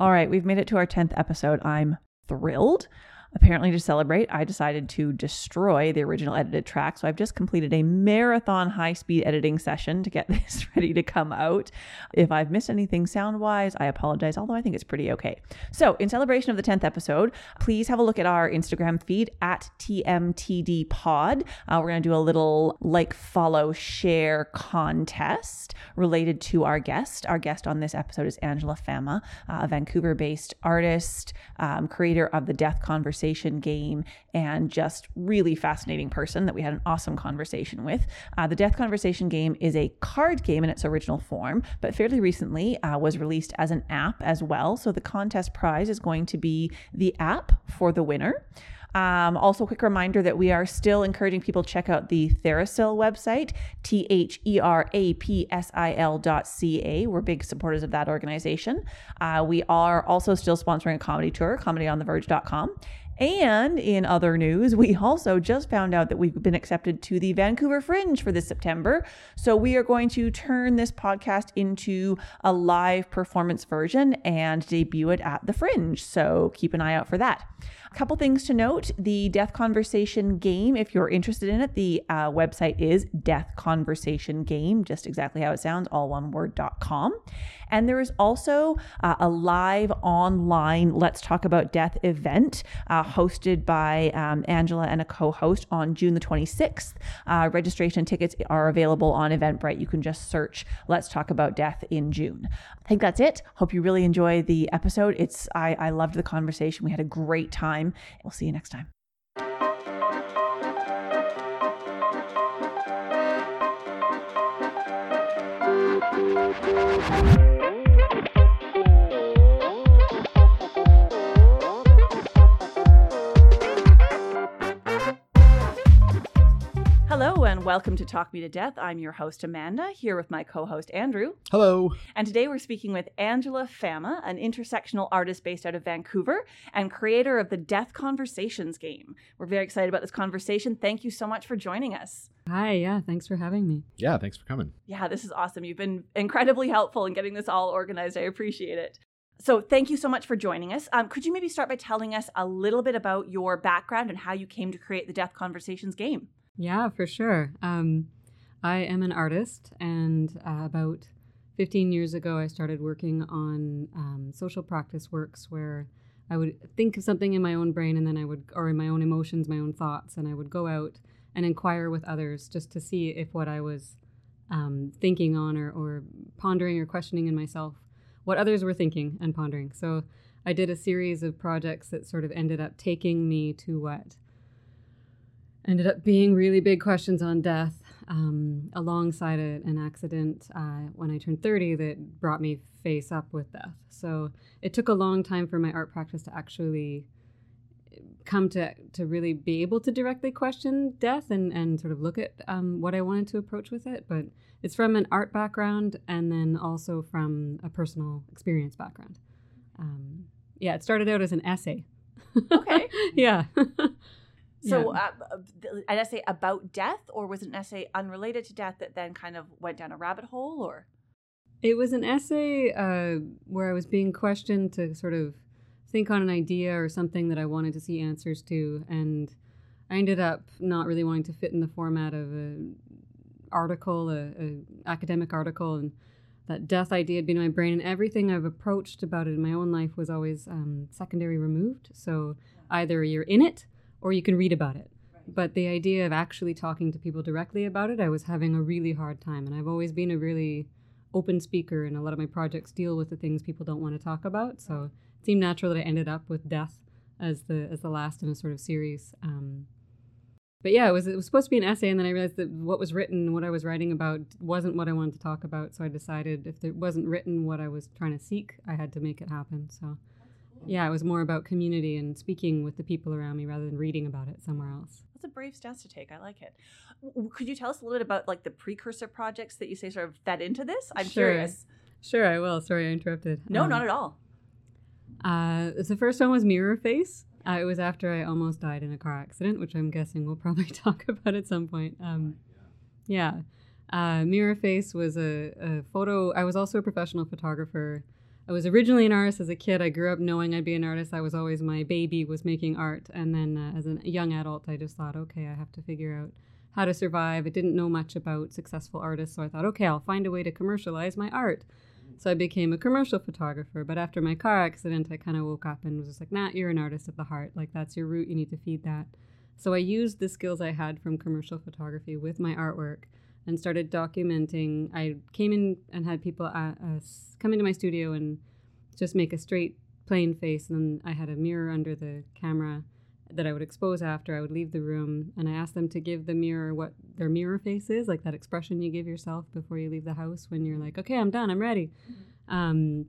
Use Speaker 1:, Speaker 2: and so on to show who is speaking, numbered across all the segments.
Speaker 1: All right, we've made it to our 10th episode. I'm thrilled. Apparently, to celebrate, I decided to destroy the original edited track. So I've just completed a marathon high speed editing session to get this ready to come out. If I've missed anything sound wise, I apologize, although I think it's pretty okay. So, in celebration of the 10th episode, please have a look at our Instagram feed at TMTD Uh, we're going to do a little like, follow, share contest related to our guest. Our guest on this episode is Angela Fama, uh, a Vancouver based artist, um, creator of the Death Conversation conversation game and just really fascinating person that we had an awesome conversation with. Uh, the Death Conversation game is a card game in its original form, but fairly recently uh, was released as an app as well. So the contest prize is going to be the app for the winner. Um, also, quick reminder that we are still encouraging people to check out the Therapsil website, T H E R A P S I L dot C A. We're big supporters of that organization. Uh, we are also still sponsoring a comedy tour, comedyontheverge.com. And in other news, we also just found out that we've been accepted to the Vancouver Fringe for this September. So we are going to turn this podcast into a live performance version and debut it at the Fringe. So keep an eye out for that. A couple things to note the Death Conversation game, if you're interested in it, the uh, website is Death Conversation Game, just exactly how it sounds, all one word.com. And there is also uh, a live online Let's Talk About Death event uh, hosted by um, Angela and a co host on June the 26th. Uh, registration tickets are available on Eventbrite. You can just search Let's Talk About Death in June. I think that's it. Hope you really enjoy the episode. It's I, I loved the conversation. We had a great time. We'll see you next time. Hello and welcome to Talk Me to Death. I'm your host Amanda, here with my co-host Andrew.
Speaker 2: Hello.
Speaker 1: And today we're speaking with Angela Fama, an intersectional artist based out of Vancouver and creator of the Death Conversations game. We're very excited about this conversation. Thank you so much for joining us.
Speaker 3: Hi, yeah, thanks for having me.
Speaker 2: Yeah, thanks for coming.
Speaker 1: Yeah, this is awesome. You've been incredibly helpful in getting this all organized. I appreciate it. So, thank you so much for joining us. Um, could you maybe start by telling us a little bit about your background and how you came to create the Death Conversations game?
Speaker 3: Yeah, for sure. Um, I am an artist, and uh, about 15 years ago, I started working on um, social practice works where I would think of something in my own brain and then I would, or in my own emotions, my own thoughts, and I would go out and inquire with others just to see if what I was um, thinking on or, or pondering or questioning in myself, what others were thinking and pondering. So I did a series of projects that sort of ended up taking me to what ended up being really big questions on death um, alongside a, an accident uh, when I turned 30 that brought me face up with death. So it took a long time for my art practice to actually come to to really be able to directly question death and and sort of look at um, what I wanted to approach with it. But it's from an art background and then also from a personal experience background. Um, yeah, it started out as an essay.
Speaker 1: Okay.
Speaker 3: yeah.
Speaker 1: So, yeah. uh, an essay about death, or was it an essay unrelated to death that then kind of went down a rabbit hole, or?
Speaker 3: It was an essay uh, where I was being questioned to sort of think on an idea or something that I wanted to see answers to, and I ended up not really wanting to fit in the format of an article, a, a academic article, and that death idea had been in my brain, and everything I've approached about it in my own life was always um, secondary removed. So either you're in it or you can read about it. But the idea of actually talking to people directly about it, I was having a really hard time. And I've always been a really open speaker, and a lot of my projects deal with the things people don't want to talk about. So it seemed natural that I ended up with death as the as the last in a sort of series. Um, but yeah, it was it was supposed to be an essay, and then I realized that what was written, what I was writing about, wasn't what I wanted to talk about. So I decided if it wasn't written what I was trying to seek, I had to make it happen. So yeah, it was more about community and speaking with the people around me rather than reading about it somewhere else.
Speaker 1: That's a brave stance to take. I like it. Could you tell us a little bit about like the precursor projects that you say sort of fed into this? I'm
Speaker 3: sure.
Speaker 1: curious.
Speaker 3: Sure, I will. Sorry, I interrupted.
Speaker 1: No, um, not at all.
Speaker 3: Uh, the first one was Mirror Face. Uh, it was after I almost died in a car accident, which I'm guessing we'll probably talk about at some point. Um, yeah. Uh, Mirror Face was a, a photo. I was also a professional photographer I was originally an artist as a kid. I grew up knowing I'd be an artist. I was always my baby was making art, and then uh, as a young adult, I just thought, okay, I have to figure out how to survive. I didn't know much about successful artists, so I thought, okay, I'll find a way to commercialize my art. So I became a commercial photographer. But after my car accident, I kind of woke up and was just like, nah, you're an artist at the heart. Like, that's your root. You need to feed that. So I used the skills I had from commercial photography with my artwork and started documenting. I came in and had people uh, uh, come into my studio and just make a straight, plain face. And then I had a mirror under the camera that I would expose after I would leave the room. And I asked them to give the mirror what their mirror face is, like that expression you give yourself before you leave the house when you're like, okay, I'm done, I'm ready. Mm-hmm. Um,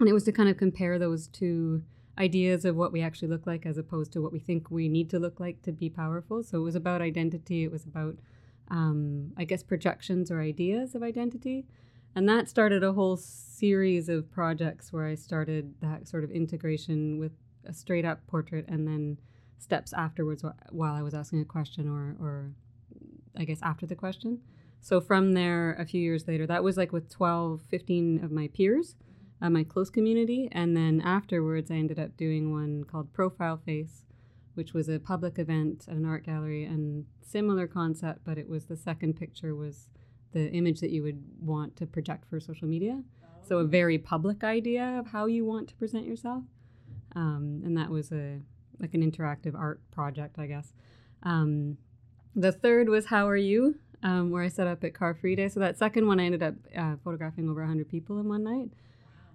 Speaker 3: and it was to kind of compare those two ideas of what we actually look like as opposed to what we think we need to look like to be powerful. So it was about identity, it was about, um, I guess, projections or ideas of identity. And that started a whole series of projects where I started that sort of integration with a straight up portrait and then steps afterwards while I was asking a question or, or I guess after the question. So from there, a few years later, that was like with 12, 15 of my peers, uh, my close community. And then afterwards, I ended up doing one called Profile Face, which was a public event at an art gallery and similar concept, but it was the second picture was the image that you would want to project for social media. So a very public idea of how you want to present yourself. Um, and that was a like an interactive art project, I guess. Um, the third was How Are You, um, where I set up at Car Free Day. So that second one, I ended up uh, photographing over 100 people in one night.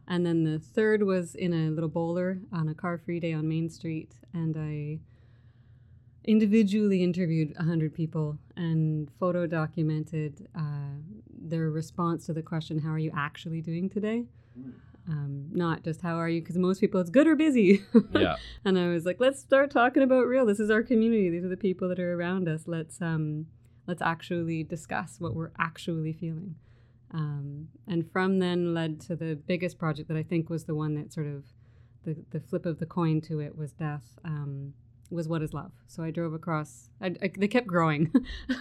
Speaker 3: And then the third was in a little bowler on a car free day on Main Street. And I individually interviewed 100 people and photo documented uh, their response to the question, How are you actually doing today? Mm um, not just how are you? Because most people it's good or busy.
Speaker 2: Yeah.
Speaker 3: And i was like let's start talking about real. This is our community. These are the people that are around us. Let's um let's actually discuss what we're actually feeling um, and from then led to the biggest project that i think was the one that sort of the, the flip of the coin to it was death um, was what is love. So I drove across. I, I, they kept growing.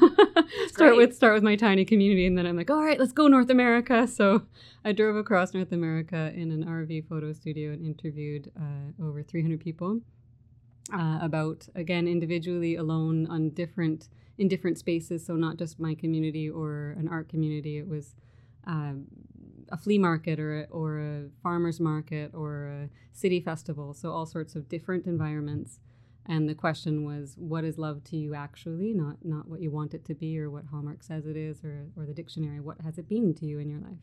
Speaker 3: start great. with start with my tiny community, and then I'm like, all right, let's go North America. So I drove across North America in an RV photo studio and interviewed uh, over 300 people uh, about again individually, alone, on different in different spaces. So not just my community or an art community. It was. Uh, a flea market or a, or a farmer's market or a city festival. So, all sorts of different environments. And the question was what is love to you actually? Not not what you want it to be or what hallmark says it is or, or the dictionary what has it been to you in your life?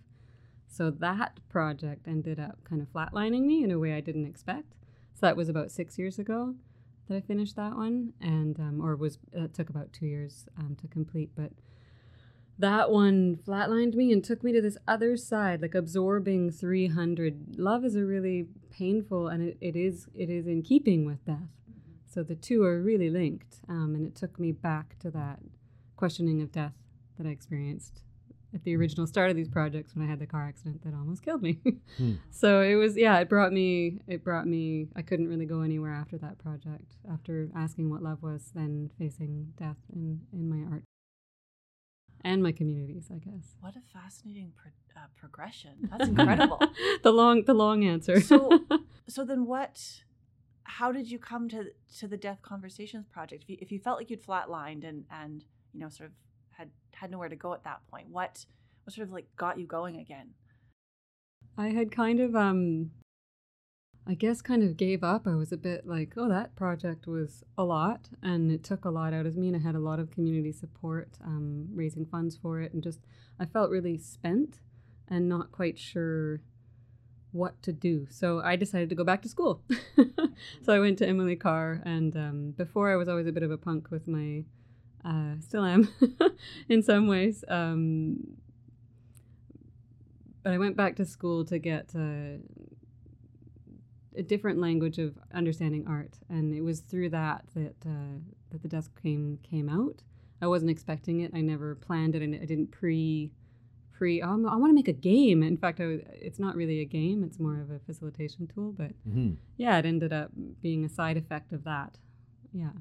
Speaker 3: So that project ended up kind of flatlining me in a way i didn't expect. So that was about six years ago that i finished that one and um, or was it took about two years um, to complete but that one flatlined me and took me to this other side like absorbing 300 love is a really painful and it, it is it is in keeping with death so the two are really linked. Um, and it took me back to that questioning of death that I experienced at the original start of these projects when I had the car accident that almost killed me. hmm. So it was yeah, it brought me it brought me I couldn't really go anywhere after that project. After asking what love was, then facing death in in my art and my communities, I guess.
Speaker 1: What a fascinating pro- uh, progression. That's incredible.
Speaker 3: the long the long answer.
Speaker 1: so so then what how did you come to to the Death Conversations project? If you, if you felt like you'd flatlined and and you know sort of had had nowhere to go at that point, what what sort of like got you going again?
Speaker 3: I had kind of um I guess kind of gave up. I was a bit like, oh, that project was a lot and it took a lot out of me. And I had a lot of community support, um, raising funds for it. And just, I felt really spent and not quite sure what to do. So I decided to go back to school. so I went to Emily Carr, and um, before I was always a bit of a punk with my, uh, still am in some ways. Um, but I went back to school to get uh, a different language of understanding art, and it was through that that uh, that the desk came came out. I wasn't expecting it. I never planned it, and I didn't pre pre. Um, I want to make a game. In fact, I, it's not really a game. It's more of a facilitation tool. But mm-hmm. yeah, it ended up being a side effect of that. Yeah.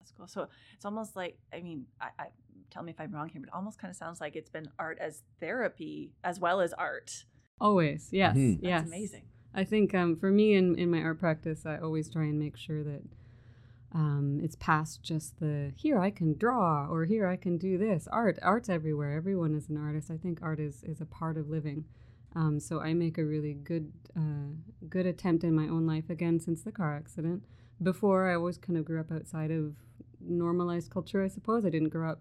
Speaker 1: That's cool. So it's almost like I mean, I, I tell me if I'm wrong here, but it almost kind of sounds like it's been art as therapy as well as art.
Speaker 3: Always, yes,
Speaker 2: Mhm.
Speaker 1: That's
Speaker 3: yes.
Speaker 1: amazing.
Speaker 3: I think um, for me in, in my art practice, I always try and make sure that um, it's past just the here I can draw or here I can do this. Art, art's everywhere. Everyone is an artist. I think art is, is a part of living. Um, so I make a really good uh, good attempt in my own life again since the car accident. Before I always kind of grew up outside of normalized culture. I suppose I didn't grow up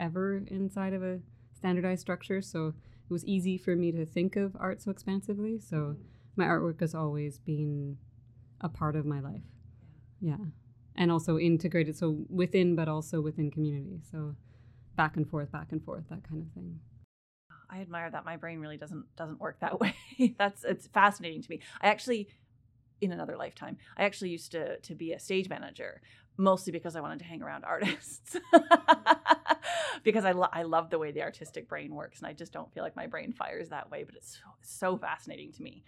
Speaker 3: ever inside of a standardized structure, so it was easy for me to think of art so expansively. So my artwork has always been a part of my life. Yeah. And also integrated, so within, but also within community. So back and forth, back and forth, that kind of thing.
Speaker 1: I admire that. My brain really doesn't doesn't work that way. That's it's fascinating to me. I actually, in another lifetime, I actually used to to be a stage manager, mostly because I wanted to hang around artists. because I lo- I love the way the artistic brain works, and I just don't feel like my brain fires that way. But it's so, so fascinating to me.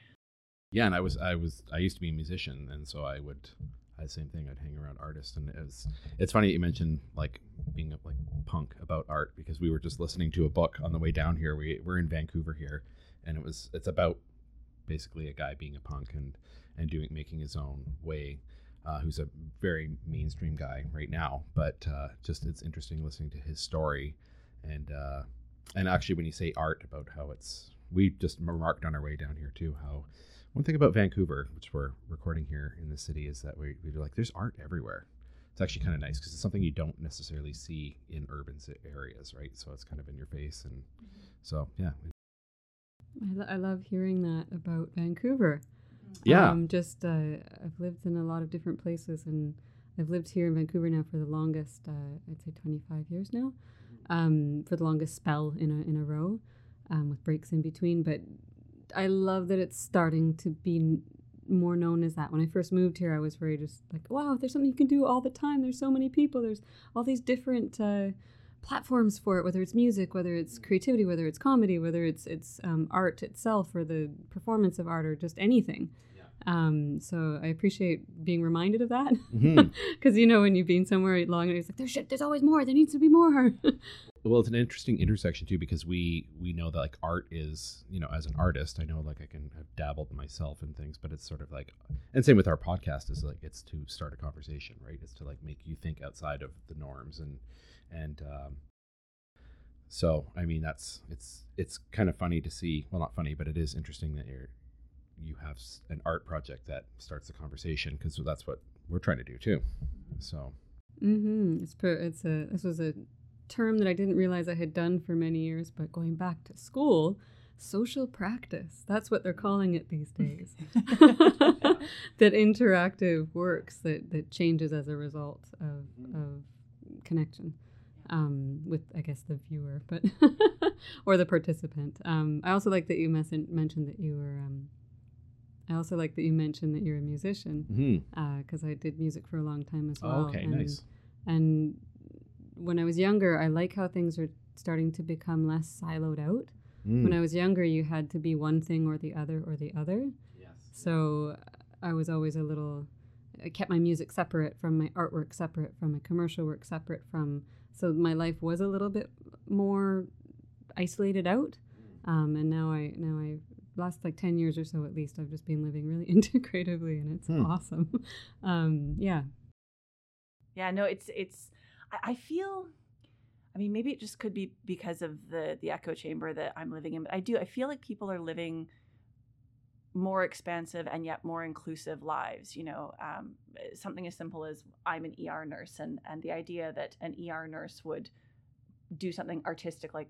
Speaker 2: Yeah, and I was I was I used to be a musician, and so I would I the same thing. I'd hang around artists, and it was it's funny you mentioned like being a, like punk about art because we were just listening to a book on the way down here. We we're in Vancouver here, and it was it's about basically a guy being a punk and and doing making his own way. Uh, who's a very mainstream guy right now, but uh, just it's interesting listening to his story, and uh, and actually when you say art about how it's we just remarked on our way down here too how one thing about Vancouver, which we're recording here in the city, is that we, we're like, there's art everywhere. It's actually kind of nice because it's something you don't necessarily see in urban areas, right? So it's kind of in your face. And so, yeah.
Speaker 3: I, lo- I love hearing that about Vancouver.
Speaker 2: Yeah.
Speaker 3: Um, just, uh, I've lived in a lot of different places and I've lived here in Vancouver now for the longest, uh, I'd say 25 years now, um, for the longest spell in a, in a row, um, with breaks in between. But I love that it's starting to be more known as that. When I first moved here, I was very just like, wow, there's something you can do all the time. There's so many people. There's all these different uh, platforms for it, whether it's music, whether it's creativity, whether it's comedy, whether it's it's um, art itself or the performance of art or just anything. Um, so I appreciate being reminded of that because you know when you've been somewhere long and it's like there's shit, there's always more. There needs to be more.
Speaker 2: well, it's an interesting intersection too because we we know that like art is you know as an artist, I know like I can have dabbled myself in things, but it's sort of like and same with our podcast is like it's to start a conversation, right? It's to like make you think outside of the norms and and um, so I mean that's it's it's kind of funny to see. Well, not funny, but it is interesting that you're you have an art project that starts the conversation because that's what we're trying to do too. So
Speaker 3: mm-hmm. It's per, it's a this was a term that I didn't realize I had done for many years, but going back to school, social practice. That's what they're calling it these days. that interactive works that that changes as a result of of connection um, with I guess the viewer, but or the participant. Um, I also like that you mes- mentioned that you were. Um, I also like that you mentioned that you're a musician because I did music for a long time as
Speaker 2: Oh,
Speaker 3: well.
Speaker 2: okay,
Speaker 3: and,
Speaker 2: nice.
Speaker 3: And when I was younger, I like how things are starting to become less siloed out.
Speaker 2: Mm.
Speaker 3: When I was younger, you had to be one thing or the other or the other.
Speaker 2: yes.
Speaker 3: So I was always a little. I kept my music separate from my artwork, separate from my commercial work, separate from. So my life was a little bit more isolated out, um, and now I now I last like ten years or so at least I've just been living really integratively, and it's
Speaker 2: Hmm.
Speaker 3: awesome. um, yeah,
Speaker 1: Yeah, no, it's it's. I, I feel. I mean, maybe it just could be because of the the echo chamber that I'm living in. But I do. I feel like people are living more expansive and yet more inclusive lives. You know, um, something as simple as I'm an ER nurse, and and the idea that an ER nurse would do something artistic like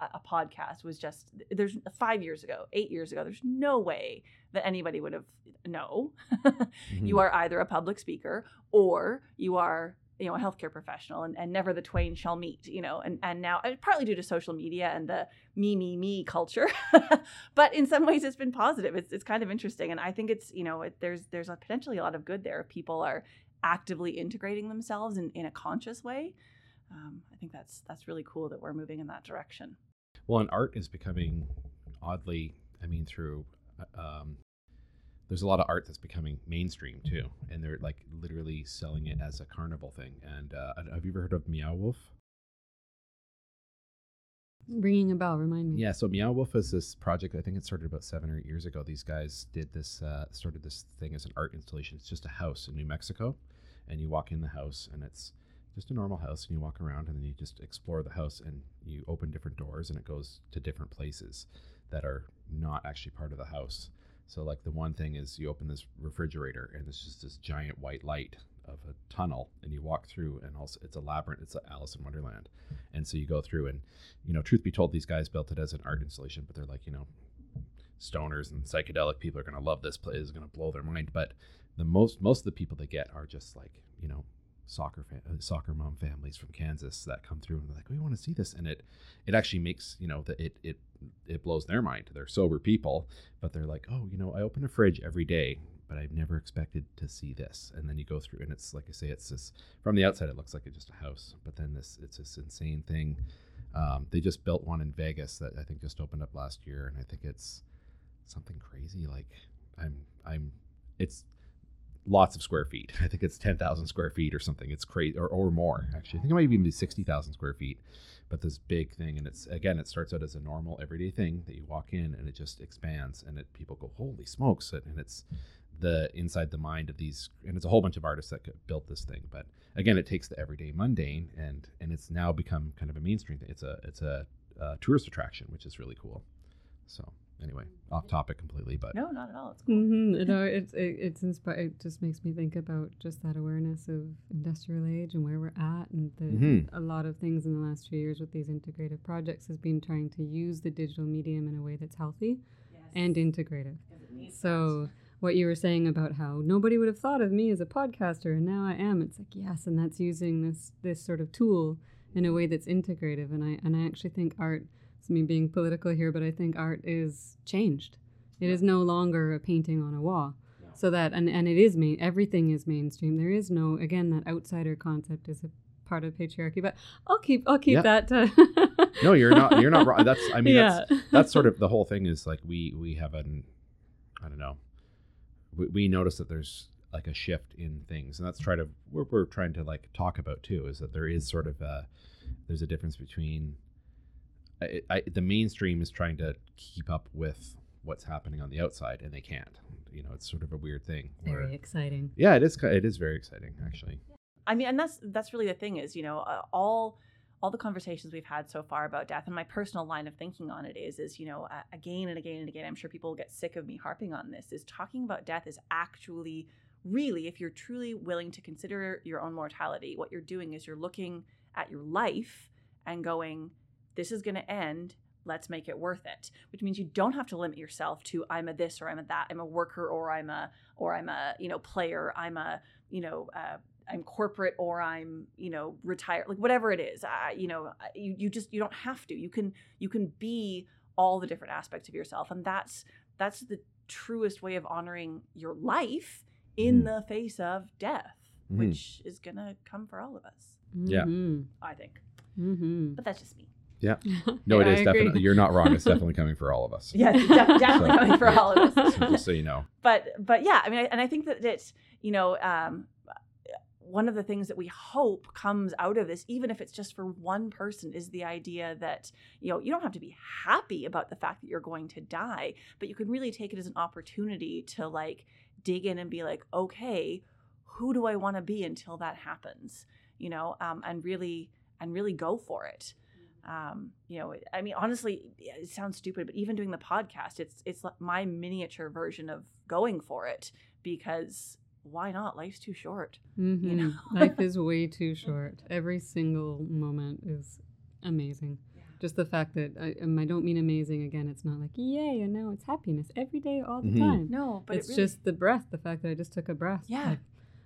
Speaker 1: a, podcast was just there's five years ago, eight years ago. There's no way that anybody would have no.
Speaker 2: Mm-hmm.
Speaker 1: you are either a public speaker or you are you know a healthcare professional and, and never the twain shall meet you know and and now partly due to social media and the me me me culture but in some ways it's been positive it's, it's kind of interesting and i think it's you know it, there's there's a potentially a lot of good there if people are actively integrating themselves in, in a conscious way um, i think that's that's really cool that we're moving in that direction
Speaker 2: Well, and art is becoming oddly, I mean, through, uh, um, there's a lot of art that's becoming mainstream too. And they're like literally selling it as a carnival thing. And uh, have you ever heard of Meow Wolf?
Speaker 3: Ringing a bell, remind me.
Speaker 2: Yeah, so Meow Wolf is this project. I think it started about seven or eight years ago. These guys did this, uh, started this thing as an art installation. It's just a house in New Mexico, and you walk in the house, and it's just a normal house, and you walk around, and then you just explore the house, and you open different doors, and it goes to different places that are not actually part of the house. So, like the one thing is you open this refrigerator, and it's just this giant white light of a tunnel, and you walk through, and also it's a labyrinth. It's Alice in Wonderland, and so you go through, and you know, truth be told, these guys built it as an art installation, but they're like, you know, stoners and psychedelic people are going to love this place. is going to blow their mind. But the most most of the people they get are just like, you know, soccer fa- uh, soccer mom families from Kansas that come through and they're like, we want to see this, and it it actually makes you know that it it it blows their mind. They're sober people, but they're like, oh, you know, I open a fridge every day. But I've never expected to see this, and then you go through, and it's like I say, it's this. From the outside, it looks like it's just a house, but then this, it's this insane thing. Um, they just built one in Vegas that I think just opened up last year, and I think it's something crazy. Like I'm, I'm, it's lots of square feet. I think it's ten thousand square feet or something. It's crazy, or, or more actually. I think it might even be sixty thousand square feet. But this big thing, and it's again, it starts out as a normal everyday thing that you walk in, and it just expands, and it people go, holy smokes! And it's the inside the mind of these, and it's a whole bunch of artists that built this thing. But again, it takes the everyday mundane, and and it's now become kind of a mainstream thing. It's a it's a, a tourist attraction, which is really cool. So anyway, off topic completely, but
Speaker 1: No, not at all. It's cool.
Speaker 3: Mm-hmm. You know, it's it, it's inspired. It just makes me think about just that awareness of industrial age and where we're at, and the
Speaker 2: Mhm.
Speaker 3: a lot of things in the last few years with these integrative projects has been trying to use the digital medium in a way that's healthy and integrative. So what you were saying about how nobody would have thought of me as a podcaster and now I am, it's like yes, and that's using this this sort of tool in a way that's integrative. And I and I actually think art. It's me being political here, but I think art is changed. It is no longer a painting on a wall. So that and and it is main. Everything is mainstream. There is no again that outsider concept is a part of patriarchy. But I'll keep I'll keep
Speaker 2: Yeah.
Speaker 3: that.
Speaker 2: No, you're not. You're not wrong. That's. I mean,
Speaker 3: yeah.
Speaker 2: that's that's sort of the whole thing. Is like we we have an, I don't know. We, we notice that there's like a shift in things, and that's try to we're, we're trying to like talk about too. Is that there is sort of a there's a difference between. I, I, the mainstream is trying to keep up with what's happening on the outside, and they can't. You know, it's sort of a weird thing. where-
Speaker 3: Very exciting.
Speaker 2: yeah, it is. It is very exciting, actually.
Speaker 1: I mean, and that's that's really the thing is, you know, uh, all all the conversations we've had so far about death, and my personal line of thinking on it is, is you know, uh, again and again and again. I'm sure people will get sick of me harping on this. Is talking about death is actually really, if you're truly willing to consider your own mortality, what you're doing is you're looking at your life and going, this is going to end. Let's make it worth it. Which means you don't have to limit yourself to I'm a this or I'm a that. I'm a worker or I'm a or I'm a you know player. I'm a you know uh, I'm corporate or I'm, you know, retired, like whatever it is. I, you know, you, you just you don't have to. You can you can be all the different aspects of yourself, and that's that's the truest way of honoring your life in
Speaker 2: Mhm.
Speaker 1: the face of death,
Speaker 2: Mhm.
Speaker 1: which is gonna come for all of us.
Speaker 2: Yeah.
Speaker 3: Mm-hmm.
Speaker 1: I think,
Speaker 3: Mm-hmm.
Speaker 1: but that's just me.
Speaker 2: No, it
Speaker 3: I
Speaker 2: is definitely. You're not wrong. It's definitely coming for all of us.
Speaker 1: Yeah, def- definitely
Speaker 2: So-
Speaker 1: coming for all of us.
Speaker 2: Just so you know.
Speaker 1: but but yeah i mean I, and i think that it's you know um one of the things that we hope comes out of this even if it's just for one person is the idea that you know you don't have to be happy about the fact that you're going to die but you can really take it as an opportunity to like dig in and be like okay who do i want to be until that happens you know um, and really and really go for it um, you know i mean honestly it sounds stupid but even doing the podcast it's it's my miniature version of going for it because why not life's too short
Speaker 3: Mm-hmm.
Speaker 1: know?
Speaker 3: Life is way too short. Every single moment is amazing. Just the fact that I, um, I don't mean amazing again. It's not like yay, and now it's happiness every day, all the
Speaker 2: Mhm.
Speaker 3: time.
Speaker 1: no but
Speaker 3: it's
Speaker 1: it really,
Speaker 3: just the breath. The fact that I just took a breath.
Speaker 1: Yeah.
Speaker 3: Like,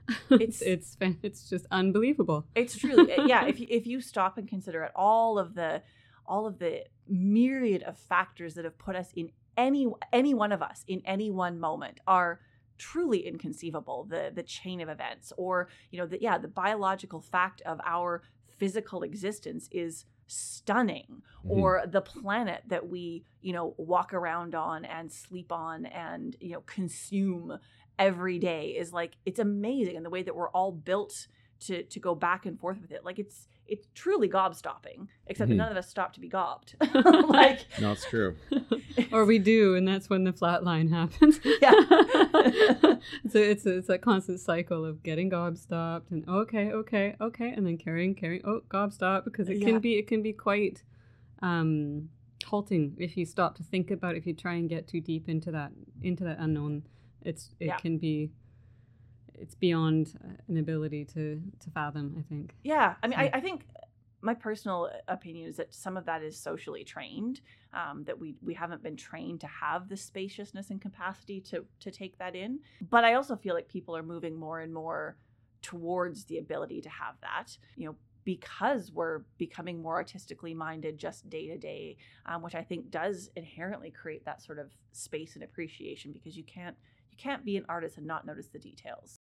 Speaker 1: It's-
Speaker 3: it's it's just unbelievable.
Speaker 1: it's truly yeah if you, if you stop and consider it all of the all of the myriad of factors that have put us in any any one of us in any one moment are truly inconceivable the the chain of events or you know the yeah the biological fact of our physical existence is stunning
Speaker 2: Mhm.
Speaker 1: or the planet that we you know walk around on and sleep on and you know consume every day is like it's amazing and the way that we're all built to to go back and forth with it. Like it's it's truly gobstopping, except
Speaker 2: Mhm.
Speaker 1: that none of us stop to be gobbed. like
Speaker 2: No, it's true.
Speaker 3: or we do, and that's when the flat line happens.
Speaker 1: Yeah.
Speaker 3: so it's a, it's a constant cycle of getting gobstopped and okay, okay, okay, and then carrying, carrying. Oh, gobstop because it
Speaker 1: Yeah.
Speaker 3: can be it can be quite um, halting if you stop to think about it, if you try and get too deep into that into that unknown. It's it
Speaker 1: Yeah.
Speaker 3: can be it's beyond an ability to to fathom. I think.
Speaker 1: Yeah, I mean, I,
Speaker 3: So-
Speaker 1: I think my personal opinion is that some of that is socially trained. Um, that we we haven't been trained to have the spaciousness and capacity to to take that in. But I also feel like people are moving more and more towards the ability to have that. You know. Because we're becoming more artistically minded just day to day, um, which I think does inherently create that sort of space and appreciation because you can't you can't be an artist and not notice the details.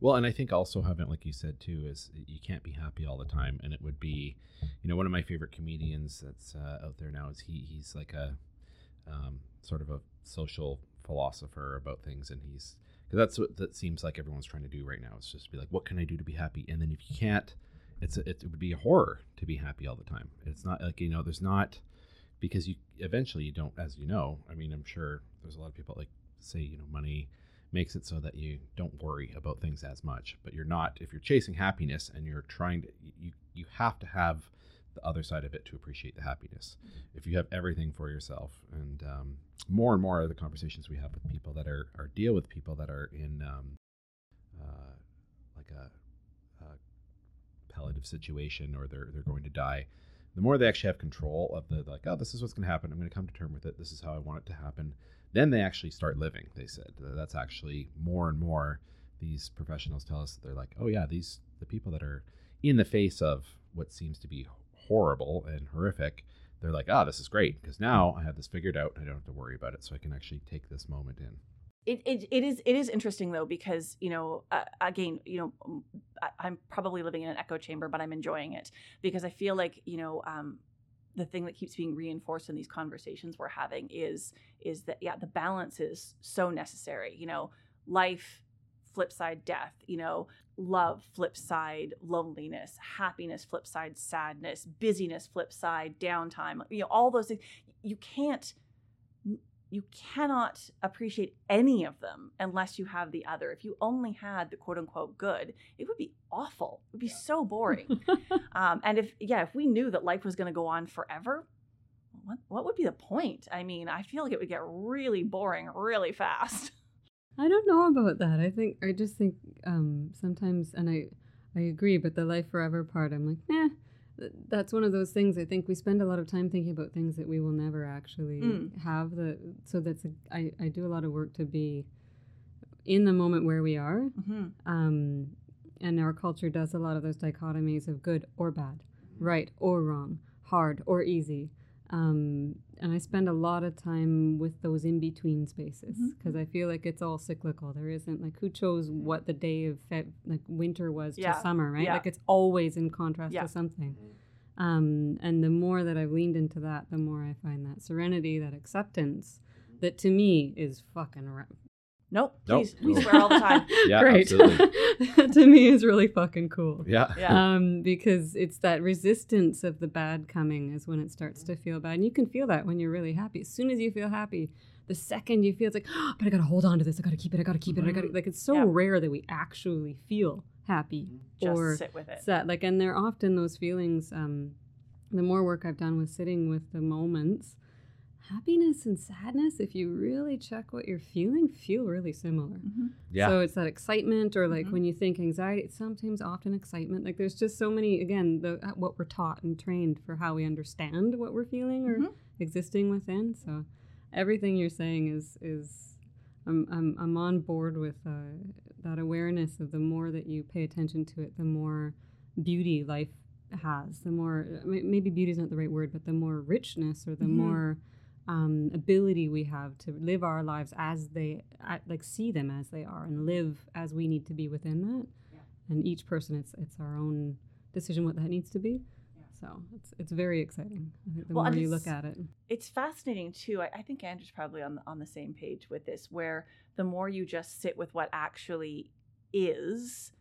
Speaker 2: Well, and I think also having, like you said too, is you can't be happy all the time, and it would be, you know, one of my favorite comedians that's uh, out there now is he he's like a um, sort of a social philosopher about things, and he's because that's what that seems like everyone's trying to do right now. It's just be like, what can I do to be happy? And then if you can't, it's a, it would be a horror to be happy all the time. It's not like you know, there's not because you eventually you don't, as you know. I mean, I'm sure there's a lot of people like say, you know, money makes it so that you don't worry about things as much but you're not if you're chasing happiness and you're trying to you you have to have the other side of it to appreciate the happiness. If you have everything for yourself and um, more and more of the conversations we have with people that are or deal with people that are in um, uh, like a, a palliative situation or they're they're going to die the more they actually have control of the like oh this is what's going to happen. I'm going to come to term with it. This is how i want it to happen then they actually start living they said. That's actually more and more these professionals tell us that they're like oh yeah these the people that are in the face of what seems to be horrible and horrific they're like ah this is great because now i have this figured out and i don't have to worry about it so i can actually take this moment in.
Speaker 1: It, it, it is it is interesting though because you know uh, again you know I, I'm probably living in an echo chamber but I'm enjoying it because I feel like you know um, the thing that keeps being reinforced in these conversations we're having is is that yeah the balance is so necessary you know? Life flip side death you know? Love flip side loneliness happiness flip side sadness busyness flip side downtime you know all those things. You can't you cannot appreciate any of them unless you have the other. If you only had the quote unquote good, it would be awful. It would be so boring. um, and if, yeah, if we knew that life was going to go on forever, what, what would be the point? I mean, I feel like it would get really boring really fast.
Speaker 3: I don't know about that. I think I just think um, sometimes, and I I agree, but the life forever part, I'm like, eh. Th- That's one of those things. I think we spend a lot of time thinking about things that we will never actually
Speaker 1: Mm.
Speaker 3: have. The so that's a, I I do a lot of work to be in the moment where we are,
Speaker 1: Mm-hmm.
Speaker 3: um, and our culture does a lot of those dichotomies of good or bad, right or wrong, hard or easy. Um, and I spend a lot of time with those in between spaces
Speaker 1: mm-hmm.
Speaker 3: because I feel like it's all cyclical. There isn't like who chose mm-hmm. what the day of fe- like winter was
Speaker 1: Yeah.
Speaker 3: to summer, right?
Speaker 1: Yeah.
Speaker 3: Like it's always in contrast
Speaker 1: Yeah.
Speaker 3: to something. Mm-hmm. Um, and the more that I've leaned into that, the more I find that serenity, that acceptance, that to me is fucking ra-
Speaker 1: Nope,
Speaker 2: Nope.
Speaker 1: please, we swear all the time.
Speaker 2: Yeah,
Speaker 3: great.
Speaker 2: absolutely.
Speaker 3: to me is really fucking cool.
Speaker 2: yeah
Speaker 1: Yeah.
Speaker 3: Um, because it's that resistance of the bad coming is when it starts to feel bad. And you can feel that when you're really happy. As soon as you feel happy, the second you feel it's like, oh, but I gotta hold on to this. I gotta keep it. I gotta keep it. I gotta like it's so
Speaker 1: Yeah.
Speaker 3: rare that we actually feel happy
Speaker 1: Just
Speaker 3: or
Speaker 1: sit with it.
Speaker 3: sad. Like, and they're often those feelings. Um, the more work I've done with sitting with the moments, happiness and sadness, if you really check what you're feeling, feel really similar.
Speaker 1: Mhm.
Speaker 2: yeah
Speaker 3: So it's that excitement, or like
Speaker 1: Mhm.
Speaker 3: when you think anxiety, it's sometimes often excitement. Like there's just so many, again, the uh, what we're taught and trained for how we understand what we're feeling or
Speaker 1: Mhm.
Speaker 3: existing within. So everything you're saying is is I'm I'm, I'm on board with uh, that awareness of the more that you pay attention to it, the more beauty life has. The more uh, maybe beauty is not the right word, but the more richness or the
Speaker 1: Mhm.
Speaker 3: more um, ability we have to live our lives as they like see them as they are and live as we need to be within that.
Speaker 1: Yeah.
Speaker 3: And each person, it's it's our own decision what that needs to be.
Speaker 1: Yeah.
Speaker 3: So it's it's very exciting. I think the
Speaker 1: Well,
Speaker 3: more you look at it.
Speaker 1: it's fascinating too. I, I think Andrew's probably on the, on the same page with this, where the more you just sit with what actually is,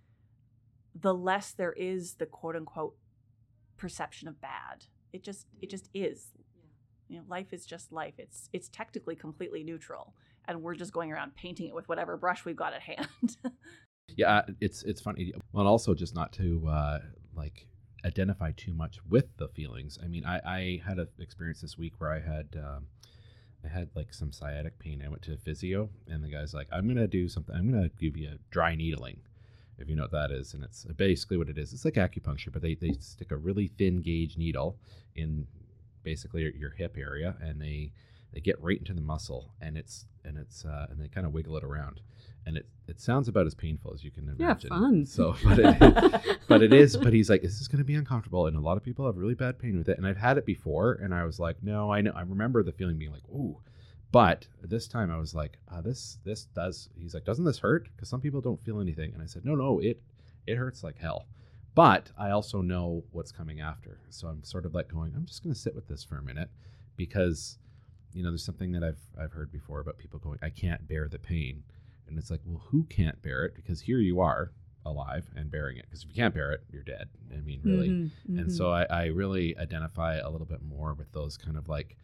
Speaker 1: the less there is the quote unquote perception of bad. It just it just is. You know, life is just life. It's it's technically completely neutral, and we're just going around painting it with whatever brush we've got at hand.
Speaker 2: Yeah, it's it's funny. Well, also just not to uh, like identify too much with the feelings. I mean, I, I had an experience this week where I had um, I had like some sciatic pain. I went to a physio, and the guy's like, "I'm gonna do something. I'm gonna give you a dry needling." If you know what that is, and it's basically what it is. It's like acupuncture, but they, they stick a really thin gauge needle in basically your, your hip area, and they they get right into the muscle, and it's and it's uh, and they kind of wiggle it around, and it it sounds about as painful as you can imagine.
Speaker 3: Yeah, fun.
Speaker 2: So, but it, but it is. But he's like, this is going to be uncomfortable, and a lot of people have really bad pain with it. And I've had it before, and I was like, no, I know. I remember the feeling being like, ooh. But this time I was like, uh, this this does. He's like, doesn't this hurt? Because some people don't feel anything, and I said, no, no, it it hurts like hell. But I also know what's coming after, so I'm sort of like going, I'm just going to sit with this for a minute, because you know, there's something that I've I've heard before about people going, I can't bear the pain, and it's like, well, who can't bear it? Because here you are, alive and bearing it. Because if you can't bear it, you're dead. I mean, really.
Speaker 3: Mhm,
Speaker 2: And
Speaker 3: mhm.
Speaker 2: so I, I really identify a little bit more with those kind of like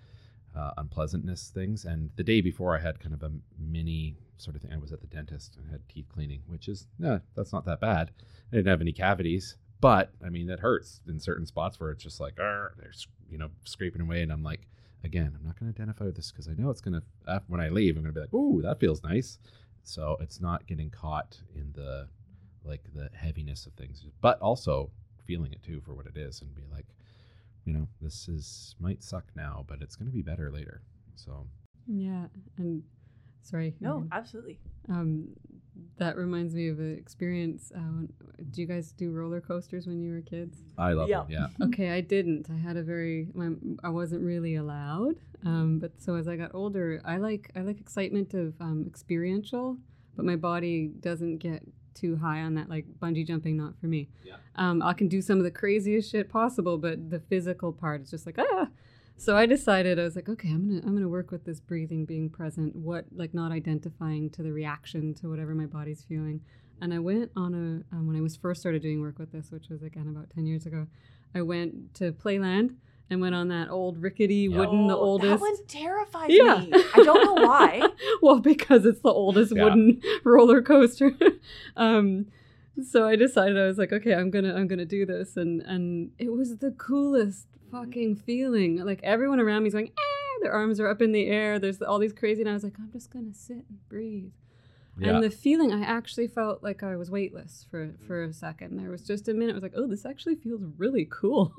Speaker 2: uh, unpleasantness things. And the day before, I had kind of a mini sort of thing. I was at the dentist and had teeth cleaning, which is, yeah, that's not that bad. I didn't have any cavities, but I mean, that hurts in certain spots where it's just like, "Arr," they're, you know, scraping away. And I'm like, again, I'm not going to identify with this because I know it's going to, when I leave, I'm going to be like, ooh, that feels nice. So it's not getting caught in the, like the heaviness of things, but also feeling it too for what it is and be like, you know, this is might suck now, but it's going to be better later. So
Speaker 3: yeah, and sorry.
Speaker 1: no, absolutely.
Speaker 3: Um, that reminds me of an experience. Uh, do you guys do roller coasters when you were kids?
Speaker 2: I love
Speaker 1: Yeah.
Speaker 2: it. Yeah.
Speaker 3: Okay, I didn't. I had a very. My, I wasn't really allowed. Um, but so as I got older, I like I like excitement of um, experiential, but my body doesn't get too high on that. Like bungee jumping, not for me.
Speaker 2: Yeah.
Speaker 3: Um, I can do some of the craziest shit possible, but the physical part is just like ah. So I decided I was like, okay, I'm gonna I'm gonna work with this breathing, being present, what like not identifying to the reaction to whatever my body's feeling. And I went on a um, when I was first started doing work with this, which was again about ten years ago. I went to Playland and went on that old rickety wooden, the
Speaker 1: Oh,
Speaker 3: oldest.
Speaker 1: That one terrifies
Speaker 3: Yeah.
Speaker 1: me. I don't know why.
Speaker 3: well, because it's the oldest
Speaker 2: Yeah.
Speaker 3: wooden roller coaster. um, so I decided I was like, okay, I'm gonna I'm gonna do this, and and it was the coolest fucking feeling. Like everyone around me is going, ah, their arms are up in the air. There's all these crazy, and I was like, I'm just gonna sit and breathe.
Speaker 2: Yeah.
Speaker 3: And the feeling, I actually felt like I was weightless for for a second. There was just a minute. I was like, oh, this actually feels really cool.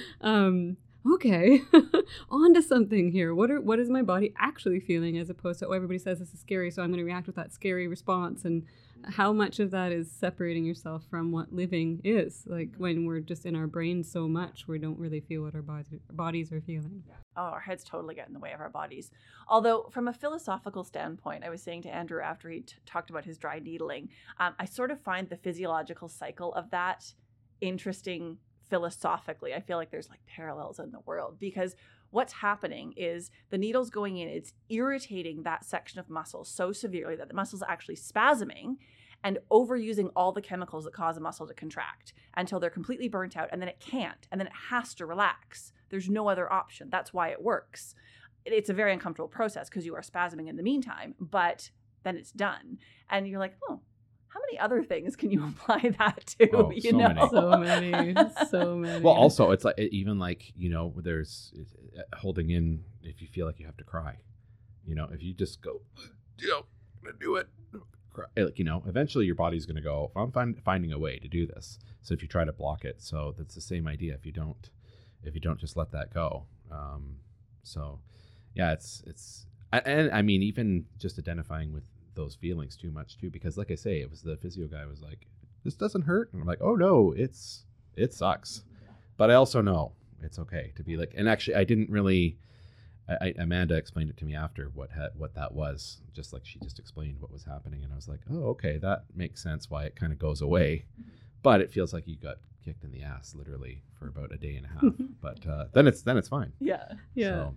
Speaker 3: um, okay, on to something here. What are what is my body actually feeling as opposed to oh, everybody says this is scary, so I'm going to react with that scary response. And how much of that is separating yourself from what living is? Like when we're just in our brains so much, we don't really feel what our bodies bodies are feeling.
Speaker 1: Oh, our heads totally get in the way of our bodies. Although, from a philosophical standpoint, I was saying to Andrew after he t- talked about his dry needling, um, I sort of find the physiological cycle of that interesting philosophically. I feel like there's like parallels in the world because what's happening is the needle's going in, it's irritating that section of muscle so severely that the muscle's actually spasming and overusing all the chemicals that cause a muscle to contract until they're completely burnt out and then it can't and then it has to relax. There's no other option. That's why it works. It's a very uncomfortable process because you are spasming in the meantime, but then it's done. And you're like, oh, how many other things can you apply that to?
Speaker 2: Oh,
Speaker 1: you
Speaker 2: so
Speaker 1: know?
Speaker 2: many.
Speaker 3: So many, so many.
Speaker 2: Well, also it's like even like you know there's uh, holding in if you feel like you have to cry, you know if you just go, you know, I'm gonna do it. Cry. Like you know, eventually your body's gonna go. I'm find, finding a way to do this. So if you try to block it, so that's the same idea. If you don't, if you don't just let that go. Um, so yeah, it's it's and I mean even just identifying with those feelings too much too because like I say, it was the physio guy was like, this doesn't hurt, and I'm like, oh no, it's it sucks but I also know it's okay to be like. And actually, I didn't really. I, I, Amanda explained it to me after what ha- what that was, just like she just explained what was happening, and I was like, oh, okay, that makes sense why it kind of goes away, but it feels like you got kicked in the ass literally for about a day and a half. but uh, then it's then it's fine.
Speaker 1: yeah.
Speaker 3: yeah.
Speaker 2: So,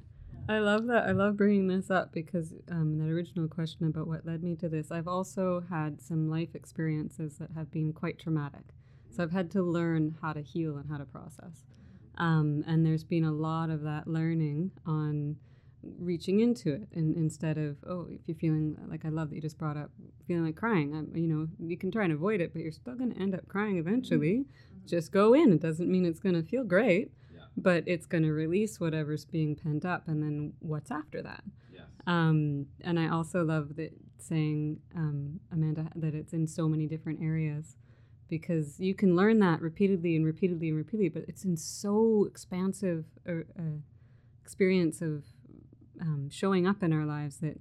Speaker 3: I love that. I love bringing this up because um, that original question about what led me to this, I've also had some life experiences that have been quite traumatic. So I've had to learn how to heal and how to process. Um, and there's been a lot of that learning on reaching into it and instead of oh if you're feeling like i love that you just brought up feeling like crying I'm, you know you can try and avoid it but you're still going to end up crying eventually mm-hmm. just go in it doesn't mean it's going to feel great. But it's going to release whatever's being pent up and then what's after that yes. um, and i also love that saying um, amanda that it's in so many different areas because you can learn that repeatedly and repeatedly and repeatedly, but it's in so expansive uh, uh, experience of um, showing up in our lives that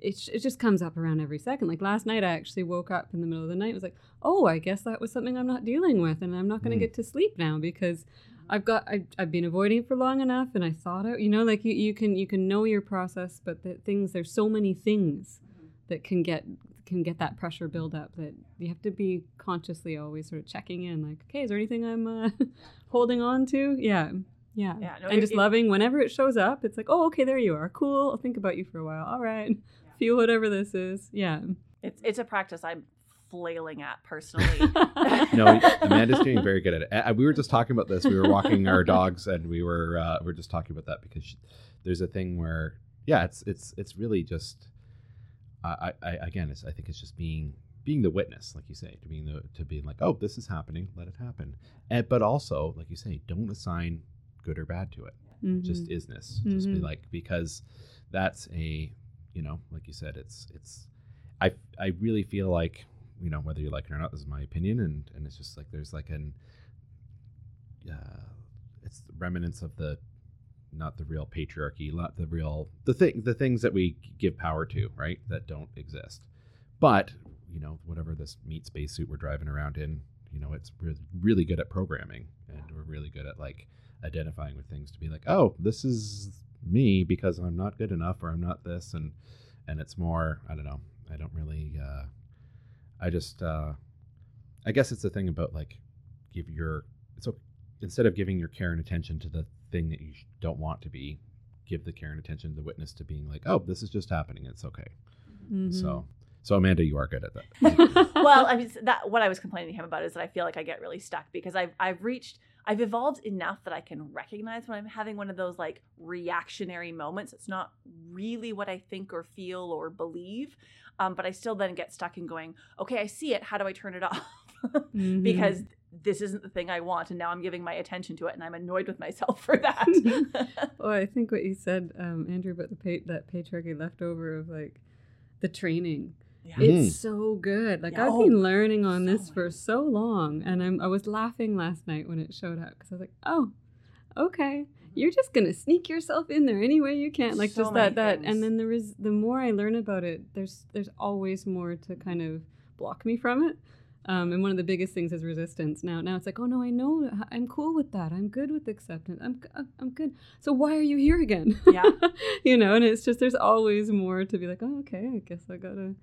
Speaker 3: it, sh- it just comes up around every second. Like last night, I actually woke up in the middle of the night. Was like, oh, I guess that was something I'm not dealing with, and I'm not going to mm. get to sleep now because I've got I, I've been avoiding it for long enough, and I thought out. You know, like you, you can you can know your process, but the things there's so many things that can get can get that pressure build up that you have to be consciously always sort of checking in like okay is there anything i'm uh, holding on to? Yeah yeah, yeah no, and just it, loving whenever it shows up it's like oh okay there you are. Cool. I'll think about you for a while. All right. Yeah. feel whatever this is. Yeah.
Speaker 1: It's it's a practice i'm flailing at personally
Speaker 2: no amanda's doing very good at it we were just talking about this we were walking our dogs and we were uh, we are just talking about that because she, there's a thing where yeah it's it's it's really just I, I again, I think it's just being being the witness, like you say, to being the to being like, oh, this is happening, let it happen. And but also, like you say, don't assign good or bad to it. Mm-hmm. Just isness. Mm-hmm. Just be mm-hmm. like because that's a you know, like you said, it's it's I I really feel like you know whether you like it or not, this is my opinion, and and it's just like there's like an uh, it's remnants of the not the real patriarchy, not the real the thing the things that we give power to, right? That don't exist. But you know, whatever this meat spacesuit we're driving around in, you know, it's re- really good at programming, and we're really good at like identifying with things to be like, oh, this is me because I'm not good enough, or I'm not this, and and it's more, I don't know, I don't really, uh, I just, uh, I guess it's the thing about like give your it's okay instead of giving your care and attention to the thing that you don't want to be, give the care and attention to the witness to being like, oh, this is just happening. It's okay. Mm-hmm. So, so Amanda, you are good at
Speaker 1: that. well, I mean, that what I was complaining to him about is that I feel like I get really stuck because I've I've reached I've evolved enough that I can recognize when I'm having one of those like reactionary moments. It's not really what I think or feel or believe, um, but I still then get stuck in going, okay, I see it. How do I turn it off? mm-hmm. Because this isn't the thing I want, and now I'm giving my attention to it, and I'm annoyed with myself for that.
Speaker 3: well, I think what you said, um, Andrew, about the pa- that patriarchy leftover of like the training. Yeah. It's mm. so good. Like yeah. I've been learning on so this for so long, and I'm I was laughing last night when it showed up because I was like, oh, okay, mm-hmm. you're just gonna sneak yourself in there any way you can, like so just that that. And then there is the more I learn about it, there's there's always more to kind of block me from it. Um, and one of the biggest things is resistance. Now, now it's like, oh no, I know, I'm cool with that. I'm good with acceptance. I'm, I'm good. So why are you here again? Yeah, you know. And it's just there's always more to be like, oh, okay, I guess I gotta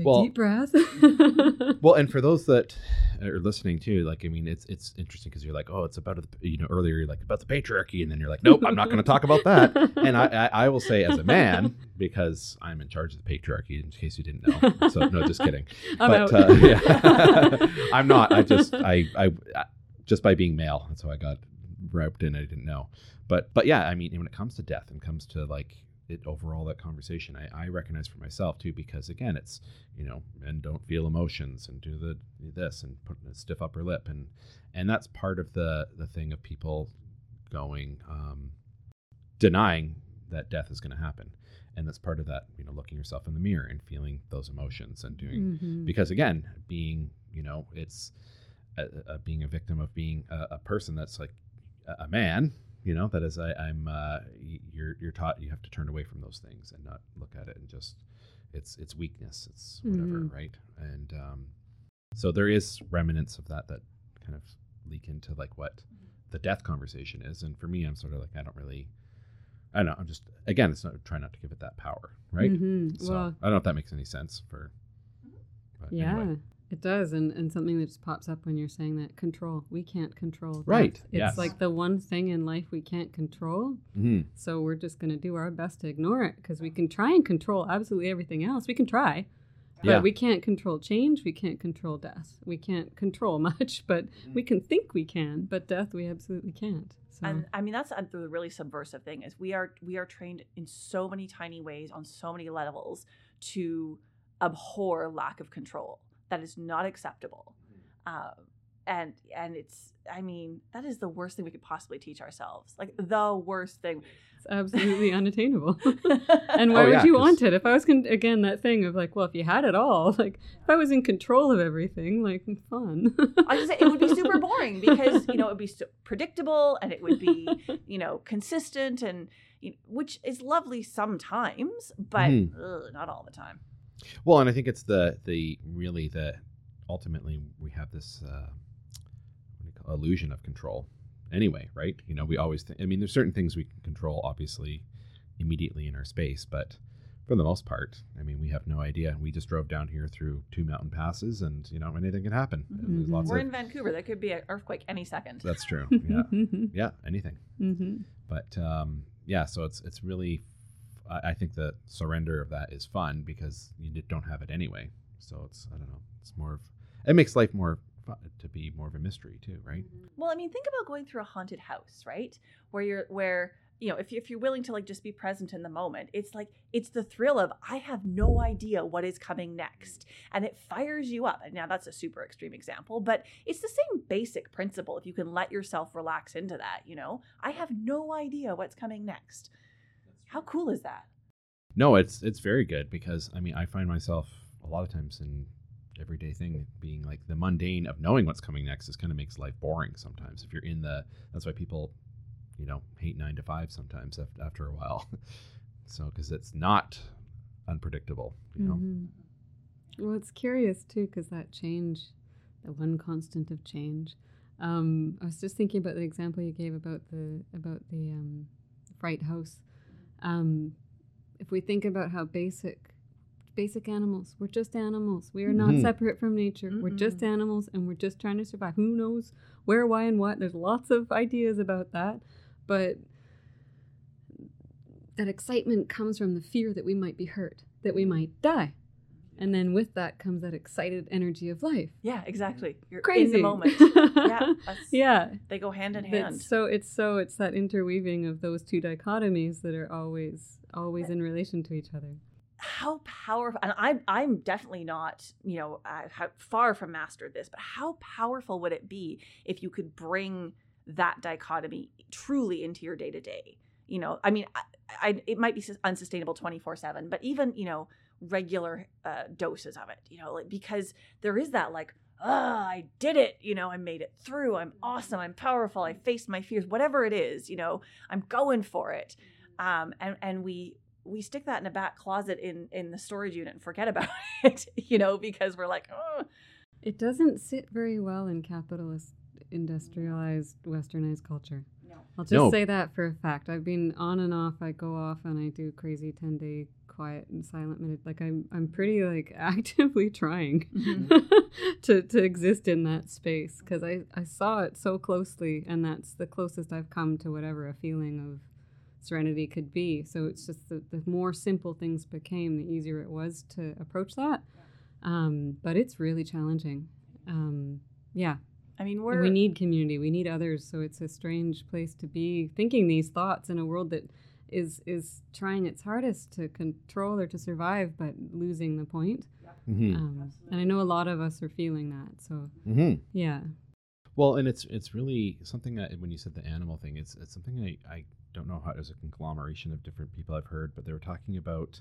Speaker 3: Big well, deep breath.
Speaker 2: well, and for those that are listening too, like I mean, it's it's interesting because you're like, oh, it's about the you know earlier you're like about the patriarchy, and then you're like, nope, I'm not going to talk about that. And I, I, I will say as a man because I'm in charge of the patriarchy, in case you didn't know. So no, just kidding. I'm but uh, yeah, I'm not. I just I I just by being male, that's how I got roped in. I didn't know, but but yeah, I mean, when it comes to death and comes to like it overall that conversation I, I recognize for myself too because again it's you know men don't feel emotions and do the this and put a stiff upper lip and and that's part of the the thing of people going um, denying that death is going to happen and that's part of that you know looking yourself in the mirror and feeling those emotions and doing mm-hmm. because again being you know it's a, a being a victim of being a, a person that's like a man you know that is I, i'm uh, you're you're taught you have to turn away from those things and not look at it and just it's it's weakness it's whatever mm-hmm. right and um, so there is remnants of that that kind of leak into like what the death conversation is and for me i'm sort of like i don't really i don't know i'm just again it's not trying not to give it that power right mm-hmm. so well, i don't know if that makes any sense for
Speaker 3: yeah anyway. It does, and, and something that just pops up when you're saying that control. We can't control. that.
Speaker 2: Right,
Speaker 3: It's
Speaker 2: yes.
Speaker 3: like the one thing in life we can't control.
Speaker 2: Mhm.
Speaker 3: So we're just going to do our best to ignore it because we can try and control absolutely everything else. We can try, but
Speaker 2: Yeah.
Speaker 3: we can't control change. We can't control death. We can't control much, but we can think we can. But death, we absolutely can't. So
Speaker 1: And I mean that's uh, the really subversive thing is we are we are trained in so many tiny ways on so many levels to abhor lack of control. That is not acceptable. Um, and and it's I mean that is the worst thing we could possibly teach ourselves. Like the worst thing.
Speaker 3: it's absolutely unattainable. and why
Speaker 2: Oh,
Speaker 3: would
Speaker 2: you
Speaker 3: you
Speaker 2: 'cause-
Speaker 3: want it? If I was con- again that thing of like, well, if you had it all, like if I was in control of everything, like fun.
Speaker 1: I was gonna say it would be super boring because you know it would be so predictable and it would be you know consistent and you which is lovely sometimes, but
Speaker 2: Mhm.
Speaker 1: ugh, not all the time.
Speaker 2: Well, and I think it's the the really the ultimately we have this uh, what do you call illusion of control. Anyway, right? You know, we always. Th- I mean, there's certain things we can control, obviously, immediately in our space, but for the most part, I mean, we have no idea. We just drove down here through two mountain passes, and you know, anything can happen.
Speaker 3: Mhm.
Speaker 2: lots
Speaker 1: We're
Speaker 2: of.
Speaker 1: in Vancouver. There could be an earthquake any second.
Speaker 2: That's true. Yeah, yeah, anything.
Speaker 3: hmm
Speaker 2: but um, yeah so it's it's really I, I think the surrender of that is fun because you don't have it anyway so it's i don't know it's more of it makes life more fun to be more of a mystery too right mm-hmm.
Speaker 1: Well, I mean, think about going through a haunted house, right? Where you're where you know, if, if you're willing to like just be present in the moment, it's like it's the thrill of I have no idea what is coming next, and it fires you up. And now that's a super extreme example, but it's the same basic principle. If you can let yourself relax into that, you know, I have no idea what's coming next. How cool is that?
Speaker 2: no it's it's very good because i mean i find myself a lot of times in everyday thing being like the mundane of knowing what's coming next is kind of makes life boring sometimes if you're in the that's why people you know hate nine to five sometimes af- after a while so because it's not unpredictable you know
Speaker 3: Mhm. Well, it's curious too because that change, the one constant of change. Um, I was just thinking about the example you gave about the about the um, fright house. Um, if we think about how basic basic animals, we're just animals. We are not
Speaker 2: Mhm.
Speaker 3: separate from nature. We're just animals, and we're just trying to survive. Who knows where, why, and what? There's lots of ideas about that, but that excitement comes from the fear that we might be hurt, that we might die. And then with that comes that excited energy of life.
Speaker 1: Yeah, exactly. You're
Speaker 3: Crazy.
Speaker 1: in the moment. yeah,
Speaker 3: yeah.
Speaker 1: they go hand in hand.
Speaker 3: so it's so it's that interweaving of those two dichotomies that are always always in relation to each other.
Speaker 1: how powerful and i'm i'm definitely not you know have far from mastered this but how powerful would it be if you could bring that dichotomy truly into your day to day you know i mean I, I it might be unsustainable 24 7 but even you know regular uh, doses of it you know like because there is that like ah i did it you know i made it through i'm awesome i'm powerful i faced my fears whatever it is you know i'm going for it um, and and we we stick that in a back closet in in the storage unit and forget about it you know because we're like oh
Speaker 3: It doesn't sit very well in capitalist industrialized westernized culture.
Speaker 1: no
Speaker 3: I'll just
Speaker 2: No.
Speaker 3: say that for a fact. I've been on and off. I go off and I do crazy 10 day quiet and silent minute. Like I'm I'm pretty like actively trying to to exist in that space because I I saw it so closely and that's the closest I've come to whatever a feeling of serenity could be. So it's just the, the more simple things became, the easier it was to approach that. Um, but it's really challenging. Um, yeah,
Speaker 1: i mean we're
Speaker 3: we need community. We need others. So it's a strange place to be thinking these thoughts in a world that is is trying its hardest to control or to survive, but losing the point.
Speaker 2: Mhm.
Speaker 3: Um, and I know a lot of us are feeling that. So
Speaker 2: Mhm.
Speaker 3: yeah,
Speaker 2: Well, and it's it's really something that when you said the animal thing, it's it's something I, I don't know how there's a conglomeration of different people I've heard, but they were talking about,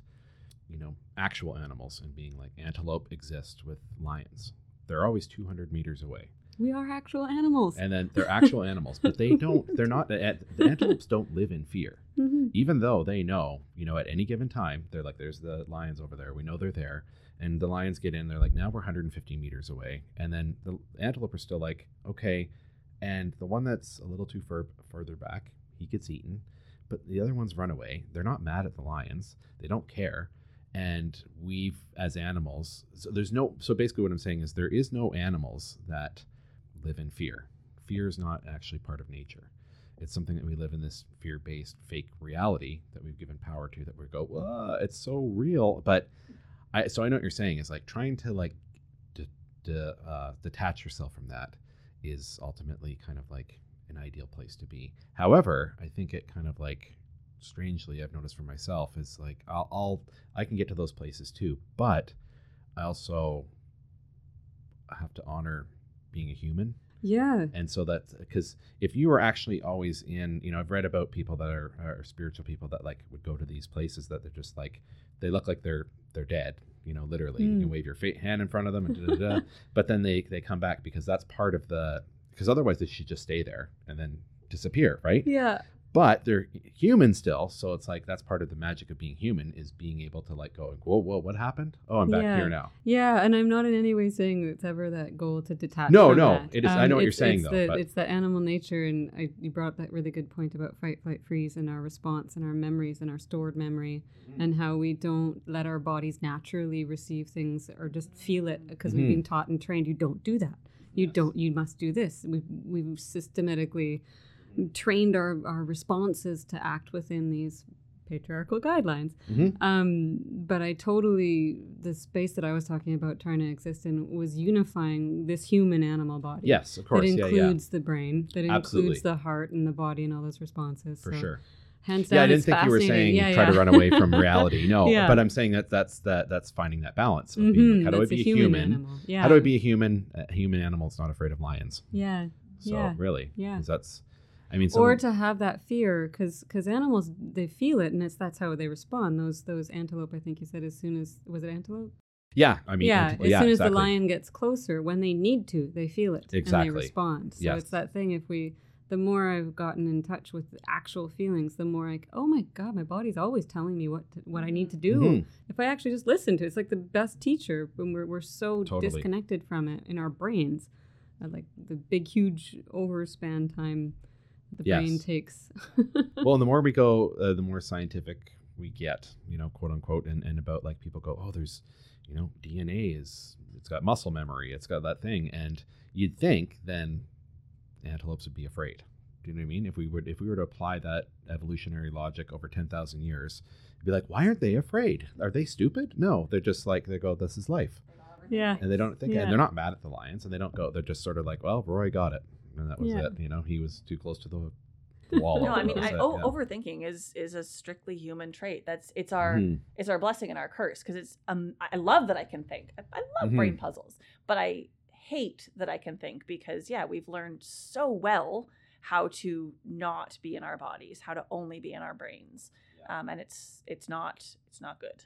Speaker 2: you know, actual animals and being like antelope exist with lions. They're always 200 meters away,
Speaker 3: we are actual animals.
Speaker 2: and then they're actual animals, but they don't. They're not. The, the antelopes don't live in fear,
Speaker 3: Mhm.
Speaker 2: even though they know, you know, at any given time, they're like, "There's the lions over there. We know they're there." And the lions get in. They're like, "Now we're 150 meters away," and then the antelope are still like, "Okay." And the one that's a little too far further back, he gets eaten, but the other ones run away. They're not mad at the lions. They don't care. and we've as animals so there's no so basically what i'm saying is there is no animals that live in fear fear is not actually part of nature it's something that we live in this fear-based fake reality that we've given power to that we go it's so real but i so i know what you're saying is like trying to like de- de- uh, detach yourself from that is ultimately kind of like an ideal place to be however i think it kind of like strangely I've noticed for myself is like I'll, I'll I can get to those places too, but I also have to honor being a human.
Speaker 3: Yeah.
Speaker 2: And so that because if you were actually always in, you know, I've read about people that are, are spiritual people that like would go to these places that they're just like they look like they're they're dead, you know, literally. You
Speaker 3: Mm.
Speaker 2: can wave your hand in front of them, and da, da, da, but then they they come back because that's part of the because otherwise they should just stay there and then disappear, right?
Speaker 3: Yeah.
Speaker 2: But they're human still so it's like that's part of the magic of being human is being able to like go whoa whoa what happened oh i'm back
Speaker 3: Yeah.
Speaker 2: here now
Speaker 3: Yeah, and I'm not in any way saying it's ever that goal to detach.
Speaker 2: No,
Speaker 3: from
Speaker 2: no,
Speaker 3: that. Um,
Speaker 2: it is- I know what you're saying,
Speaker 3: it's
Speaker 2: though,
Speaker 3: The,
Speaker 2: but-
Speaker 3: It's the animal nature, and I, you brought up that really good point about fight, flight, freeze, and our response, and our memories, and our stored memory,
Speaker 2: Mm-hmm.
Speaker 3: and how we don't let our bodies naturally receive things or just feel it because
Speaker 2: Mhm.
Speaker 3: we've been taught and trained. You don't do that. You don't. You must do this. We've we've systematically trained our, our responses to act within these patriarchal guidelines.
Speaker 2: Mhm.
Speaker 3: Um, but I totally the space that I was talking about trying to exist in was unifying this human animal body.
Speaker 2: yes of course
Speaker 3: that
Speaker 2: yeah
Speaker 3: includes the brain, that
Speaker 2: Absolutely.
Speaker 3: includes the heart and the body and all those responses.
Speaker 2: for
Speaker 3: So,
Speaker 2: sure
Speaker 3: Hands
Speaker 2: yeah i didn't think you were saying
Speaker 3: yeah,
Speaker 2: try
Speaker 3: yeah.
Speaker 2: to run away from reality no
Speaker 3: Yeah.
Speaker 2: but i'm saying that that's that that's finding that balance of being like,
Speaker 3: Mhm,
Speaker 2: how do i be a
Speaker 3: human,
Speaker 2: human.
Speaker 3: Yeah.
Speaker 2: how do i be a human a human animal that's not afraid of lions
Speaker 3: Yeah.
Speaker 2: so
Speaker 3: Yeah.
Speaker 2: really
Speaker 3: yeah,
Speaker 2: that's i mean some,
Speaker 3: or to have that fear because because animals they feel it and it's that's how they respond those those antelope i think you said as soon as was it antelope
Speaker 2: yeah i mean
Speaker 3: yeah
Speaker 2: ant-
Speaker 3: as
Speaker 2: yeah
Speaker 3: soon as
Speaker 2: exactly.
Speaker 3: the lion gets closer when they need to they feel it and they respond so
Speaker 2: Yes.
Speaker 3: it's that thing if we the more i've gotten in touch with the actual feelings the more like oh my god my body's always telling me what to, what i need to do
Speaker 2: Mhm.
Speaker 3: if i actually just listen to it it's like the best teacher when we're, we're so
Speaker 2: Totally.
Speaker 3: disconnected from it in our brains uh, like the big huge overspan time the brain takes
Speaker 2: well, and the more we go, uh, the more scientific we get, you know, quote unquote, and, and about like people go, oh, there's, you know, DNA is, it's got muscle memory, it's got that thing. And you'd think then antelopes would be afraid. Do you know what I mean? If we would, if we were to apply that evolutionary logic over 10,000 years, it'd be like, why aren't they afraid? Are they stupid? No, they're just like, they go, this is life.
Speaker 3: yeah
Speaker 2: And they don't think,
Speaker 3: Yeah.
Speaker 2: and they're not mad at the lions and they don't go, they're just sort of like, well, Roy got it. And that was
Speaker 3: Yeah.
Speaker 2: it. You know, he was too close to the wall.
Speaker 1: No, I mean, I,
Speaker 2: it,
Speaker 1: o-
Speaker 2: yeah.
Speaker 1: overthinking is is a strictly human trait. That's it's our
Speaker 2: Mhm.
Speaker 1: it's our blessing and our curse because it's um I love that I can think. I, I love
Speaker 2: Mhm.
Speaker 1: brain puzzles, but I hate that I can think because yeah, we've learned so well how to not be in our bodies, how to only be in our brains, um, and it's it's not it's not good.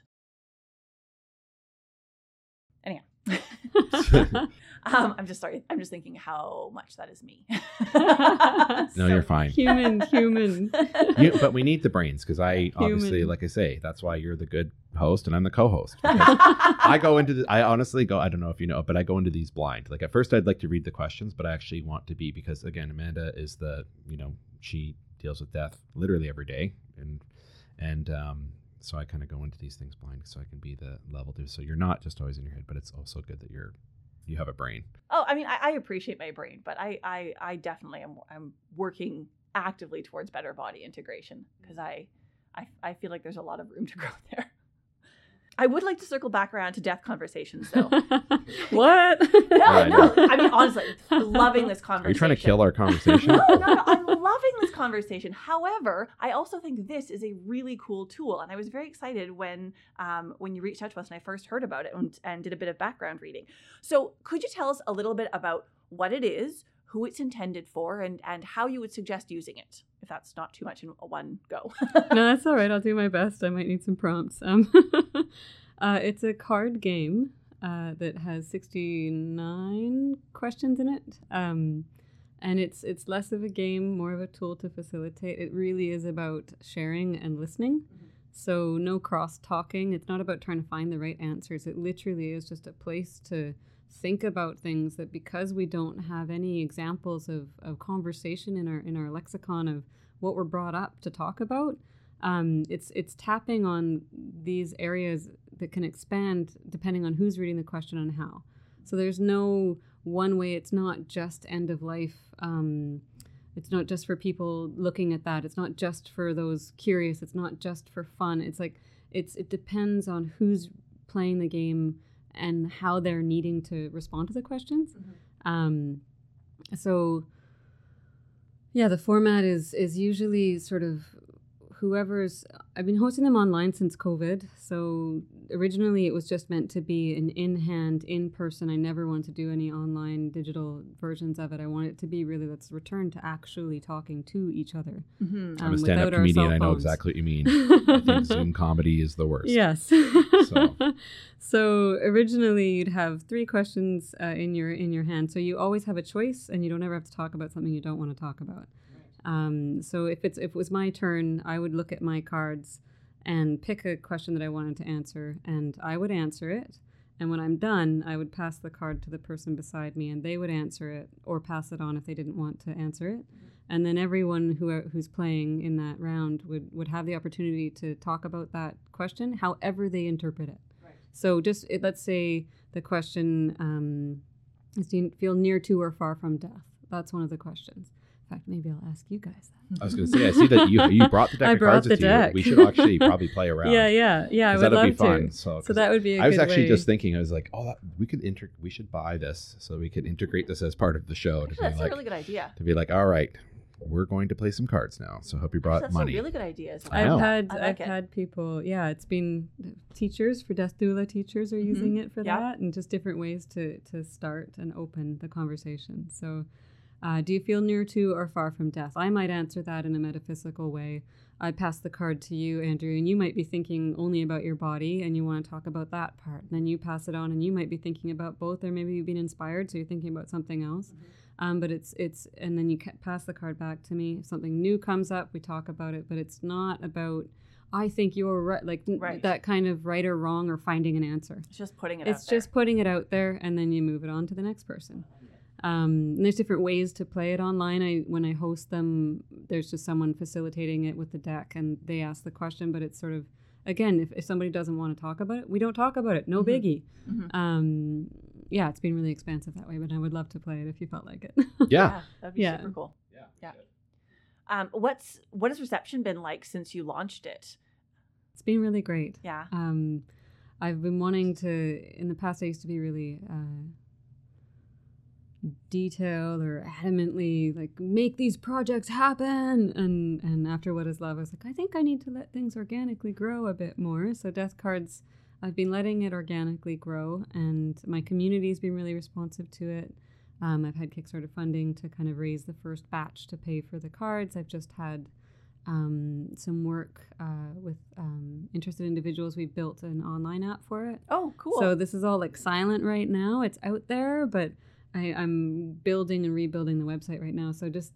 Speaker 1: Anyhow, um, I'm just sorry. I'm just thinking how much that is me.
Speaker 2: No, you're fine.
Speaker 3: human human
Speaker 2: you, but we need the brains because I obviously, like I say, that's why you're the good host and I'm the co-host. I go into the, I honestly go, I don't know if you know, but I go into these blind. Like at first, I'd like to read the questions, but I actually want to be because again, Amanda is the, you know, she deals with death literally every day, and and um, so I kind of go into these things blind so I can be the level two. So you're not just always in your head, but it's also good that you're you have a brain.
Speaker 1: Oh, I mean, I, I appreciate my brain, but I, I, I definitely am. I'm working actively towards better body integration because I, I, I feel like there's a lot of room to grow there. I would like to circle back around to death conversations, though.
Speaker 3: what
Speaker 1: No,
Speaker 2: I
Speaker 1: no.
Speaker 2: know.
Speaker 1: I mean, honestly, loving this conversation.
Speaker 2: Are
Speaker 1: conversation.
Speaker 2: you trying to kill our conversation?
Speaker 1: no, no, no. I'm loving this conversation. However, I also think this is a really cool tool, and I was very excited when um, when you reached out to us and I first heard about it and, and did a bit of background reading. So, could you tell us a little bit about what it is, who it's intended for, and and how you would suggest using it, if that's not too much in one go?
Speaker 3: no, that's all right. I'll do my best. I might need some prompts. Um, uh, it's a card game uh, that has 69 questions in it. Um, and it's it's less of a game, more of a tool to facilitate. It really is about sharing and listening. So no cross talking. It's not about trying to find the right answers. It literally is just a place to think about things that because we don't have any examples of, of conversation in our in our lexicon of what we're brought up to talk about, um, it's it's tapping on these areas that can expand depending on who's reading the question and how. So there's no one way. It's not just end of life. Um, it's not just for people looking at that. It's not just for those curious. It's not just for fun. It's like it's it depends on who's playing the game and how they're needing to respond to the questions.
Speaker 1: Mm-hmm.
Speaker 3: Um, so yeah, the format is is usually sort of whoever's I've been hosting them online since COVID. So originally it was just meant to be an in hand, in person. I never wanted to do any online digital versions of it. I want it to be really let's return to actually talking to each other.
Speaker 1: Mhm.
Speaker 2: I'm a
Speaker 3: um,
Speaker 2: stand up
Speaker 3: without
Speaker 2: comedian. I know exactly what you mean. I think Zoom comedy is the worst.
Speaker 3: Yes.
Speaker 2: So-
Speaker 3: so originally you'd have three questions uh, in your in your hand. So you always have a choice, and you don't ever have to talk about something you don't want to talk about. Um, so if it's if it was my turn, I would look at my cards and pick a question that I wanted to answer, and I would answer it. And when I'm done, I would pass the card to the person beside me, and they would answer it or pass it on if they didn't want to answer it. And then everyone who who's playing in that round would would have the opportunity to talk about that question, however they interpret it. So just it, let's say the question um, is: Do you feel near to or far from death? That's one of the questions. In fact, maybe I'll ask you guys that.
Speaker 2: I was going to say, I see that you you brought the deck
Speaker 3: I
Speaker 2: of
Speaker 3: brought
Speaker 2: cards
Speaker 3: the
Speaker 2: with
Speaker 3: deck.
Speaker 2: you. We should actually probably play around.
Speaker 3: Yeah, yeah, yeah. I
Speaker 2: 'Cause
Speaker 3: would
Speaker 2: that'll
Speaker 3: love
Speaker 2: be fun.
Speaker 3: to.
Speaker 2: So,
Speaker 3: So
Speaker 2: 'cause
Speaker 3: that would be. I
Speaker 2: I was actually just thinking, I was like, oh, that, we could inter- we should buy this so we could integrate this as part of the show to
Speaker 1: that's
Speaker 2: be
Speaker 1: a
Speaker 2: like
Speaker 1: really good idea.
Speaker 2: to be like, all right, we're going to play some cards now. So hope you brought
Speaker 1: that's
Speaker 2: money.
Speaker 1: a really good idea. As.
Speaker 2: I
Speaker 3: I've had
Speaker 1: I like
Speaker 3: I've
Speaker 1: it.
Speaker 3: had people. Yeah, it's been teachers for death doula teachers are mm-hmm. using it for
Speaker 1: Yeah.
Speaker 3: that, and just different ways to to start and open the conversation. So, uh, do you feel near to or far from death? I might answer that in a metaphysical way. I pass the card to you, Andrew, and you might be thinking only about your body and you want to talk about that part. And then you pass it on, and you might be thinking about both, or maybe you've been inspired, so you're thinking about something else. Um, but it's it's and then you pass the card back to me. If something new comes up, we talk about it. But it's not about I think you're right, like
Speaker 1: Right.
Speaker 3: that kind of right or wrong or finding an answer.
Speaker 1: It's just putting it.
Speaker 3: It's
Speaker 1: out there.
Speaker 3: just putting it out there, and then you move it on to the next person. Um, and there's different ways to play it online. I when I host them, there's just someone facilitating it with the deck, and they ask the question. But it's sort of again, if, if somebody doesn't want to talk about it, we don't talk about it. No
Speaker 1: Mhm.
Speaker 3: biggie.
Speaker 1: Mhm.
Speaker 3: Um, yeah, it's been really expansive that way, but I would love to play it if you felt like it.
Speaker 2: yeah.
Speaker 1: that'd be
Speaker 3: Yeah.
Speaker 1: super cool.
Speaker 2: Yeah.
Speaker 1: Yeah. Um, what's what has reception been like since you launched it?
Speaker 3: it's been really great.
Speaker 1: Yeah.
Speaker 3: Um, I've been wanting to. In the past, I used to be really uh, detailed or adamantly like make these projects happen. And and after what is love, I was like, I think I need to let things organically grow a bit more. So death cards, I've been letting it organically grow, and my community's been really responsive to it. Um, I've had Kickstarter funding to kind of raise the first batch to pay for the cards. I've just had um, some work uh, with um, interested individuals. We built an online app for it.
Speaker 1: Oh, cool.
Speaker 3: So this is all like silent right now. It's out there, but I, I'm building and rebuilding the website right now. So just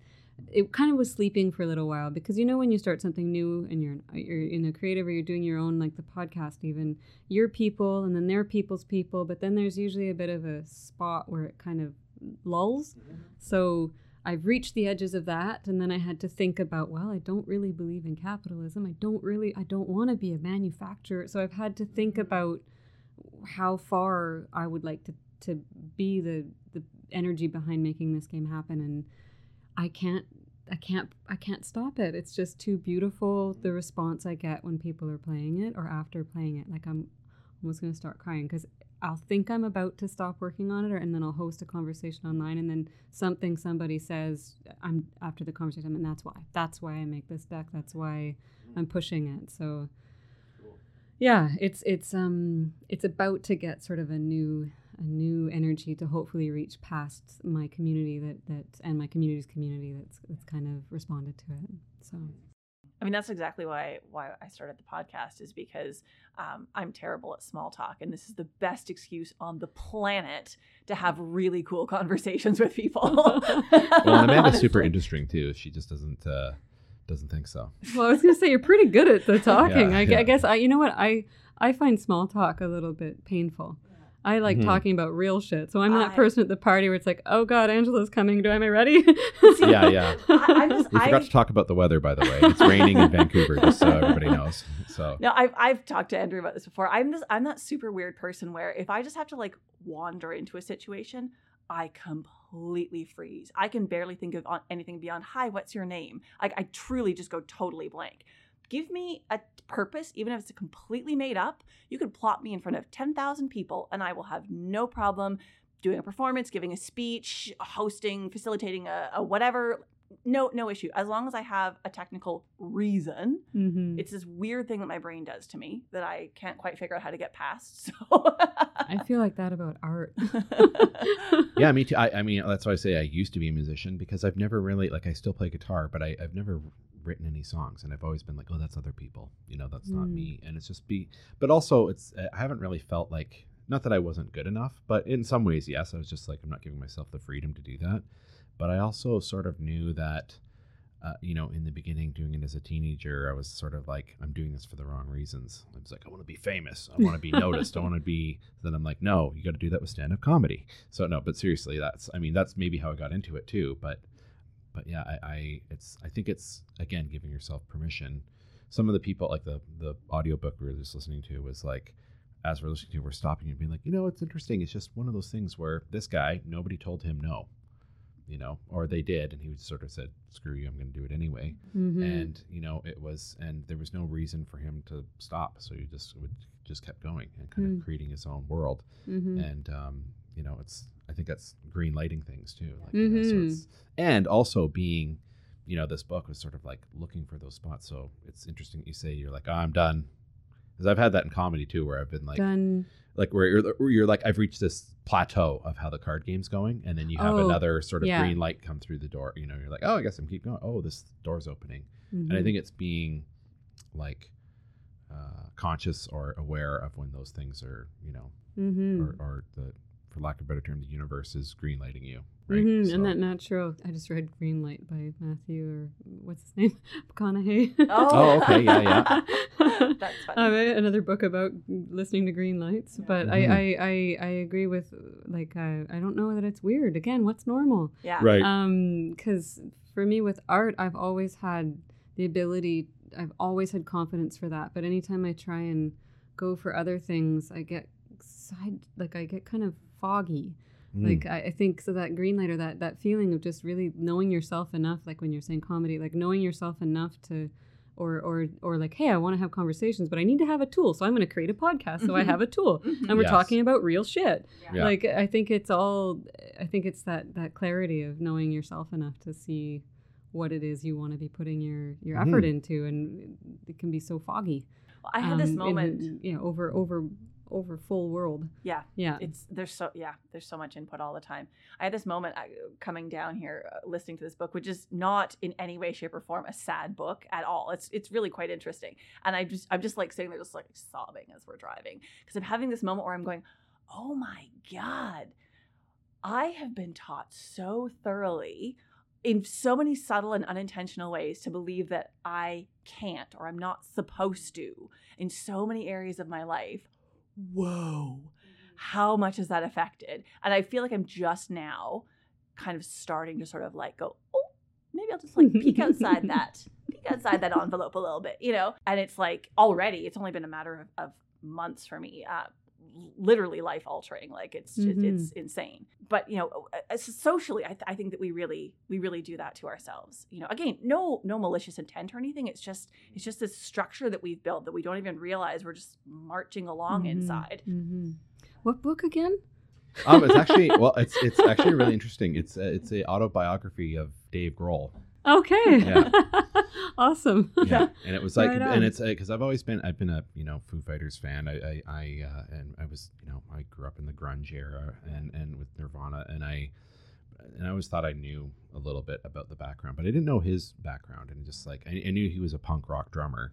Speaker 3: it kind of was sleeping for a little while because you know when you start something new and you're you're in a creative or you're doing your own like the podcast even your people and then their people's people but then there's usually a bit of a spot where it kind of lulls. Mm-hmm. So I've reached the edges of that and then I had to think about well I don't really believe in capitalism. I don't really I don't want to be a manufacturer. So I've had to think mm-hmm. about how far I would like to to be the energy behind making this game happen and I can't I can't I can't stop it. It's just too beautiful the response I get when people are playing it or after playing it. Like I'm almost going to start crying cuz I'll think I'm about to stop working on it or, and then I'll host a conversation online and then something somebody says I'm after the conversation and that's why. That's why I make this deck. That's why I'm pushing it. So yeah, it's it's um it's about to get sort of a new a new energy to hopefully reach past my community that that and my community's community that's that's kind of responded to it. So
Speaker 1: I mean, that's exactly why why I started the podcast is because um, I'm terrible at small talk, and this is the best excuse on the planet to have really cool conversations with people.
Speaker 2: Well, and Amanda's super interesting too. She just doesn't uh, doesn't think so.
Speaker 3: well, I was gonna say you're pretty good at the talking.
Speaker 2: Yeah,
Speaker 3: I,
Speaker 2: yeah.
Speaker 3: I guess I you know what I I find small talk a little bit painful. I like
Speaker 2: Mhm.
Speaker 3: talking about real shit. So I'm that
Speaker 1: I-
Speaker 3: person at the party where it's like, oh god, Angela's coming. Do am I ready?
Speaker 2: Yeah, yeah.
Speaker 1: I, I'm just,
Speaker 2: We forgot
Speaker 1: I,
Speaker 2: to talk about the weather, by the way. It's raining in Vancouver, just so everybody knows. So
Speaker 1: No, I've I've talked to Andrew about this before. I'm this I'm that super weird person where if I just have to like wander into a situation, I completely freeze. I can barely think of anything beyond "Hi, what's your name?" Like I truly just go totally blank. Give me a purpose, even if it's completely made up. You could plot me in front of ten thousand people, and I will have no problem doing a performance, giving a speech, hosting, facilitating a, a whatever. No, no issue. As long as I have a technical reason,
Speaker 3: hmm
Speaker 1: it's this weird thing that my brain does to me that I can't quite figure out how to get past. So
Speaker 3: I feel like that about art.
Speaker 2: yeah, me too. I, I mean, that's why I say I used to be a musician because I've never really like I still play guitar, but I, I've never written any songs, and I've always been like, oh, that's other people. You know, that's not
Speaker 3: Mm.
Speaker 2: me. And it's just be, but also it's uh, I haven't really felt like not that I wasn't good enough, but in some ways, yes, I was just like I'm not giving myself the freedom to do that. But I also sort of knew that. Uh, you know, in the beginning, doing it as a teenager, I was sort of like, I'm doing this for the wrong reasons. I was like, I want to be famous. I want to be noticed. I want to be. Then I'm like, no, you got to do that with stand up comedy. So no, but seriously, that's. I mean, that's maybe how I got into it too. But, but yeah, I, I it's. I think it's again giving yourself permission. Some of the people, like the the audiobook we were just listening to, was like, as we're listening to, we're stopping and being like, you know, it's interesting. It's just one of those things where this guy, nobody told him no, you know, or they did, and he sort of said, "Screw you, I'm going to do it anyway."
Speaker 3: Mhm.
Speaker 2: and you know it was and there was no reason for him to stop so he just would just kept going and kind
Speaker 3: Hmm.
Speaker 2: of creating his own world
Speaker 3: Mhm.
Speaker 2: and um you know it's i think that's green lighting things too like you know, so
Speaker 3: Mhm.
Speaker 2: it's, and also being you know this book was sort of like looking for those spots so it's interesting you say you're like oh, i'm done because i've had that in comedy too where i've been like
Speaker 3: Done.
Speaker 2: like where you're, where you're like i've reached this plateau of how the card game's going and then you have
Speaker 3: Oh,
Speaker 2: another sort of
Speaker 3: yeah.
Speaker 2: green light come through the door you know you're like oh i guess i'm keep going oh this door's opening and I
Speaker 3: Mhm.
Speaker 2: think it's being like uh, conscious or aware of when those things are, you know,
Speaker 3: Mhm.
Speaker 2: or, or the, for lack of a better term, the universe is green lighting you, right?
Speaker 3: Mhm,
Speaker 2: So-
Speaker 3: And that natural. I just read Green Light by Matthew or what's his name, McConaughey.
Speaker 2: Oh, okay, yeah, yeah.
Speaker 1: That's funny.
Speaker 3: Um, another book about listening to green lights,
Speaker 1: Yeah.
Speaker 3: but
Speaker 2: Mhm.
Speaker 3: I, I, I, I agree with like uh, I don't know that it's weird. Again, what's normal?
Speaker 1: yeah.
Speaker 2: right.
Speaker 3: Um, because for me with art, I've always had the ability. I've always had confidence for that. But anytime I try and go for other things, I get side like I get kind of foggy.
Speaker 2: Mm.
Speaker 3: Like I, I think so that green light or that that feeling of just really knowing yourself enough, like when you're saying comedy, like knowing yourself enough to or or or like, hey, I want to have conversations, but I need to have a tool. So I'm gonna create a podcast so I
Speaker 1: Mhm.
Speaker 3: have a tool.
Speaker 1: Mhm.
Speaker 3: And we're
Speaker 2: Yes.
Speaker 3: talking about real shit.
Speaker 2: Yeah.
Speaker 3: Like I think it's all I think it's that that clarity of knowing yourself enough to see what it is you want to be putting your your effort
Speaker 2: Mhm.
Speaker 3: into and it can be so foggy.
Speaker 1: Well, I had this
Speaker 3: moment, in the-
Speaker 1: moment.
Speaker 3: yeah, over over over full world.
Speaker 1: yeah.
Speaker 3: Yeah.
Speaker 1: It's there's so yeah there's so much input all the time. I had this moment uh, coming down here uh, listening to this book, which is not in any way, shape, or form a sad book at all. It's it's really quite interesting, and I just I'm just like sitting there just like sobbing as we're driving because I'm having this moment where I'm going, oh my god, I have been taught so thoroughly in so many subtle and unintentional ways to believe that I can't or I'm not supposed to in so many areas of my life. Whoa how much has that affected? And I feel like I'm just now kind of starting to sort of like go, oh, maybe I'll just like peek outside that, peek outside that envelope a little bit, you know? And it's like already, it's only been a matter of, of months for me. Uh, literally life altering like it's just
Speaker 3: Mhm.
Speaker 1: it's insane but you know uh, socially I, th- I think that we really we really do that to ourselves you know again no no malicious intent or anything it's just it's just this structure that we've built that we don't even realize we're just marching along
Speaker 3: Mhm,
Speaker 1: inside
Speaker 3: mhm. What book again?
Speaker 2: um, it's actually well, it's it's actually really interesting. It's a, it's a autobiography of Dave Grohl.
Speaker 3: Okay.
Speaker 2: Yeah.
Speaker 3: awesome.
Speaker 2: Yeah, and it was like,
Speaker 3: Right
Speaker 2: and it's because I've always been, I've been a you know Foo Fighters fan. I I, I uh, and I was you know I grew up in the grunge era and and with Nirvana, and I and I always thought I knew a little bit about the background, but I didn't know his background, and just like I, I knew he was a punk rock drummer,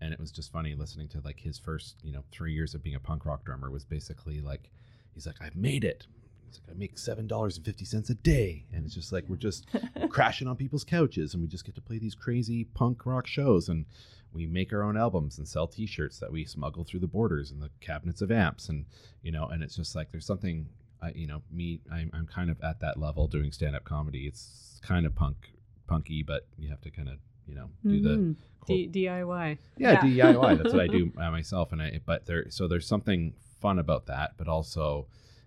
Speaker 2: and it was just funny listening to like his first you know three years of being a punk rock drummer was basically like he's like I've made it. It's like I make seven dollars and fifty cents a day, and it's just like we're just crashing on people's couches, and we just get to play these crazy punk rock shows, and we make our own albums and sell T-shirts that we smuggle through the borders and the cabinets of amps, and you know, and it's just like there's something, I, you know, me, I'm, I'm kind of at that level doing stand-up comedy. It's kind of punk, punky, but you have to kind of, you know, do the
Speaker 3: Mhm.
Speaker 2: quote-
Speaker 3: D- DIY.
Speaker 2: yeah,
Speaker 1: Yeah.
Speaker 2: DIY. That's what I do myself, and I. But there, so there's something fun about that, but also,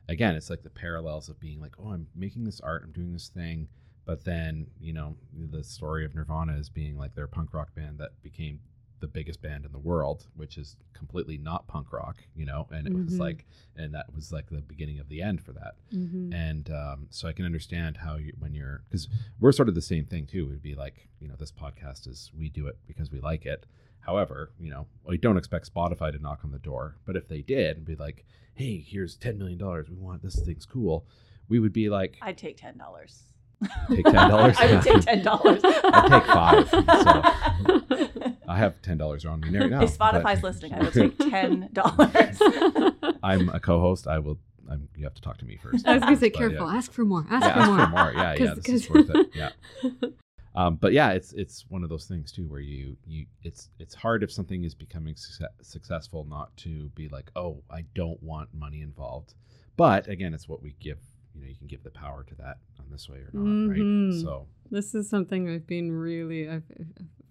Speaker 2: again, it's like the parallels of being like, oh, I'm making this art, I'm doing this thing, but then you know, the story of Nirvana is being like their punk rock band that became the biggest band in the world, which is completely not punk rock, you know, and it was
Speaker 3: Mhm.
Speaker 2: like, and that was like the beginning of the end for that
Speaker 3: Mm-hmm.
Speaker 2: and um, so I can understand how you when you're because we're sort of the same thing too. We'd be like, you know, this podcast is we do it because we like it. However, you know, we don't expect Spotify to knock on the door, but if they did and be like, hey, here's ten million dollars, we want this thing's cool, we would be like,
Speaker 1: I'd take ten dollars.
Speaker 2: take ten dollars.
Speaker 1: I would take ten dollars.
Speaker 2: I'd take five, so. I have ten dollars on me right now.
Speaker 1: if Spotify's
Speaker 2: but-
Speaker 1: listening, I will take ten dollars.
Speaker 2: I'm a co-host. I will. I'm, you have to talk to me first.
Speaker 3: I was gonna say,
Speaker 2: But, yeah.
Speaker 3: careful. Ask for more. Ask
Speaker 2: yeah,
Speaker 3: for
Speaker 2: ask
Speaker 3: more.
Speaker 2: for more. Yeah, yeah,
Speaker 3: 'Cause-
Speaker 2: this is
Speaker 3: 'cause-
Speaker 2: worth it. Yeah. Um, but yeah, it's it's one of those things too where you you it's it's hard if something is becoming success, successful not to be like, oh, I don't want money involved. But again, it's what we give. You know, you can give the power to that on this way or not,
Speaker 3: Mhm.
Speaker 2: right? So
Speaker 3: This is something I've been really. I've,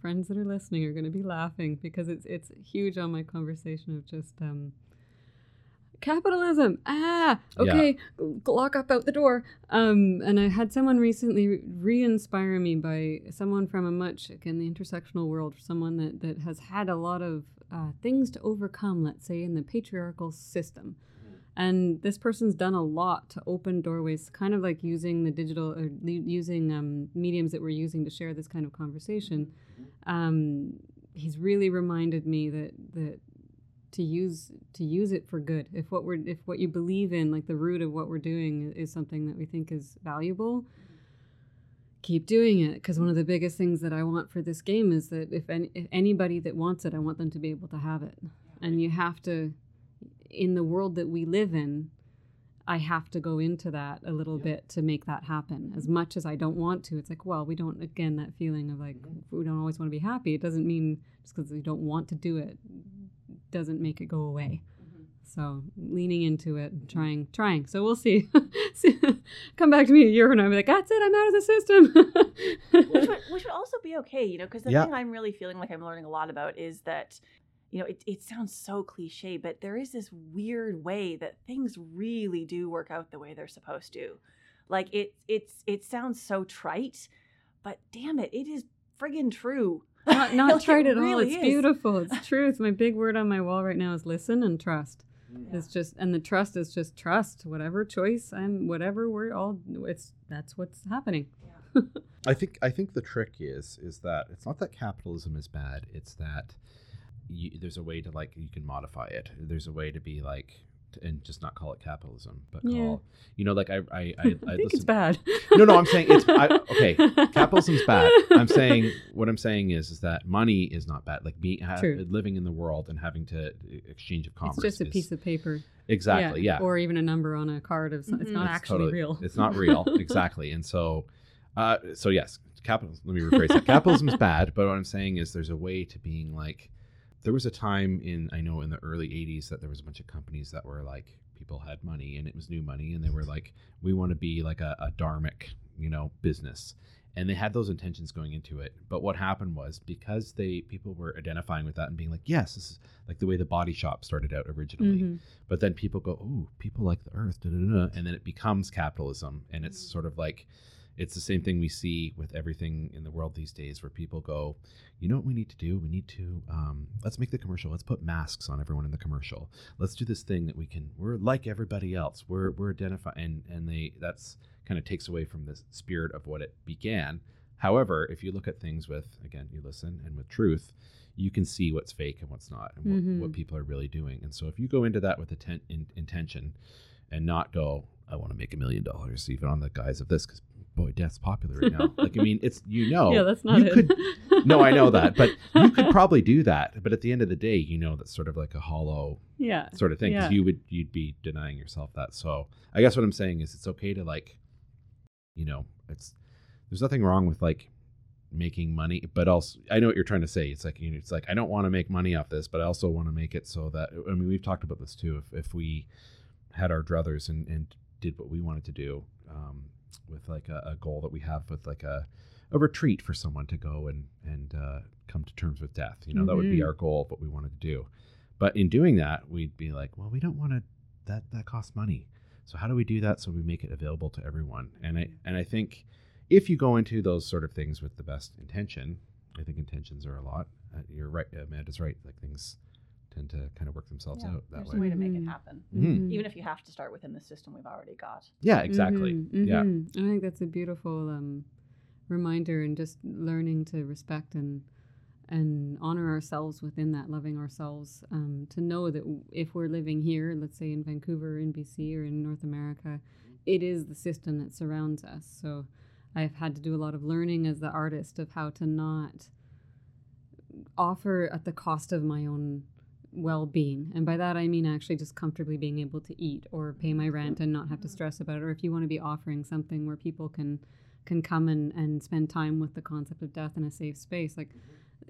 Speaker 3: friends that are listening are going to be laughing because it's it's huge on my conversation of just um, capitalism. Ah, okay, g- lock up out the door. Um, and I had someone recently re-inspire me by someone from a much again the intersectional world, someone that that has had a lot of uh, things to overcome. Let's say in the patriarchal system. And this person's done a lot to open doorways, kind of like using the digital or using um, mediums that we're using to share this kind of conversation. Um, he's really reminded me that that to use to use it for good. If what we're if what you believe in, like the root of what we're doing, is something that we think is valuable, keep doing it. Because one of the biggest things that I want for this game is that if, any, if anybody that wants it, I want them to be able to have it. And you have to in the world that we live in, I have to go into that a little bit to make that happen. As much as I don't want to, it's like, well, we don't, again, that feeling of like, mm-hmm. we don't always want to be happy. It doesn't mean just because we don't want to do it doesn't make it go away. Mm-hmm. So leaning into it, and trying, trying. So we'll see. See- Come back to me a year from now and be like, that's it, I'm out of the system.
Speaker 1: which would which would also be okay, you know, because the
Speaker 2: Yeah.
Speaker 1: thing I'm really feeling like I'm learning a lot about is that, you know, it, it sounds so cliche, but there is this weird way that things really do work out the way they're supposed to. Like it it's it sounds so trite, but damn it, it is friggin' true.
Speaker 3: not not
Speaker 1: Like,
Speaker 3: tried
Speaker 1: it
Speaker 3: at all. It's
Speaker 1: is.
Speaker 3: beautiful. It's truth. My big word on my wall right now is listen and trust.
Speaker 1: Yeah.
Speaker 3: It's just and the trust is just trust. Whatever choice and whatever we're all it's that's what's happening.
Speaker 2: I think I think the trick is is that it's not that capitalism is bad. It's that you, there's a way to like you can modify it. There's a way to be like t- and just not call it capitalism, but
Speaker 3: Yeah.
Speaker 2: call you know like I I I,
Speaker 3: I,
Speaker 2: I
Speaker 3: think
Speaker 2: listen,
Speaker 3: it's bad.
Speaker 2: No, no, I'm saying it's I, okay. Capitalism's bad. I'm saying what I'm saying is is that money is not bad. Like be ha- living in the world and having to exchange of commerce.
Speaker 3: It's just a
Speaker 2: is-
Speaker 3: piece of paper.
Speaker 2: exactly yeah.
Speaker 3: Or even a number on a card of some, it's not
Speaker 2: It's
Speaker 3: actually
Speaker 2: totally-
Speaker 3: real.
Speaker 2: It's not real, exactly. And so, uh, so yes, capitalism. Let me rephrase that. Capitalism is bad, but what I'm saying is there's a way to being like. There was a time in I know in the early '80s that there was a bunch of companies that were like people had money and it was new money and they were like we want to be like a, a dharmic you know business. And they had those intentions going into it. But what happened was because they people were identifying with that and being like yes this is like the way the body shop started out originally.
Speaker 3: Mhm.
Speaker 2: but then people go, "Oh, people like the earth," da, da, da, and then it becomes capitalism, and it's sort of like it's the same thing we see with everything in the world these days, where people go, "You know what we need to do? We need to um, let's make the commercial. Let's put masks on everyone in the commercial. Let's do this thing that we can. We're like everybody else. We're we're identify and and they that's kind of takes away from the spirit of what it began. However, if you look at things with again, you listen and with truth, you can see what's fake and what's not, and what,
Speaker 3: Mhm.
Speaker 2: what people are really doing. And so, if you go into that with atten- in, intention, and not go, I want to make a million dollars, even on the guise of this, because boy, death's popular right now. like I mean, it's you know,
Speaker 3: yeah, that's not
Speaker 2: you
Speaker 3: it.
Speaker 2: could no, I know that, but you could probably do that. But at the end of the day, you know that's sort of like a hollow
Speaker 3: yeah,
Speaker 2: sort of thing because
Speaker 3: Yeah.
Speaker 2: you would you'd be denying yourself that. So I guess what I'm saying is it's okay to like, you know, it's there's nothing wrong with like making money, but also I know what you're trying to say. It's like you know, it's like I don't want to make money off this, but I also want to make it so that I mean we've talked about this too. If if we had our druthers and and did what we wanted to do um, with like a, a goal that we have with like a a retreat for someone to go and and uh, come to terms with death. You know, that would be
Speaker 3: Mhm.
Speaker 2: our goal of what we wanted to do. But in doing that, we'd be like, well, we don't want to that that costs money. So how do we do that so we make it available to everyone? And I and I think if you go into those sort of things with the best intention, I think intentions are a lot. Uh, you're right, Amanda's right. Like things tend to kind of work themselves
Speaker 1: Yeah,
Speaker 2: out that
Speaker 1: there's
Speaker 2: way.
Speaker 1: a way to make it
Speaker 3: Mhm.
Speaker 1: happen,
Speaker 2: Mhm.
Speaker 1: even if you have to start within the system we've already got.
Speaker 2: Yeah, exactly.
Speaker 3: Mhm,
Speaker 2: Yeah.
Speaker 3: mhm. I think that's a beautiful um, reminder, and just learning to respect and and honor ourselves within that, loving ourselves. Um, to know that w- if we're living here, let's say in Vancouver, in BC, or in North America, it is the system that surrounds us. So I've had to do a lot of learning as the artist of how to not offer at the cost of my own well-being. And by that i mean actually just comfortably being able to eat or pay my rent and not have to stress about it. Or if you want to be offering something where people can can come and, and spend time with the concept of death in a safe space like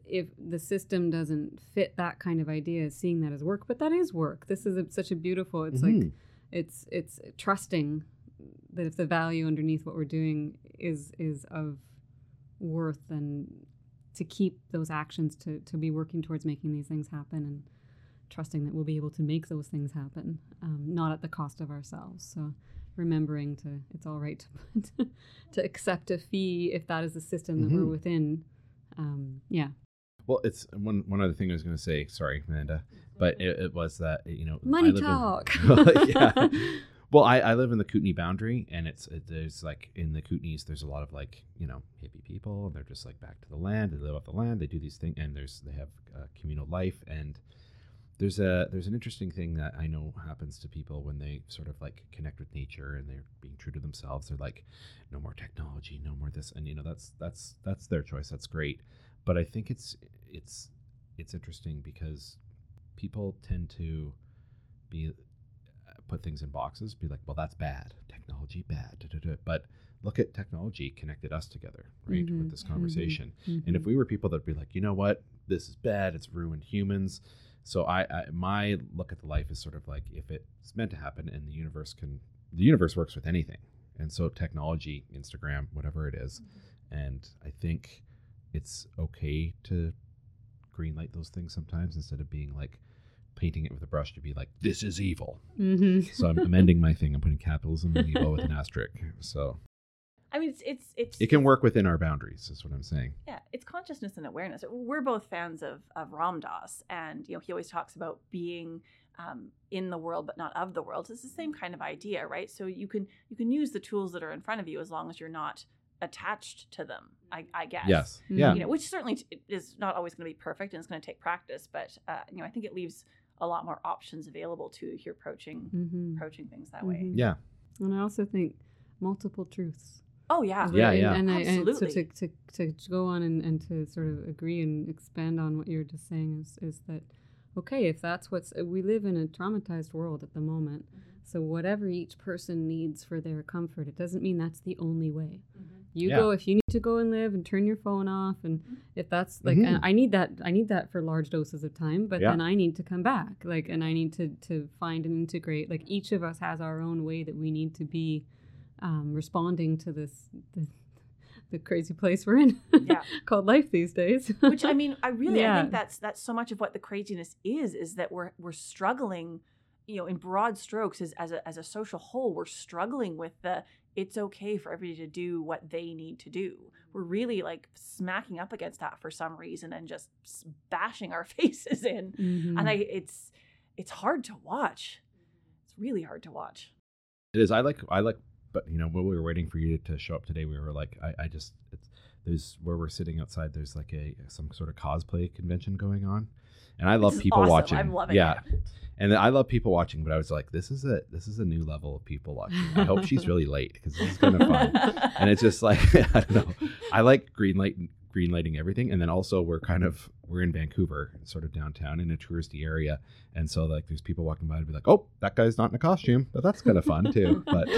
Speaker 3: if the system doesn't fit that kind of idea seeing that as work but that is work. This is a, such a beautiful it's like
Speaker 2: Mhm.
Speaker 3: it's it's trusting that if the value underneath what we're doing is is of worth and to keep those actions to to be working towards making these things happen and trusting that we'll be able to make those things happen um, not at the cost of ourselves so remembering to it's all right to to accept a fee if that is the system that we're
Speaker 2: Mhm.
Speaker 3: within um, yeah
Speaker 2: Well, it's one one other thing I was going to say. Sorry, Amanda, but it, it was that you know
Speaker 3: money
Speaker 2: live in-
Speaker 3: talk
Speaker 2: yeah. Well, I, I live in the Kootenay boundary, and it's it, there's like in the Kootenays, there's a lot of like you know hippie people, and they're just like back to the land. They live off the land. They do these things, and there's they have uh, communal life, and there's a there's an interesting thing that I know happens to people when they sort of like connect with nature and they're being true to themselves. They're like, no more technology, no more this, and you know that's that's that's their choice. That's great, but I think it's it's it's interesting because people tend to be uh, put things in boxes be like well that's bad technology bad da, da, da. but look at technology connected us together right
Speaker 3: Mhm,
Speaker 2: with this
Speaker 3: mhm,
Speaker 2: conversation and
Speaker 3: Mhm.
Speaker 2: if we were people that'd be like you know what this is bad it's ruined humans so I, I my look at the life is sort of like if it's meant to happen and the universe can the universe works with anything. And so technology instagram whatever it is and i think it's okay to greenlight those things sometimes instead of being like painting it with a brush to be like this is evil.
Speaker 3: Mhm.
Speaker 2: so i'm amending my thing. I'm putting capitalism and evil with an asterisk. So
Speaker 1: I mean, it's it's it's
Speaker 2: it can work within our boundaries is what i'm saying
Speaker 1: Yeah, it's consciousness and awareness. We're both fans of of Ram Dass, and you know he always talks about being um, in the world but not of the world. It's the same kind of idea, right? So you can you can use the tools that are in front of you as long as you're not attached to them. I, I guess.
Speaker 2: yes yeah
Speaker 1: You know, which certainly t- is not always going to be perfect, and it's going to take practice. But uh, you know, I think it leaves a lot more options available to you if you're approaching
Speaker 3: Mhm.
Speaker 1: approaching things that way.
Speaker 3: Mhm.
Speaker 2: yeah
Speaker 3: And I also think multiple truths.
Speaker 1: Oh yeah,
Speaker 3: is
Speaker 2: Yeah,
Speaker 3: what-
Speaker 2: yeah.
Speaker 3: And, I, and so to, to, to go on and, and to sort of agree and expand on what you're just saying is, is that, okay, if that's what's, we live in a traumatized world at the moment. So whatever each person needs for their comfort, it doesn't mean that's the only way. You
Speaker 2: Yeah.
Speaker 3: go if you need to go and live and turn your phone off, and if that's like,
Speaker 2: Mhm.
Speaker 3: and I need that, I need that for large doses of time, but
Speaker 2: Yeah.
Speaker 3: then I need to come back, like, and I need to to find and integrate. Like each of us has our own way that we need to be um, responding to this the, the crazy place we're in,
Speaker 1: Yeah.
Speaker 3: called life these days.
Speaker 1: which I mean, I really I think that's that's so much of what the craziness is is that we're we're struggling, you know, in broad strokes as as a as a social whole, we're struggling with the it's okay for everybody to do what they need to do. We're really like smacking up against that for some reason and just bashing our faces in.
Speaker 3: Mhm.
Speaker 1: And I it's it's hard to watch. It's really hard to watch.
Speaker 2: It is. I like. I like. But you know, while we were waiting for you to show up today, we were like, I, I just, it's, there's where we're sitting outside. There's like a some sort of cosplay convention going on, and I love people
Speaker 1: awesome.
Speaker 2: watching.
Speaker 1: I'm loving
Speaker 2: yeah.
Speaker 1: it.
Speaker 2: And I love people watching, but I was like, this is a this is a new level of people watching. I hope she's really late because this is kind of fun. and it's just like I don't know. I like green light green lighting everything, and then also we're kind of we're in Vancouver, sort of downtown in a touristy area, and so like there's people walking by and be like, oh, that guy's not in a costume, but that's kind of fun too. But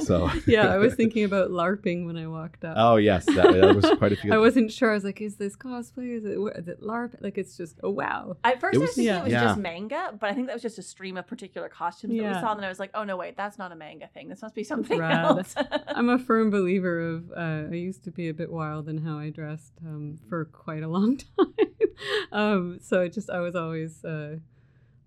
Speaker 2: so
Speaker 3: yeah, I was thinking about LARPing when I walked up.
Speaker 2: Oh yes, that, that was quite a few.
Speaker 3: I wasn't sure. I was like, is this cosplay? Is it, is it LARP? Like, it's just, oh, wow.
Speaker 1: At first,
Speaker 2: It
Speaker 1: I was
Speaker 2: was-
Speaker 1: thinking
Speaker 3: Yeah.
Speaker 1: it was
Speaker 2: Yeah.
Speaker 1: just manga, but I think that was just a stream of particular costumes that we
Speaker 3: Yeah.
Speaker 1: saw. And then I was like, oh no, wait, that's not a manga thing. This must be something
Speaker 3: Rad.
Speaker 1: else.
Speaker 3: I'm a firm believer of, uh, I used to be a bit wild in how I dressed um, for quite a long time. um, so it just, I was always, uh,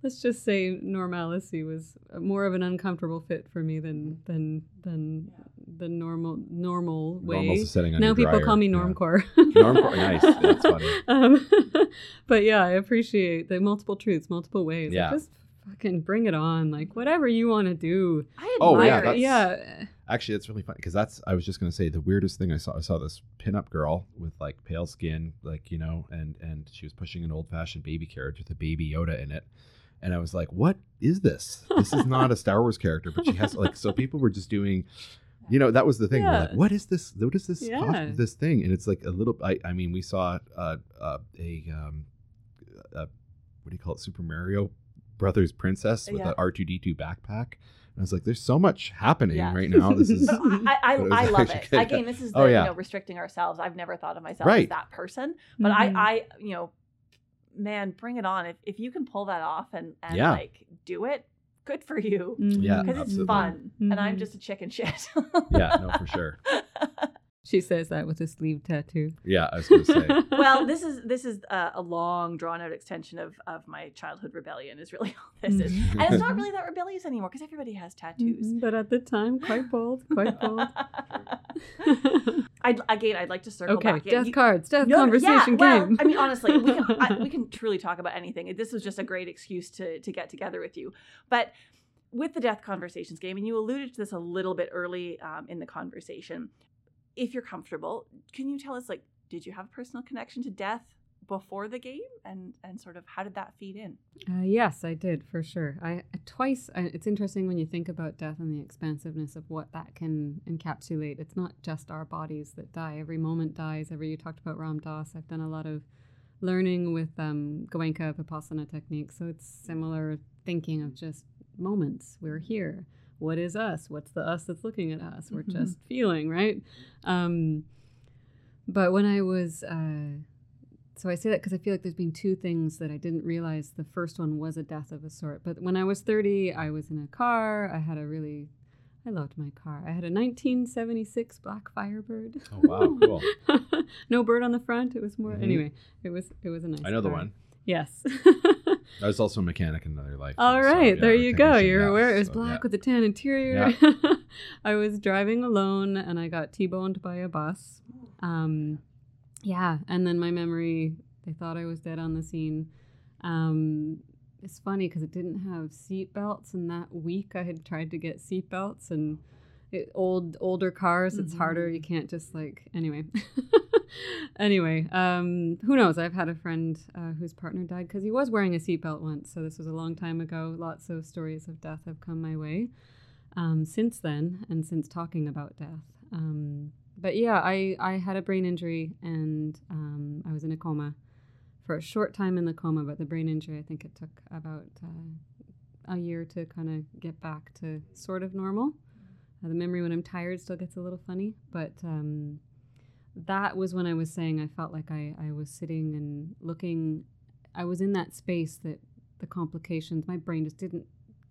Speaker 3: let's just say normalcy was more of an uncomfortable fit for me than, than, than the normal, normal way.
Speaker 2: Almost sitting on
Speaker 3: now people
Speaker 2: dryer.
Speaker 3: call me
Speaker 2: Yeah.
Speaker 3: normcore.
Speaker 2: Normcore, nice. That's funny.
Speaker 3: Um, but yeah, I appreciate the multiple truths, multiple ways. Like,
Speaker 2: Yeah.
Speaker 3: just fucking bring it on. Like whatever you want to do.
Speaker 1: I
Speaker 2: Oh, yeah,
Speaker 1: admire it.
Speaker 2: that's-
Speaker 3: yeah.
Speaker 2: Actually, that's really funny because that's I was just gonna say the weirdest thing I saw. I saw this pinup girl with like pale skin, like you know, and and she was pushing an old fashioned baby carriage with a baby Yoda in it, and I was like, what is this? This is not a Star Wars character, but she has like so people were just doing. You know that was the thing. We're like, what is this? What is this?
Speaker 3: Yeah.
Speaker 2: this thing? And it's like a little. I, I mean, we saw uh, uh, a um, uh, what do you call it? Super Mario Brothers princess with
Speaker 1: Yeah.
Speaker 2: an R two D two backpack. And I was like, there's so much happening
Speaker 1: Yeah.
Speaker 2: right now. This is
Speaker 1: But I, I,
Speaker 2: But it was
Speaker 1: I love it.
Speaker 2: good.
Speaker 1: Again, this is the,
Speaker 2: Oh, yeah.
Speaker 1: you know restricting ourselves. I've never thought of myself as that person, but
Speaker 3: Mhm.
Speaker 1: I, I, you know, man, bring it on. If if you can pull that off and and
Speaker 2: Yeah.
Speaker 1: like do it, good for you.
Speaker 2: Yeah,
Speaker 1: Because it's
Speaker 2: absolutely.
Speaker 1: fun, and I'm
Speaker 3: Mhm.
Speaker 1: just a chicken shit.
Speaker 2: yeah, no, for sure.
Speaker 3: She says that with a sleeve tattoo.
Speaker 2: Yeah, I was gonna say.
Speaker 1: well, this is this is a, a long, drawn out extension of of my childhood rebellion. Is really all this is,
Speaker 3: Mhm.
Speaker 1: and it's not really that rebellious anymore because everybody has tattoos.
Speaker 3: Mhm, But at the time, quite bold, quite bold.
Speaker 1: I'd, again, I'd like to circle
Speaker 3: okay,
Speaker 1: back. in.
Speaker 3: death
Speaker 1: You-
Speaker 3: cards, death
Speaker 1: No, no,
Speaker 3: conversation
Speaker 1: yeah, well,
Speaker 3: game.
Speaker 1: I mean, honestly, we can I, we can truly talk about anything. This was just a great excuse to to get together with you. But with the death conversations game, and you alluded to this a little bit early um, in the conversation. If you're comfortable, can you tell us like, did you have a personal connection to death before the game, and and sort of how did that feed in?
Speaker 3: Uh, yes, I did for sure. I twice. I, it's interesting when you think about death and the expansiveness of what that can encapsulate. It's not just our bodies that die. Every moment dies. Every you talked about Ram Dass. I've done a lot of learning with um, Goenka Vipassana technique, so it's similar thinking of just moments. We're here. What is us? What's the us that's looking at us? We're
Speaker 1: Mhm.
Speaker 3: just feeling, right? Um, but when I was uh, so I say that because I feel like there's been two things that I didn't realize. The first one was a death of a sort. But when I was 30, I was in a car. I had a really, I loved my car. I had a 1976 black Firebird.
Speaker 2: Oh wow, cool.
Speaker 3: no bird on the front. It was more.
Speaker 2: Mhm.
Speaker 3: Anyway, it was it was a nice.
Speaker 2: I know the one.
Speaker 3: Yes.
Speaker 2: I was also a mechanic in another life.
Speaker 3: All
Speaker 2: too, so, yeah,
Speaker 3: there you go. You're
Speaker 2: yeah,
Speaker 3: aware it was
Speaker 2: so,
Speaker 3: black
Speaker 2: yeah.
Speaker 3: with a tan interior. I was driving alone and I got T-boned by a bus. Um, yeah, and then my memory, they thought I was dead on the scene. Um, it's funny because it didn't have seat belts, and that week I had tried to get seat belts and. Old older cars it's harder. You can't just like anyway. Anyway um who knows? I've had a friend uh, whose partner died because he was wearing a seatbelt once so this was a long time ago. Lots of stories of death have come my way um, since then and since talking about death. Um, but yeah I, I had a brain injury and um, i was in a coma for a short time in the coma but the brain injury i think it took about uh, a year to kind of get back to sort of normal uh, the memory when i'm tired still gets a little funny but um, that was when I was saying I felt like I, I was sitting and looking. I was in that space that the complications, my brain just didn't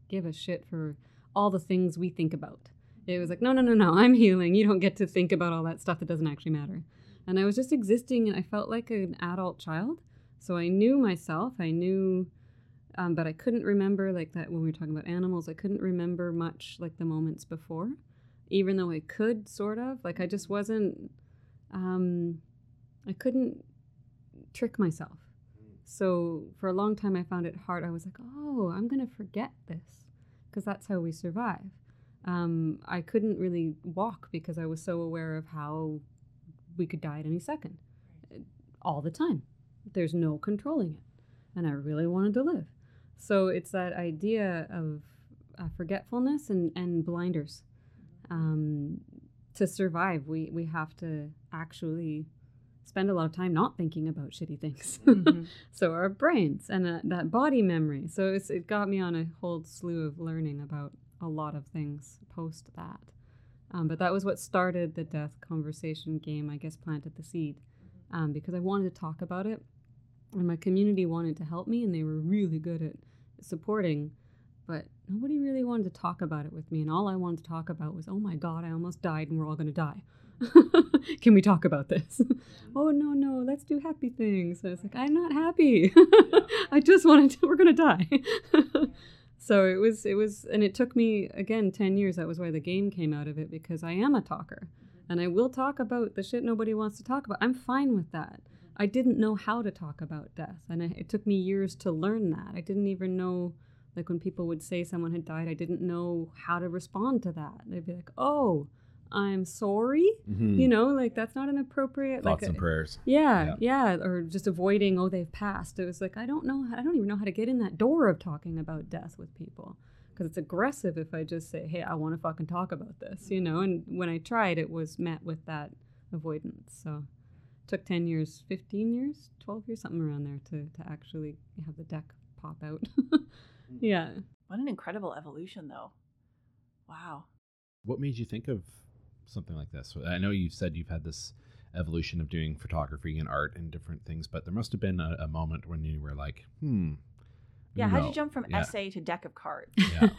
Speaker 3: give a shit for all the things we think about. It was like, no, no, no, no, I'm healing. You don't get to think about all that stuff that doesn't actually matter. And I was just existing and I felt like an adult child. So I knew myself. I knew, um, but I couldn't remember like that when we were talking about animals. I couldn't remember much like the moments before, even though I could sort of. Like I just wasn't um, I couldn't trick myself. So for a long time, I found it hard. I was like, oh, I'm going to forget this because that's how we survive. Um, I couldn't really walk because I was so aware of how we could die at any second, all the time. There's no controlling it. and I really wanted to live. So it's that idea of uh, forgetfulness and, and blinders. Um, to survive, we, we have to actually spend a lot of time not thinking about shitty things.
Speaker 1: Mhm.
Speaker 3: so our brains and uh, that body memory. So it's, it got me on a whole slew of learning about a lot of things post that. Um, but that was what started the death conversation game. I guess planted the seed um, because I wanted to talk about it, and my community wanted to help me, and they were really good at supporting. But nobody really wanted to talk about it with me, and all I wanted to talk about was, "Oh my God, I almost died, and we're all going to die." Can we talk about this? Mm-hmm. oh no, no, let's do happy things. I was like, I'm not happy. I just wanted to. We're gonna die. so it was, it was, and it took me again ten years. That was why the game came out of it because I am a talker, mm-hmm. and I will talk about the shit nobody wants to talk about. I'm fine with that. I didn't know how to talk about death, and it, it took me years to learn that. I didn't even know. Like when people would say someone had died, I didn't know how to respond to that. They'd be like, "Oh, I'm sorry,"
Speaker 2: Mhm.
Speaker 3: you know, like that's not an appropriate
Speaker 2: thoughts
Speaker 3: like
Speaker 2: and prayers.
Speaker 3: yeah, yeah, or just avoiding, oh, they've passed. It was like I don't know, I don't even know how to get in that door of talking about death with people because it's aggressive if I just say, hey, I want to fucking talk about this, you know. And when I tried, it was met with that avoidance. So took ten years, fifteen years, twelve years, something around there to to actually have the deck pop out. yeah.
Speaker 1: What an incredible evolution, though. Wow.
Speaker 2: What made you think of something like this? I know you've said you've had this evolution of doing photography and art and different things, but there must have been a, a moment when you were like, hmm.
Speaker 1: Yeah, how'd
Speaker 2: no.
Speaker 1: you jump from
Speaker 2: Yeah.
Speaker 1: essay to deck of cards?
Speaker 2: Yeah.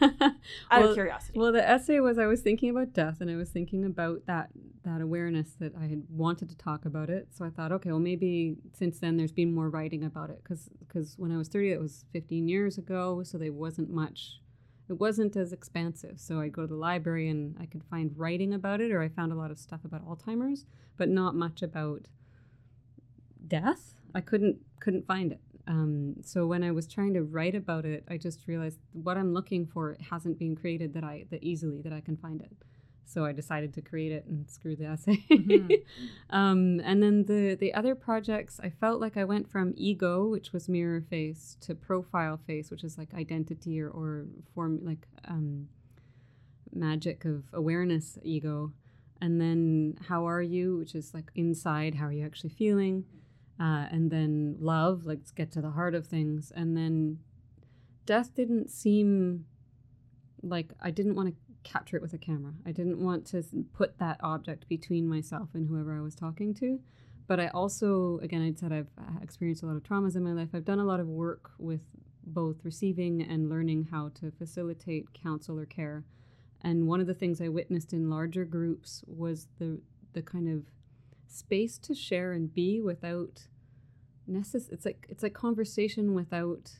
Speaker 1: Out
Speaker 3: Well-
Speaker 1: of curiosity.
Speaker 3: Well, the essay was I was thinking about death, and I was thinking about that that awareness that I had wanted to talk about it. So I thought, okay, well, maybe since then there's been more writing about it, because when I was thirty, it was fifteen years ago, so there wasn't much. It wasn't as expansive. So I'd go to the library and I could find writing about it, or I found a lot of stuff about Alzheimer's, but not much about death. I couldn't couldn't find it. Um, so when I was trying to write about it, I just realized what I'm looking for hasn't been created that I that easily that I can find it. So I decided to create it and screw the essay.
Speaker 1: Mhm.
Speaker 3: um, and then the the other projects, I felt like I went from ego, which was mirror face, to profile face, which is like identity or or form like um, magic of awareness ego. And then how are you, which is like inside, how are you actually feeling? Uh, and then love let's get to the heart of things. And then death didn't seem like i didn't want to capture it with a camera. I didn't want to put that object between myself and whoever i was talking to. But i also again i said i've uh, experienced a lot of traumas in my life. I've done a lot of work with both receiving and learning how to facilitate counsel or care. And one of the things i witnessed in larger groups was the the kind of space to share and be without necess- it's like it's like conversation without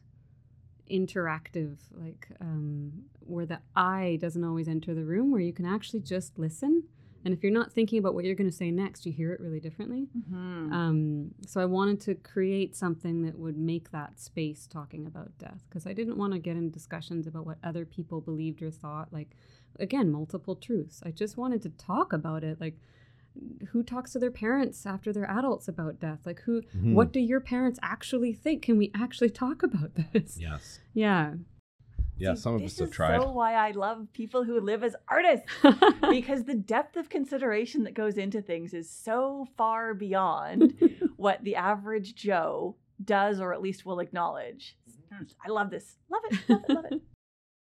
Speaker 3: interactive like um where the i doesn't always enter the room where you can actually just listen and if you're not thinking about what you're going to say next you hear it really differently
Speaker 1: Mhm.
Speaker 3: um, so I wanted to create something that would make that space talking about death because I didn't want to get in discussions about what other people believed or thought. Like, again, multiple truths. I just wanted to talk about it. Like, who talks to their parents after they're adults about death? Like, who?
Speaker 2: Mhm.
Speaker 3: What do your parents actually think? Can we actually talk about this?
Speaker 2: Yes.
Speaker 3: Yeah.
Speaker 2: Yeah.
Speaker 1: See,
Speaker 2: some of
Speaker 1: this
Speaker 2: us have
Speaker 1: is
Speaker 2: tried.
Speaker 1: so why I love people who live as artists. because the depth of consideration that goes into things is so far beyond what the average Joe does or at least will acknowledge. I love this. Love it. Love it. Love it.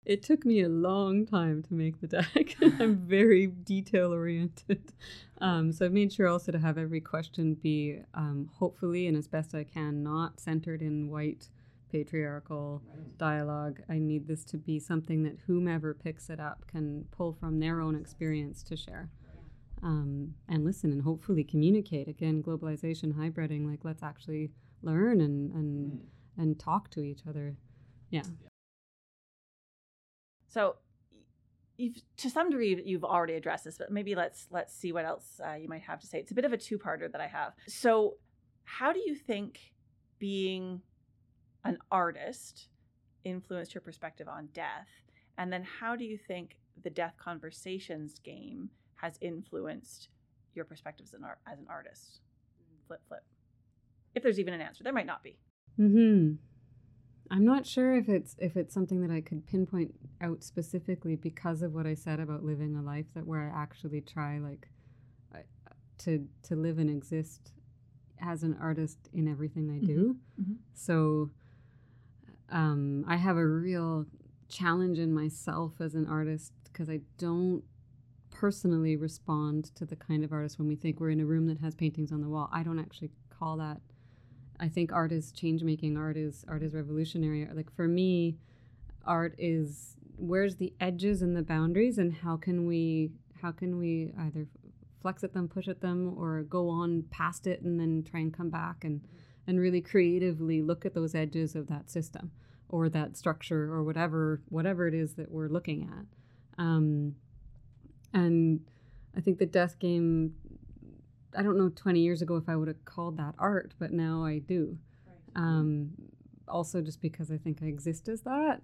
Speaker 3: It took me a long time to make the deck. I'm very detail oriented. Um, so I've made sure also to have every question be um, hopefully and as best I can not centered in white patriarchal dialogue. I need this to be something that whomever picks it up can pull from their own experience to share. Um, and listen and hopefully communicate. Again, globalization, hybriding, like let's actually learn and, and, and talk to each other. Yeah.
Speaker 1: So, you've to some degree you've already addressed this, but maybe let's let's see what else uh, you might have to say. It's a bit of a two-parter that I have. So, how do you think being an artist influenced your perspective on death? And then, how do you think the death conversations game has influenced your perspectives as an, art, as an artist? Flip, flip. If there's even an answer, there might not be.
Speaker 3: Hmm. I'm not sure if it's if it's something that I could pinpoint out specifically because of what I said about living a life that where I actually try like to to live and exist as an artist in everything I do.
Speaker 1: Mm-hmm.
Speaker 3: So um, I have a real challenge in myself as an artist because I don't personally respond to the kind of artist when we think we're in a room that has paintings on the wall. I don't actually call that. I think art is change making. Art is art is revolutionary. Like for me, art is where's the edges and the boundaries, and how can we how can we either flex at them, push at them, or go on past it and then try and come back and and really creatively look at those edges of that system or that structure or whatever whatever it is that we're looking at. Um, and I think the death game. I don't know 20 years ago if I would have called that art, but now I do. Um, also, just because I think I exist as that,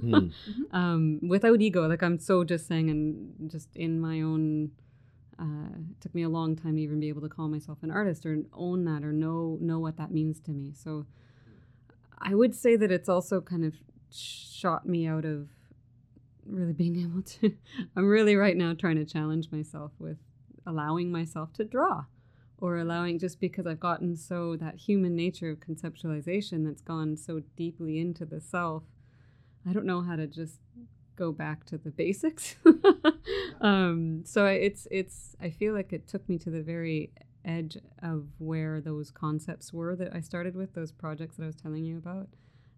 Speaker 2: Hmm.
Speaker 3: um, without ego. Like I'm so just saying, and just in my own. Uh, it took me a long time to even be able to call myself an artist or own that or know know what that means to me. So, I would say that it's also kind of shot me out of really being able to. I'm really right now trying to challenge myself with allowing myself to draw or allowing just because I've gotten so that human nature of conceptualization that's gone so deeply into the self. I don't know how to just go back to the basics. um, so it's it's I feel like it took me to the very edge of where those concepts were that I started with those projects that I was telling you about.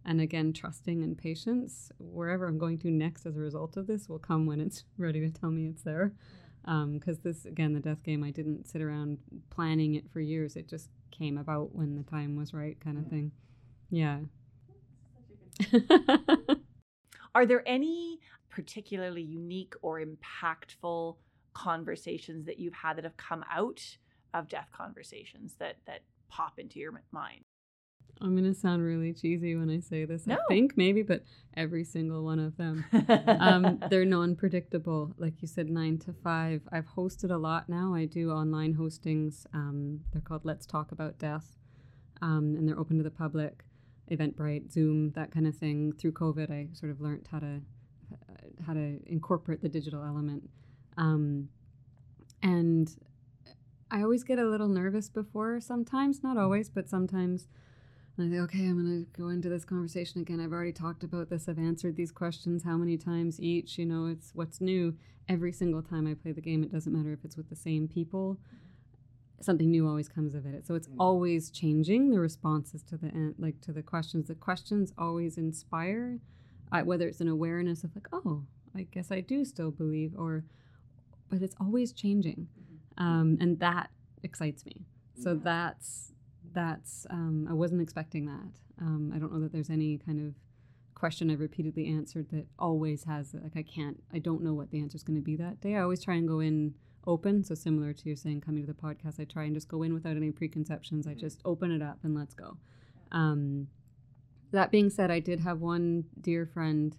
Speaker 3: And again, trusting and patience. Wherever I'm going to next as a result of this will come when it's ready to tell me it's there. Um, because this, again, the death game, I didn't sit around planning it for years. It just came about when the time was right, kind of thing. Yeah.
Speaker 1: Are there any particularly unique or impactful conversations that you've had that have come out of death conversations that that pop into your mind?
Speaker 3: I'm gonna sound really cheesy when I say this.
Speaker 1: No.
Speaker 3: I think maybe, but every single one of them. um, they're non-predictable. Like you said, nine to five. I've hosted a lot now. I do online hostings. Um, they're called Let's Talk About Death, um, and they're open to the public. Eventbrite, Zoom, that kind of thing. Through COVID, I sort of learned how to how to incorporate the digital element. Um, and I always get a little nervous before. Sometimes, not always, but sometimes. And I think, okay, I'm going to go into this conversation again. I've already talked about this. I've answered these questions how many times each. You know, it's what's new. Every single time I play the game, it doesn't matter if it's with the same people. Something new always comes of it. So it's always changing the responses to the an- like to the questions. The questions always inspire, uh, whether it's an awareness of like, oh, I guess I do still believe, or, but it's always changing, um, and that excites me. So that's that's um, I wasn't expecting that. Um, I don't know that there's any kind of question I've repeatedly answered that always has like I can't I don't know what the answer is going to be that day. I always try and go in open. So similar to you saying coming to the podcast, I try and just go in without any preconceptions. I just open it up and let's go. Um, that being said, I did have one dear friend.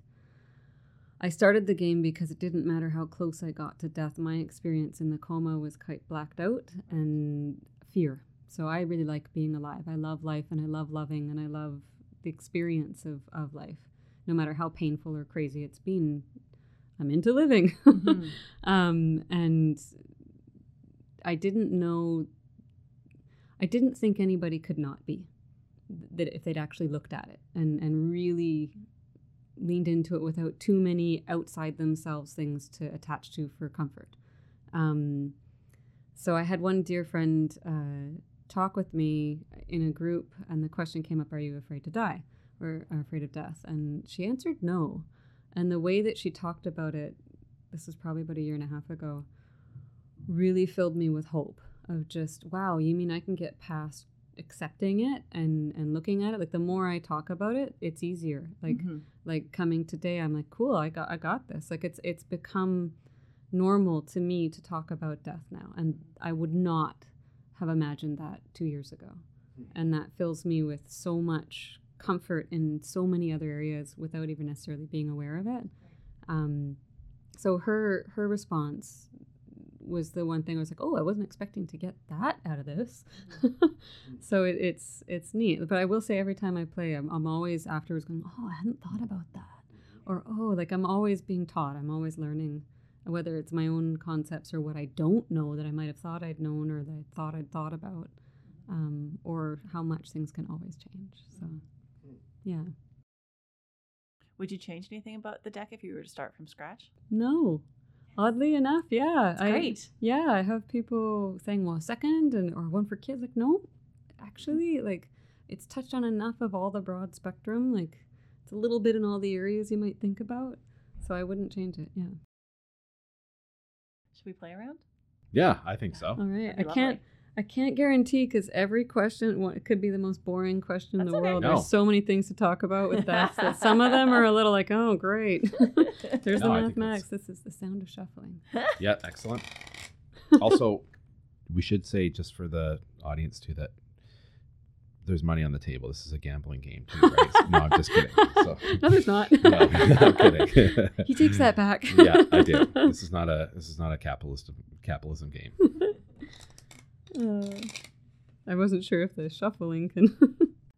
Speaker 3: I started the game because it didn't matter how close I got to death. My experience in the coma was quite blacked out and fear. So I really like being alive. I love life and I love loving and I love the experience of, of life. No matter how painful or crazy it's been, I'm into living.
Speaker 1: Mhm.
Speaker 3: um, and I didn't know, I didn't think anybody could not be, that if they'd actually looked at it and, and really leaned into it without too many outside themselves things to attach to for comfort. Um, so I had one dear friend uh, talk with me in a group, and the question came up Are you afraid to die or are afraid of death? And she answered no. And the way that she talked about it, this was probably about a year and a half ago, really filled me with hope of just, wow, you mean I can get past accepting it and and looking at it like the more i talk about it it's easier like
Speaker 1: Mhm.
Speaker 3: like coming today i'm like cool i got i got this like it's it's become normal to me to talk about death now and i would not have imagined that 2 years ago hmm. and that fills me with so much comfort in so many other areas without even necessarily being aware of it um, so her her response was the one thing I was like, oh, I wasn't expecting to get that out of this. Hmm. so it, it's it's neat. But I will say every time I play, I'm, I'm always afterwards going, oh, I hadn't thought about that, hmm. or oh, like I'm always being taught. I'm always learning, whether it's my own concepts or what I don't know that I might have thought I'd known or that I thought I'd thought about, um, or how much things can always change. So, yeah.
Speaker 1: Would you change anything about the deck if you were to start from scratch?
Speaker 3: No. Oddly enough, yeah.
Speaker 1: It's
Speaker 3: I,
Speaker 1: great.
Speaker 3: Yeah, I have people saying, well, second and or one for kids. Like, no, actually, like it's touched on enough of all the broad spectrum. Like it's a little bit in all the areas you might think about. So I wouldn't change it. Yeah.
Speaker 1: Should we play around?
Speaker 2: Yeah, I think so.
Speaker 3: All right. I can't. I can't guarantee because every question well, it could be the most boring question in the
Speaker 1: okay.
Speaker 3: world.
Speaker 2: No.
Speaker 3: There's so many things to talk about with that. that some of them are a little like, oh, great. There's
Speaker 2: No, I
Speaker 3: the mathematics. This is the sound of shuffling.
Speaker 2: Yeah, excellent. also, we should say just for the audience too that there's money on the table. This is a gambling game too, right? no, I'm just kidding. So,
Speaker 3: No, there's not.
Speaker 2: no, I'm kidding.
Speaker 3: he takes that back.
Speaker 2: yeah, I do. This is not a this is not a capitalist capitalism game.
Speaker 3: Uh, I wasn't sure if the shuffling can.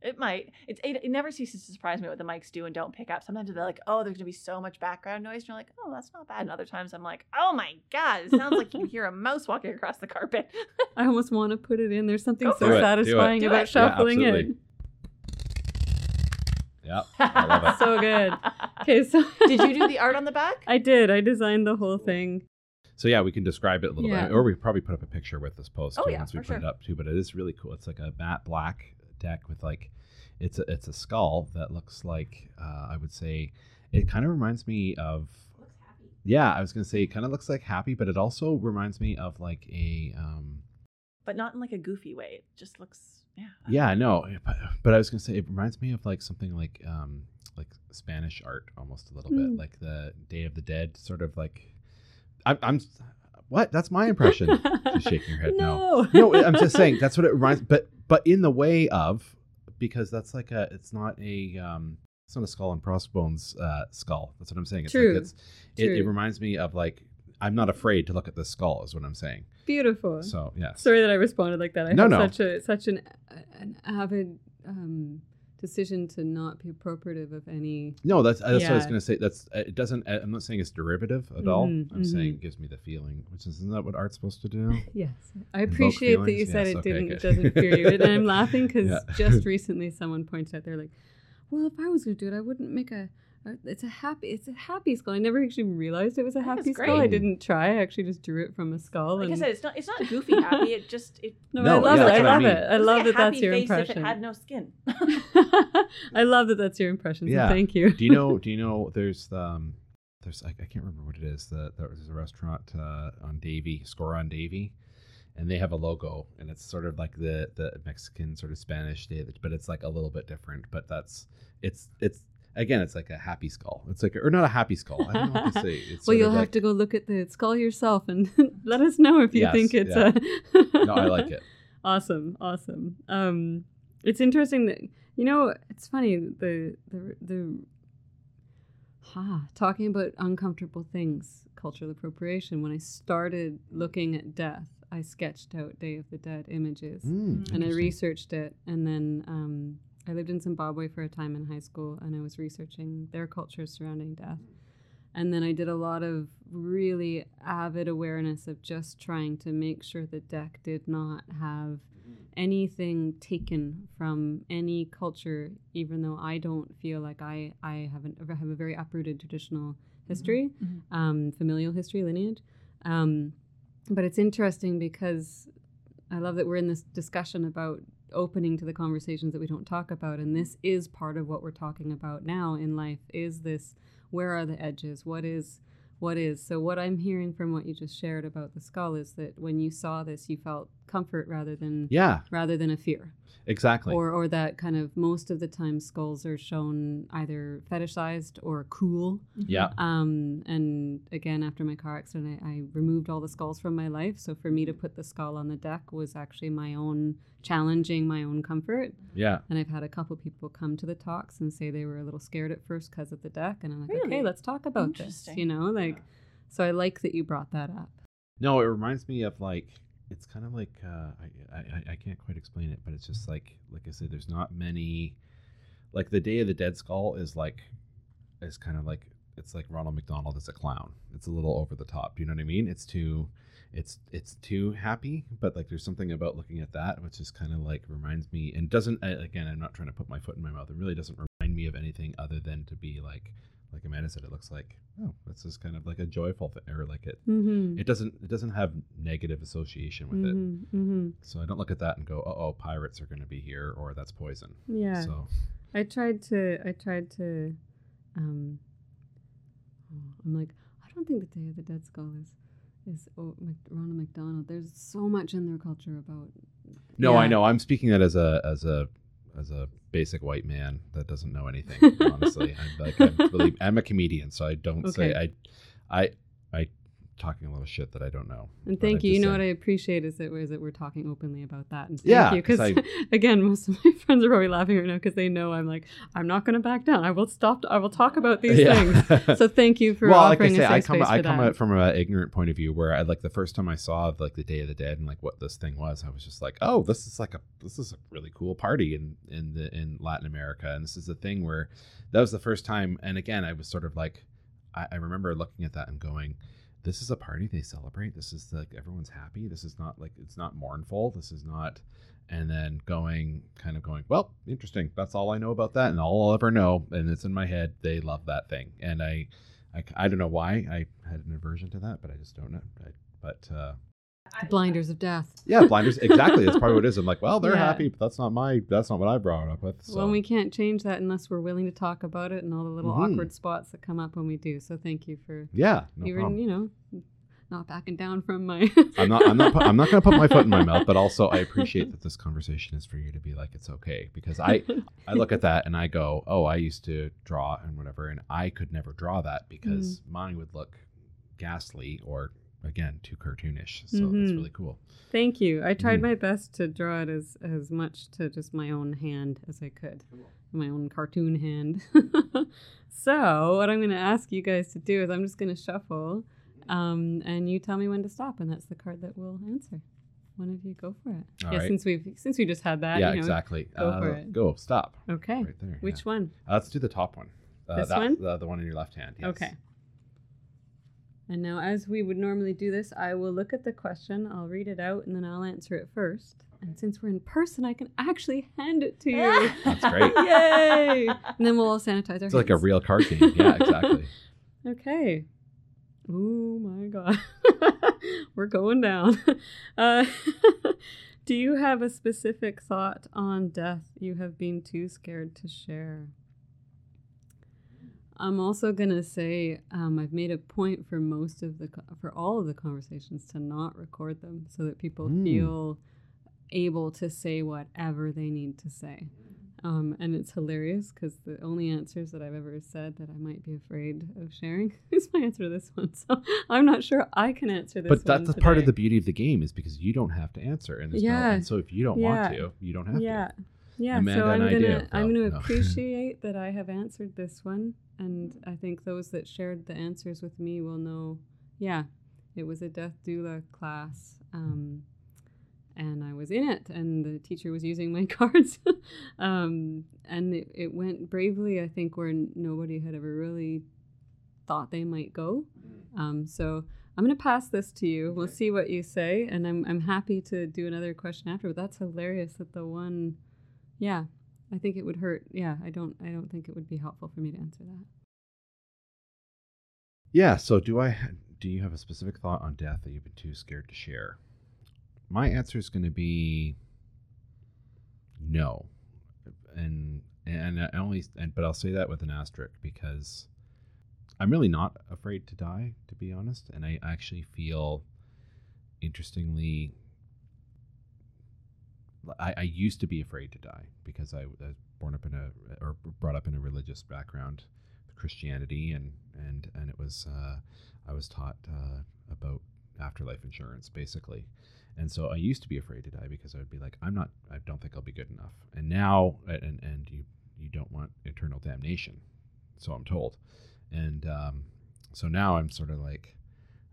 Speaker 1: It might. It's it, it never ceases to surprise me what the mics do and don't pick up. Sometimes they're like, oh, there's going to be so much background noise. And you're like, oh, that's not bad. And other times I'm like, oh my God, it sounds like you can hear a mouse walking across the carpet.
Speaker 3: I almost want to put it in. There's something
Speaker 1: Go
Speaker 3: so
Speaker 2: it.
Speaker 3: Satisfying about
Speaker 1: it.
Speaker 3: shuffling
Speaker 2: Yeah,
Speaker 3: it.
Speaker 2: absolutely. Yeah, I love it.
Speaker 3: So good. Okay, so
Speaker 1: Did you do the art on the back?
Speaker 3: I did. I designed the whole thing.
Speaker 2: So yeah, we can describe it a little
Speaker 3: Yeah.
Speaker 2: bit, or we probably put up a picture with this post
Speaker 1: Oh,
Speaker 2: too,
Speaker 1: yeah,
Speaker 2: once we
Speaker 1: for
Speaker 2: put it up too. But it is really cool. It's like a matte black deck with like, it's a it's a skull that looks like uh, I would say it kind of reminds me of. Yeah, I was gonna say it kind of looks like happy, but it also reminds me of like a um,
Speaker 1: But not in like a goofy way. It just looks, yeah.
Speaker 2: yeah, no, but, but I was gonna say it reminds me of like something like um like Spanish art almost a little
Speaker 3: Mm.
Speaker 2: bit, like the Day of the Dead, sort of like. I'm, I'm what? That's my impression. She's shaking her head. No,
Speaker 3: No.
Speaker 2: no. I'm just saying that's what it reminds. But but in the way of because that's like a. It's not a. um It's not a skull and crossbones uh, skull. That's what I'm saying. It's
Speaker 3: True.
Speaker 2: like it's. It, it reminds me of like I'm not afraid to look at the skull. Is what I'm saying.
Speaker 3: Beautiful.
Speaker 2: So yeah.
Speaker 3: Sorry that I responded like that. I
Speaker 2: No,
Speaker 3: have
Speaker 2: no.
Speaker 3: such a such an an avid um, decision to not be appropriative of any.
Speaker 2: No, that's that's what I was gonna say. That's it doesn't. I'm not saying it's derivative at all.
Speaker 3: Mhm,
Speaker 2: I'm saying
Speaker 3: mhm.
Speaker 2: it gives me the feeling, which is isn't that what art's supposed to do?
Speaker 3: Yes, I appreciate that you said
Speaker 2: Yes,
Speaker 3: it
Speaker 2: okay,
Speaker 3: didn't. It doesn't fear you, and I'm laughing because
Speaker 2: Yeah.
Speaker 3: just recently someone pointed out they're like, "Well, if I was going to do it, I wouldn't make a." a- It's a happy. It's a happy skull. I never actually realized it was a happy
Speaker 1: it's
Speaker 3: skull. I didn't try. I actually just drew it from a skull.
Speaker 1: Like I said, it's not it's not goofy happy. It just it
Speaker 3: no,
Speaker 2: No,
Speaker 3: I love
Speaker 2: yeah,
Speaker 3: it. I
Speaker 2: what I
Speaker 3: love
Speaker 2: mean.
Speaker 3: it. I love
Speaker 1: like a
Speaker 3: that that's
Speaker 1: happy
Speaker 3: your
Speaker 1: face
Speaker 3: impression.
Speaker 1: If it had no skin.
Speaker 3: I love that that's your impression. So
Speaker 2: Yeah.
Speaker 3: thank you.
Speaker 2: do you know? Do you know? There's um, there's I, I can't remember what it is. The there's a restaurant uh, on Davie, Score on Davie, and they have a logo, and it's sort of like the the Mexican sort of Spanish day, but it's like a little bit different. But that's it's it's again, it's like a happy skull. It's like or not a happy skull. I don't know what to say. It's
Speaker 3: well, you'll have
Speaker 2: like-
Speaker 3: to go look at the skull yourself and let us know if you
Speaker 2: Yes,
Speaker 3: think it's
Speaker 2: yeah.
Speaker 3: a.
Speaker 2: No, I like it.
Speaker 3: Awesome, awesome. Um, it's interesting that you know. It's funny the the the. Ha, talking about uncomfortable things, cultural appropriation. When I started looking at death, I sketched out Day of the Dead images
Speaker 2: Mm,
Speaker 3: and I researched it. And then um, I lived in Zimbabwe for a time in high school, and I was researching their culture surrounding death. And then I did a lot of really avid awareness of just trying to make sure that deck did not have anything taken from any culture, even though I don't feel like I, I haven't have a very uprooted traditional history,
Speaker 1: Mhm.
Speaker 3: um, familial history, lineage. Um, but it's interesting because I love that we're in this discussion about opening to the conversations that we don't talk about, and this is part of what we're talking about now in life. Is this where are the edges? What is what is? So what I'm hearing from what you just shared about the skull is that when you saw this, you felt comfort rather than
Speaker 2: Yeah,
Speaker 3: rather than a fear.
Speaker 2: Exactly.
Speaker 3: or or that kind of most of the time skulls are shown either fetishized or cool.
Speaker 2: Yeah,
Speaker 3: um, and again after my car accident I, I removed all the skulls from my life. So for me to put the skull on the deck was actually my own challenging my own comfort.
Speaker 2: Yeah.
Speaker 3: and i've had a couple people come to the talks and say they were a little scared at first because of the deck. And i'm like
Speaker 1: Really?
Speaker 3: okay let's talk about this you know like so i like that you brought that up.
Speaker 2: No, it reminds me of like it's kind of like uh, I, I I can't quite explain it, but it's just like like I said, there's not many. Like the Day of the Dead Skull is like is kind of like it's like Ronald McDonald as a clown. It's a little over the top. You know what I mean? It's too it's it's too happy, but like there's something about looking at that which is kind of like reminds me and doesn't again. I'm not trying to put my foot in my mouth. It really doesn't remind me of anything other than to be like like Amanda said. It looks like oh, this is kind of like a joyful thing, or like it
Speaker 3: Mm-hmm.
Speaker 2: it doesn't it doesn't have negative association with it.
Speaker 3: Mm-hmm.
Speaker 2: So I don't look at that and go, "Oh, oh pirates are going to be here," or "That's poison."
Speaker 3: Yeah.
Speaker 2: So
Speaker 3: I tried to. I tried to. Um, oh, I'm like, I don't think the Day of the Dead Skull is is oh, Mc, Ronald McDonald. There's so much in their culture about.
Speaker 2: no, I know. I'm speaking that as a as a as a basic white man that doesn't know anything. honestly, I'm like I believe I'm a comedian, so I don't say
Speaker 3: Okay.
Speaker 2: I I I talking a lot of shit that I don't know.
Speaker 3: And thank you. You know what I appreciate is that is that we're talking openly about that. And thank
Speaker 2: Yeah,
Speaker 3: you
Speaker 2: 'cause
Speaker 3: because again, most of my friends are probably laughing right now because they know I'm like I'm not going to back down. I will stop. I will talk about these things. So thank you for
Speaker 2: well, like I say, I come I come from an ignorant point of view where I like the first time I saw like the Day of the Dead and like what this thing was, I was just like, oh, this is like a this is a really cool party in in the in Latin America, and this is a thing where that was the first time. And again, I was sort of like, I, I remember looking at that and going. This is a party they celebrate. This is like everyone's happy. This is not like it's not mournful. This is not, and then going kind of going. Well, interesting. That's all I know about that, and all I'll ever know. And it's in my head. They love that thing, and I I, I don't know why I had an aversion to that, but I just don't know. I, but uh,
Speaker 3: The blinders of death.
Speaker 2: yeah, blinders. Exactly. That's probably what it is. I'm like, well, they're
Speaker 3: Yeah.
Speaker 2: happy, but that's not my. That's not what I brought up with. So.
Speaker 3: Well, we can't change that unless we're willing to talk about it and all the little
Speaker 2: Mhm.
Speaker 3: awkward spots that come up when we do. So thank you for
Speaker 2: yeah, no
Speaker 3: even
Speaker 2: problem.
Speaker 3: you know not backing down from my.
Speaker 2: I'm not. I'm not. pu- I'm not going to put my foot in my mouth. But also, I appreciate that this conversation is for you to be like, it's okay, because I I look at that and I go, oh, I used to draw and whatever, and I could never draw that because mine would look ghastly or again too cartoonish. So it's
Speaker 3: Mhm.
Speaker 2: really cool.
Speaker 3: Thank you. I tried
Speaker 2: Mhm.
Speaker 3: my best to draw it as as much to just my own hand as I could, my own cartoon hand. so what I'm going to ask you guys to do is I'm just going to shuffle, um, and you tell me when to stop, and that's the card that we'll answer. One of you go for it.
Speaker 2: All
Speaker 3: yeah,
Speaker 2: right.
Speaker 3: since we've since we just had that.
Speaker 2: yeah,
Speaker 3: you know,
Speaker 2: exactly.
Speaker 3: go
Speaker 2: uh,
Speaker 3: for it.
Speaker 2: Go. Stop.
Speaker 3: Okay.
Speaker 2: Right there.
Speaker 3: Which
Speaker 2: yeah.
Speaker 3: one?
Speaker 2: Uh, let's do the top one. Uh,
Speaker 3: This
Speaker 2: that-
Speaker 3: one?
Speaker 2: The, the one in your left hand. Yes.
Speaker 3: Okay. And now, as we would normally do this, I will look at the question, I'll read it out, and then I'll answer it first. And since we're in person, I can actually hand it to you.
Speaker 2: That's great.
Speaker 3: Yay! And then we'll all sanitize our
Speaker 2: It's like a real card game. Yeah, exactly.
Speaker 3: Okay. Oh my god. We're going down. Uh, do you have a specific thought on death you have been too scared to share? I'm also gonna say um, I've made a point for most of the for all of the conversations to not record them so that people
Speaker 2: Mm.
Speaker 3: feel able to say whatever they need to say. Um, and it's hilarious because the only answers that I've ever said that I might be afraid of sharing is my answer to this one. So I'm not sure I can answer this.
Speaker 2: but that's part of the beauty of the game is because you don't have to answer, and there's no,
Speaker 3: Yeah.
Speaker 2: and so if you don't want to, you don't have
Speaker 3: yeah.
Speaker 2: to.
Speaker 3: Yeah,
Speaker 2: Amanda
Speaker 3: so I'm gonna
Speaker 2: do.
Speaker 3: I'm
Speaker 2: Oh,
Speaker 3: gonna
Speaker 2: no.
Speaker 3: appreciate that I have answered this one, and I think those that shared the answers with me will know. Yeah, it was a death doula class, um, and I was in it, and the teacher was using my cards, um, and it, it went bravely. I think where nobody had ever really thought they might go. Um, so I'm gonna pass this to you. We'll see what you say, and I'm I'm happy to do another question after. But that's hilarious that the one, yeah, I think it would hurt. Yeah, I don't I don't think it would be helpful for me to answer that.
Speaker 2: Yeah. So do I? Do you have a specific thought on death that you've been too scared to share? My answer is going to be no, and and I only and but I'll say that with an asterisk because I'm really not afraid to die, to be honest, and I actually feel interestingly. I, I used to be afraid to die because I was born up in a or brought up in a religious background, Christianity, and and and it was uh, I was taught uh, about afterlife insurance basically, and so I used to be afraid to die because I would be like I'm not I don't think I'll be good enough, and now and and you you don't want eternal damnation, so I'm told, and um, so now I'm sort of like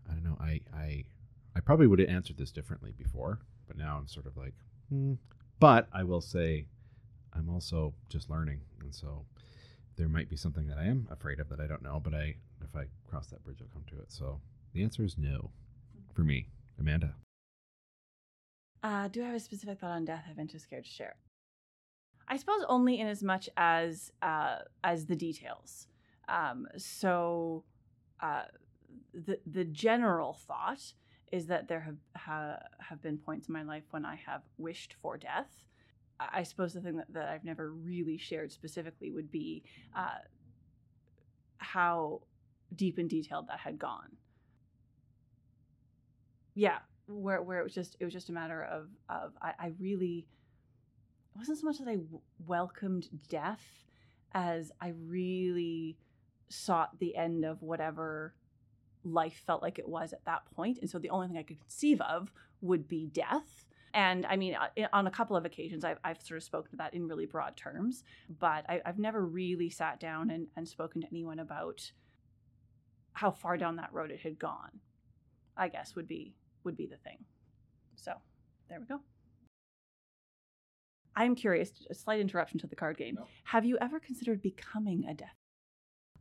Speaker 2: I don't know I I I probably would have answered this differently before, but now I'm sort of like, hmm. but I will say, I'm also just learning, and so there might be something that I am afraid of that I don't know. But I, if I cross that bridge, I'll come to it. So the answer is no, for me, Amanda.
Speaker 1: Uh, do I have a specific thought on death I've been too scared to share? I suppose only in as much as uh, as the details. Um, so uh, the the general thought is that there have ha, have been points in my life when I have wished for death. I suppose the thing that, that I've never really shared specifically would be uh, how deep and detailed that had gone. Yeah, where where it was just it was just a matter of of I, I really it wasn't so much that I w- welcomed death as I really sought the end of whatever life felt like it was at that point and so the only thing I could conceive of would be death and I mean, on a couple of occasions, I've, I've sort of spoken to that in really broad terms, but I, have never really sat down and, and spoken to anyone about how far down that road it had gone. I guess would be would be the thing. So there we go. I'm curious, a slight interruption to the card game. No. Have you ever considered becoming a death?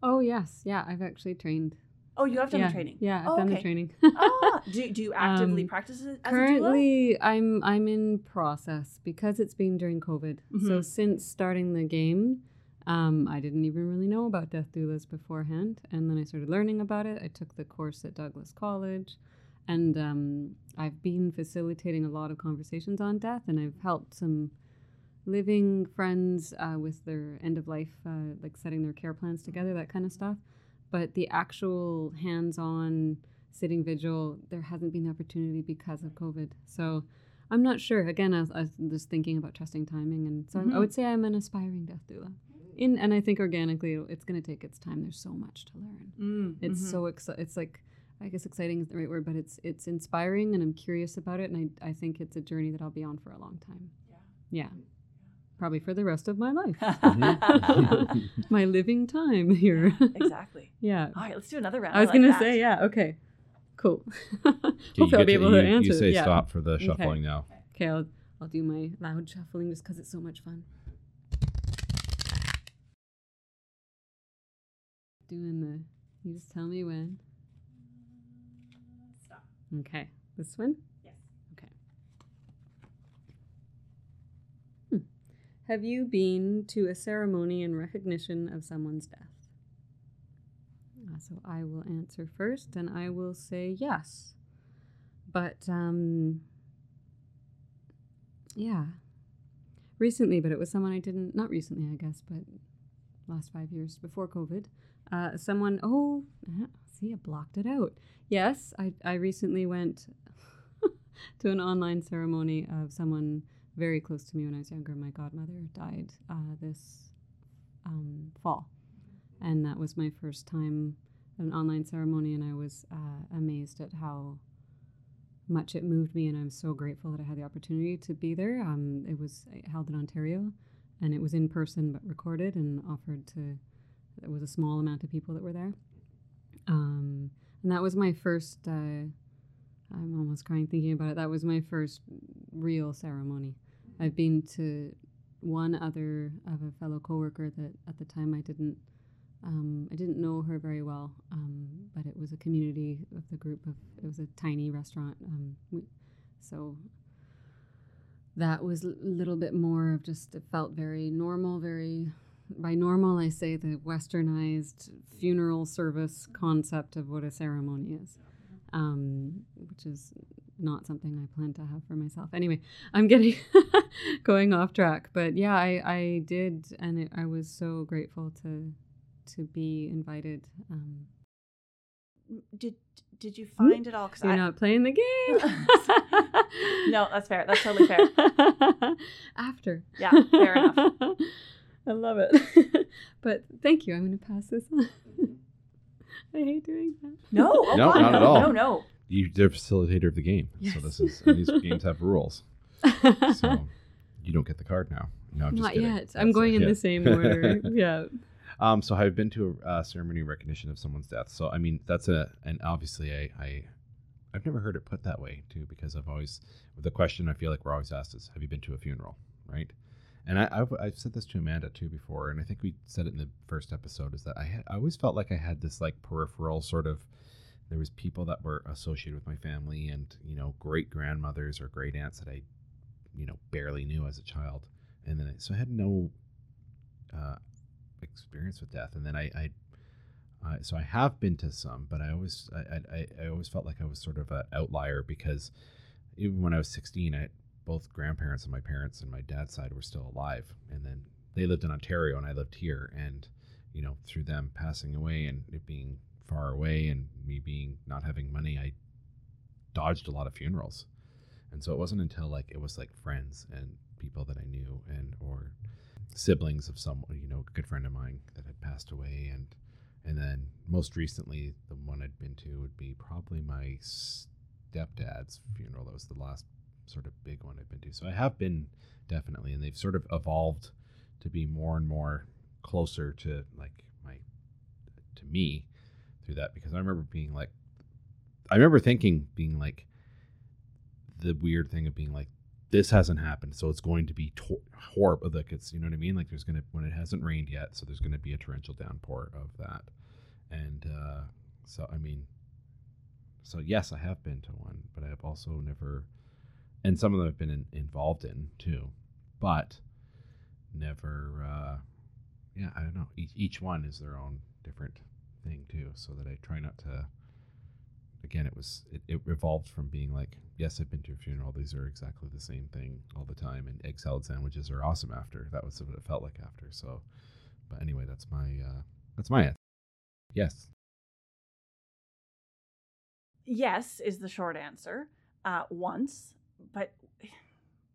Speaker 3: Oh yes, yeah, I've actually trained
Speaker 1: Oh, you have done
Speaker 3: yeah,
Speaker 1: the training.
Speaker 3: Yeah, I've
Speaker 1: oh,
Speaker 3: done
Speaker 1: okay.
Speaker 3: the training.
Speaker 1: ah, do, do you actively
Speaker 3: um,
Speaker 1: practice it?
Speaker 3: currently, I'm I'm in process because it's been during COVID.
Speaker 1: Mm-hmm.
Speaker 3: So since starting the game, um, I didn't even really know about death doulas beforehand, and then I started learning about it. I took the course at Douglas College, and um, I've been facilitating a lot of conversations on death, and I've helped some living friends uh, with their end of life, uh, like setting their care plans together, that kind of stuff but the actual hands-on sitting vigil there hasn't been the opportunity because of covid. So i'm not sure. Again i was, I was just thinking about trusting timing and so
Speaker 1: Mhm.
Speaker 3: i would say i'm an aspiring death doula. In and i think organically it's going to take its time. There's so much to learn.
Speaker 1: Mm,
Speaker 3: it's
Speaker 1: mhm.
Speaker 3: so exci- it's like i guess exciting is the right word but it's it's inspiring and i'm curious about it and i, I think it's a journey that i'll be on for a long time.
Speaker 1: Yeah.
Speaker 3: yeah probably for the rest of my life
Speaker 2: Mhm.
Speaker 3: my living time here
Speaker 1: exactly.
Speaker 3: yeah
Speaker 1: All right, let's do another round.
Speaker 3: I was
Speaker 1: like
Speaker 3: gonna say, yeah, okay, cool.
Speaker 2: Okay, you
Speaker 3: Hopefully, I'll
Speaker 2: get
Speaker 3: be able to,
Speaker 2: you,
Speaker 3: answer.
Speaker 2: You say
Speaker 3: yeah.
Speaker 2: stop for the
Speaker 3: Okay.
Speaker 2: shuffling now.
Speaker 3: Okay, I'll I'll do my loud shuffling just because it's so much fun. Doing the. You just tell me when.
Speaker 1: Stop.
Speaker 3: Okay, this one.
Speaker 1: Yes.
Speaker 3: Okay. Hmm. Have you been to a ceremony in recognition of someone's death? Uh, so I will answer first, and I will say yes. But um, yeah, recently, but it was someone I didn't. Not recently, I guess, but last five years before COVID. Uh, someone. Oh, see, I blocked it out. Yes, I I recently went to an online ceremony of someone very close to me when I was younger. My godmother died uh, this um, fall, and that was my first time at an online ceremony, and I was uh, amazed at how much it moved me, and I'm so grateful that I had the opportunity to be there. Um, it was held in Ontario, and it was in person but recorded and offered to. There was a small amount of people that were there, um, and that was my first. Uh, I'm almost crying thinking about it. That was my first real ceremony. I've been to one other of a fellow coworker that at the time I didn't um, I didn't know her very well, um, but it was a community of the group of it was a tiny restaurant. Um, we, so that was a little bit more of just it felt very normal, very by normal I say the westernized funeral service concept of what a ceremony is, um, which is not something I plan to have for myself. Anyway, I'm getting going off track, but yeah, I, I did, and it, I was so grateful to to be invited. Um,
Speaker 1: Did did you find it all? Because
Speaker 3: you're
Speaker 1: I
Speaker 3: not playing the game.
Speaker 1: no, that's fair. That's totally fair.
Speaker 3: After.
Speaker 1: Yeah, fair enough.
Speaker 3: I love it. but thank you. I'm going to pass this on. I hate doing that.
Speaker 1: No, oh
Speaker 2: No,
Speaker 1: God,
Speaker 2: not
Speaker 1: no,
Speaker 2: at all.
Speaker 1: No, no.
Speaker 2: You, they're facilitator of the game, so this is these games have rules. So you don't get the card now. No, I'm just
Speaker 3: Not
Speaker 2: kidding.
Speaker 3: yet. I'm going in the same order. yeah.
Speaker 2: Um, so I've been to a uh, ceremony recognition of someone's death. So I mean, that's a and obviously I I, I've never heard it put that way too, because I've always the question I feel like we're always asked is, "Have you been to a funeral?" Right? And I, I've, I've said this to Amanda too before, and I think we said it in the first episode. Is that I, had, I always felt like I had this like peripheral sort of. There was people that were associated with my family, and you know, great grandmothers or great aunts that I, you know, barely knew as a child, and then I, so I had no uh, experience with death. And then I, I uh, so I have been to some, but I always I, I, I always felt like I was sort of an outlier because even when I was 16, I both grandparents and my parents and my dad's side were still alive, and then they lived in Ontario and I lived here, and you know through them passing away and it being far away and me being not having money, I dodged a lot of funerals, and so it wasn't until like it was like friends and people that I knew and or siblings of someone, you know, a good friend of mine that had passed away, and and then most recently, the one I'd been to would be probably my stepdad's funeral. That was the last sort of big one I've been to. So I have been definitely, and they've sort of evolved to be more and more closer to like my to me through that because I remember being like, I remember thinking being like the weird thing of being like this hasn't happened, so it's going to be tor- horrible. Like it's, you know what I mean? Like there's gonna when it hasn't rained yet, so there's gonna be a torrential downpour of that, and uh, so I mean, so yes, I have been to one, but I have also never, and some of them I've been in, involved in too, but never. Uh, yeah, I don't know. Each, each one is their own different thing too, so that I try not to again, it was it, it evolved from being like, yes, I've been to a funeral. These are exactly the same thing all the time, and egg salad sandwiches are awesome after. That was what it felt like after. So, but anyway, that's my uh, that's my answer. Yes.
Speaker 1: Yes is the short answer. Uh, once, but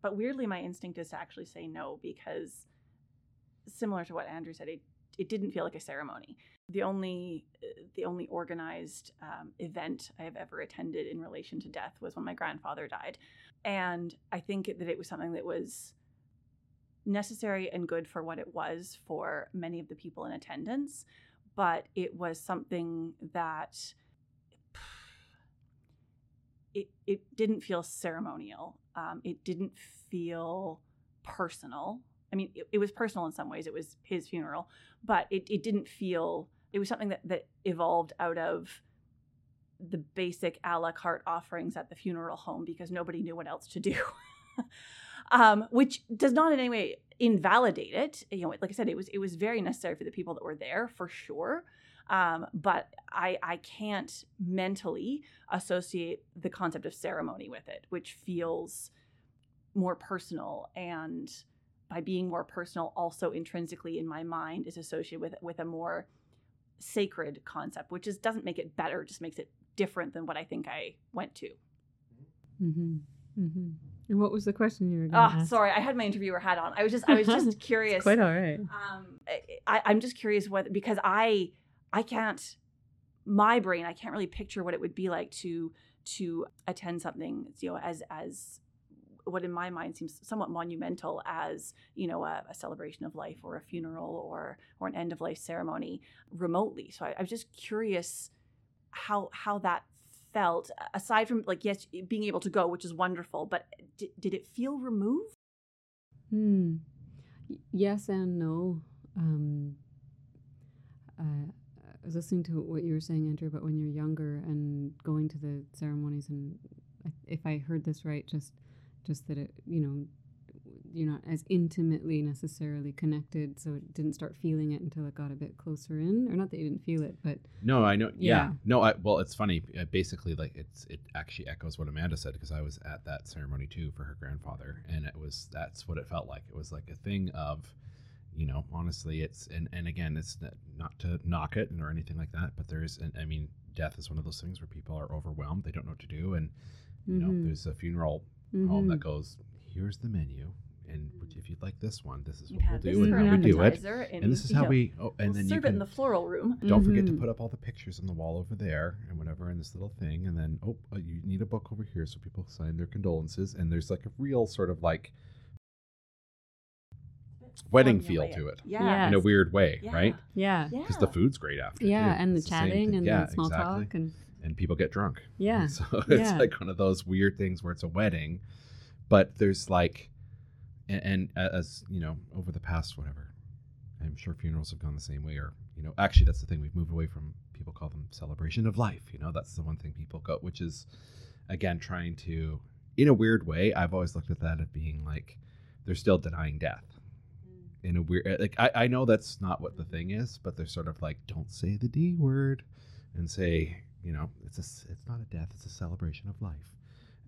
Speaker 1: but weirdly, my instinct is to actually say no because similar to what Andrew said, it it didn't feel like a ceremony. The only the only organized um, event I have ever attended in relation to death was when my grandfather died, and I think that it was something that was necessary and good for what it was for many of the people in attendance, but it was something that it it didn't feel ceremonial. Um, it didn't feel personal. I mean, it, it, was personal in some ways. It was his funeral, but it, it didn't feel, it was something that, that evolved out of the basic a la carte offerings at the funeral home because nobody knew what else to do. um, which does not in any way invalidate it. You know, like I said, it was it was very necessary for the people that were there for sure. Um, but I I can't mentally associate the concept of ceremony with it, which feels more personal and by being more personal also intrinsically in my mind is associated with with a more sacred concept which is doesn't make it better just makes it different than what i think i went to.
Speaker 3: Mm-hmm. Mm-hmm. and what was the question you were going
Speaker 1: to oh, sorry i had my interviewer hat on. I was just i was just curious.
Speaker 3: quite all right.
Speaker 1: Um, I, i'm just curious whether because i i can't my brain i can't really picture what it would be like to to attend something you know as as what in my mind seems somewhat monumental as you know a, a, celebration of life or a funeral or or an end of life ceremony remotely. So I, I was just curious how how that felt aside from like yes being able to go which is wonderful but d- did it feel removed?
Speaker 3: Hmm. Yes and no. Um uh, I was listening to what you were saying, Andrew, about when you're younger and going to the ceremonies, and if I heard this right, just just that it you know you're not as intimately necessarily connected so it didn't start feeling it until it got a bit closer in or not that you didn't feel it but
Speaker 2: no i know yeah, yeah. no i well it's funny uh, basically like it's it actually echoes what amanda said because i was at that ceremony too for her grandfather and it was that's what it felt like it was like a thing of you know honestly it's and and again it's not to knock it or anything like that but there's and i mean death is one of those things where people are overwhelmed they don't know what to do and you mm-hmm. know there's a funeral mm-hmm. home that goes, here's the menu. And if you'd like this one, this is what yeah, we'll do, and how we do it. And, and this is how know, we. Oh, and
Speaker 1: we'll
Speaker 2: then
Speaker 1: serve
Speaker 2: you can,
Speaker 1: it in the floral room.
Speaker 2: Don't mm-hmm. forget to mm-hmm. put up all the pictures on the wall over there, and whatever in this little thing. And then, oh, uh, you need a book over here, so people sign their condolences. And there's like a real sort of like wedding feel to it.
Speaker 1: Yeah.
Speaker 2: In a weird way,
Speaker 3: yeah.
Speaker 2: right?
Speaker 3: Yeah.
Speaker 2: Because the food's great after.
Speaker 3: Yeah, too. and the it's chatting the and yeah, the small exactly. talk and
Speaker 2: and people get drunk.
Speaker 3: Yeah.
Speaker 2: So it's
Speaker 3: Yeah.
Speaker 2: like one of those weird things where it's a wedding, but there's like, and, and as you know, over the past whatever, I'm sure funerals have gone the same way. Or you know, actually, that's the thing. We've moved away from people call them celebration of life. You know, that's the one thing people go, which is again trying to, in a weird way. I've always looked at that as being like they're still denying death mm. in a weird eh, like I, I know that's not what the thing is but they're sort of like don't say the d word and say you know it's a, it's not a death it's a celebration of life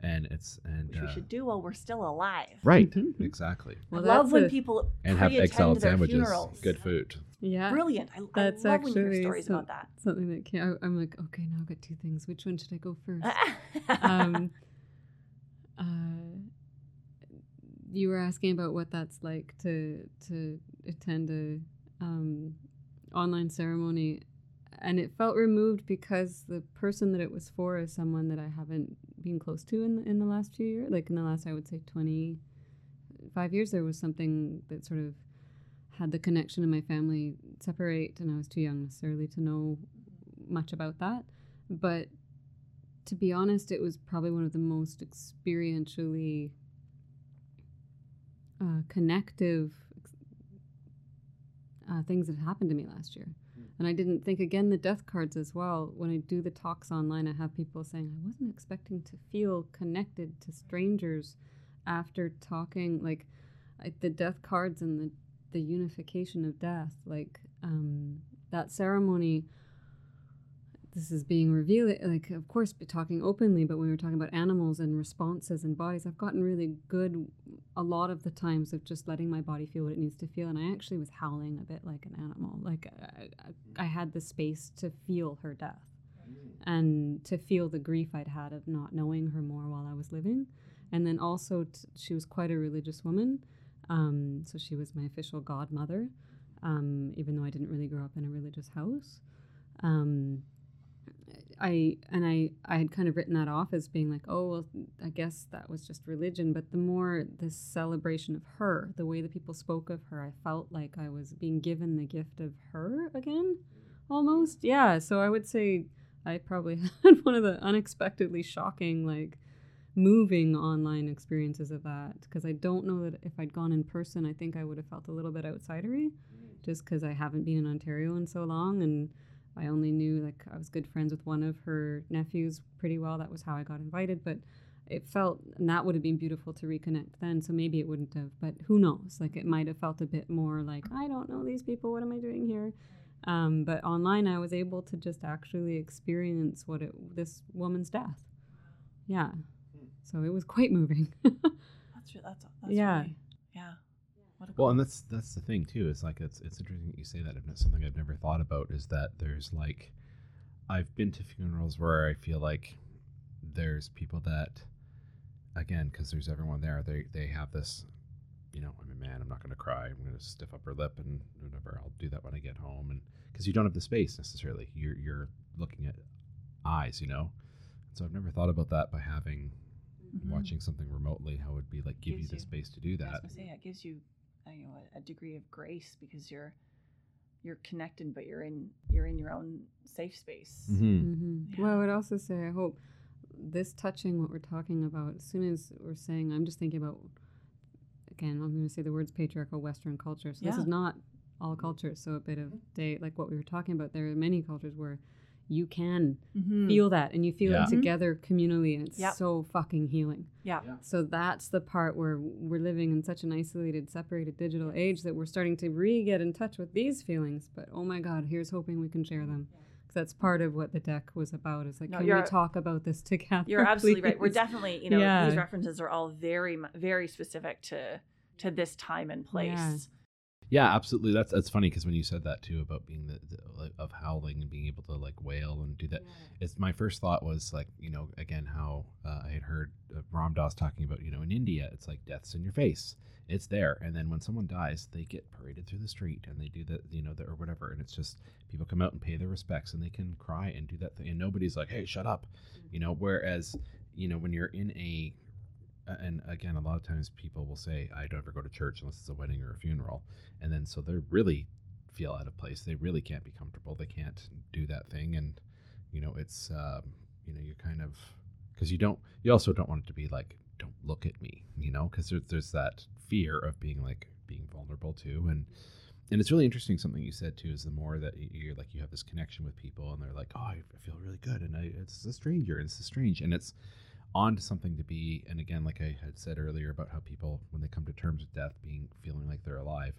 Speaker 2: and it's and
Speaker 1: Which we
Speaker 2: uh,
Speaker 1: should do while we're still alive.
Speaker 2: right
Speaker 3: Mhm.
Speaker 2: exactly
Speaker 3: Well,
Speaker 1: I love when
Speaker 3: a-
Speaker 1: people
Speaker 2: and have egg salad sandwiches
Speaker 1: funerals.
Speaker 2: good food
Speaker 3: Yeah.
Speaker 1: Brilliant. I,
Speaker 3: That's
Speaker 1: I love when you hear
Speaker 3: actually
Speaker 1: stories
Speaker 3: so-
Speaker 1: about that.
Speaker 3: Something that came, I, I'm like, okay, now I've got two things. Which one should I go first? um, uh, you were asking about what that's like to to attend a um, online ceremony, and it felt removed because the person that it was for is someone that I haven't been close to in the, in the last few years. Like in the last, I would say twenty five years, there was something that sort of had the connection in my family separate, and I was too young necessarily to know much about that. But to be honest, it was probably one of the most experientially uh, connective uh, things that happened to me last year. And I didn't think, again, the death cards as well. When I do the talks online, I have people saying, I wasn't expecting to feel connected to strangers after talking. Like I, the death cards and the, the unification of death, like um, that ceremony this is being revealed like of course talking openly but when we were talking about animals and responses and bodies i've gotten really good a lot of the times of just letting my body feel what it needs to feel and i actually was howling a bit like an animal. Like i, I, I had the space to feel her death and to feel the grief i'd had of not knowing her more while i was living. And then also t- she was quite a religious woman um, so she was my official godmother um, even though i didn't really grow up in a religious house. Um, I and I I had kind of written that off as being like, oh well, I guess that was just religion. But the more this celebration of her, the way that people spoke of her, I felt like I was being given the gift of her again, almost. Yeah. So I would say I probably had one of the unexpectedly shocking, like moving online experiences of that because I don't know that if I'd gone in person, I think I would have felt a little bit outsidery, mm. just because I haven't been in Ontario in so long and I only knew like I was good friends with one of her nephews pretty well. That was how I got invited, but it felt and that would have been beautiful to reconnect then. So maybe it wouldn't have, but who knows? Like it might have felt a bit more like I don't know these people. What am I doing here? Um, but online, I was able to just actually experience what it this woman's death. Yeah, so it was quite moving.
Speaker 1: That's that's, that's
Speaker 3: Yeah.
Speaker 1: really- yeah.
Speaker 2: Well,
Speaker 1: cool-
Speaker 2: and that's that's the thing too. Is like it's it's interesting that you say that. It's something I've never thought about. Is that there's like, I've been to funerals where I feel like there's people that, again, because there's everyone there. They they have this, you know, I'm a man. I'm not going to cry. I'm going to stiff upper lip and whatever. I'll do that when I get home. And because you don't have the space necessarily, you're you're looking at eyes. You know. So I've never thought about that by having
Speaker 1: Mhm.
Speaker 2: watching something remotely. How it would be like give you the
Speaker 1: you-
Speaker 2: space to do
Speaker 1: I was
Speaker 2: that.
Speaker 1: say it gives you, you know, a, a degree of grace because you're you're connected, but you're in you're in your own safe space.
Speaker 2: Mm-hmm.
Speaker 3: Mm-hmm. Well, I would also say I hope this touching what we're talking about. As soon as we're saying, I'm just thinking about again. I'm going to say the words patriarchal Western culture. So this is not all cultures. So a bit of day like what we were talking about. There are many cultures where you can
Speaker 1: Mhm.
Speaker 3: feel that and you feel
Speaker 2: Yeah.
Speaker 3: it together communally, and it's
Speaker 1: Yep.
Speaker 3: so fucking healing.
Speaker 1: Yeah.
Speaker 3: So that's the part where we're living in such an isolated, separated digital age that we're starting to re get in touch with these feelings. But oh my God, here's hoping we can share them. 'Cause that's part of what the deck was about. Is like,
Speaker 1: No,
Speaker 3: can
Speaker 1: you're-
Speaker 3: we talk about this together?
Speaker 1: You're absolutely right. We're definitely, you know,
Speaker 3: Yeah.
Speaker 1: these references are all very, very specific to to this time and place.
Speaker 3: Yeah.
Speaker 2: Yeah, absolutely. That's that's funny because when you said that too about being the, the of howling and being able to like wail and do that, it's my first thought was like you know again how uh, I had heard uh, Ram Dass talking about you know in India it's like death's in your face, it's there, and then when someone dies they get paraded through the street and they do that you know the, or whatever, and it's just people come out and pay their respects and they can cry and do that thing and nobody's like hey shut up, you know. Whereas you know when you're in a and again, a lot of times people will say, I don't ever go to church unless it's a wedding or a funeral. And then so they really feel out of place. They really can't be comfortable. They can't do that thing. And, you know, it's, um, you know you're kind of because you don't you also don't want it to be like don't look at me you know because there's there's that fear of being like being vulnerable too and and it's really interesting something you said too is the more that you're like you have this connection with people and they're like oh i feel really good and i it's a stranger and it's strange and it's on to something to be and again like i had said earlier about how people when they come to terms with death being feeling like they're alive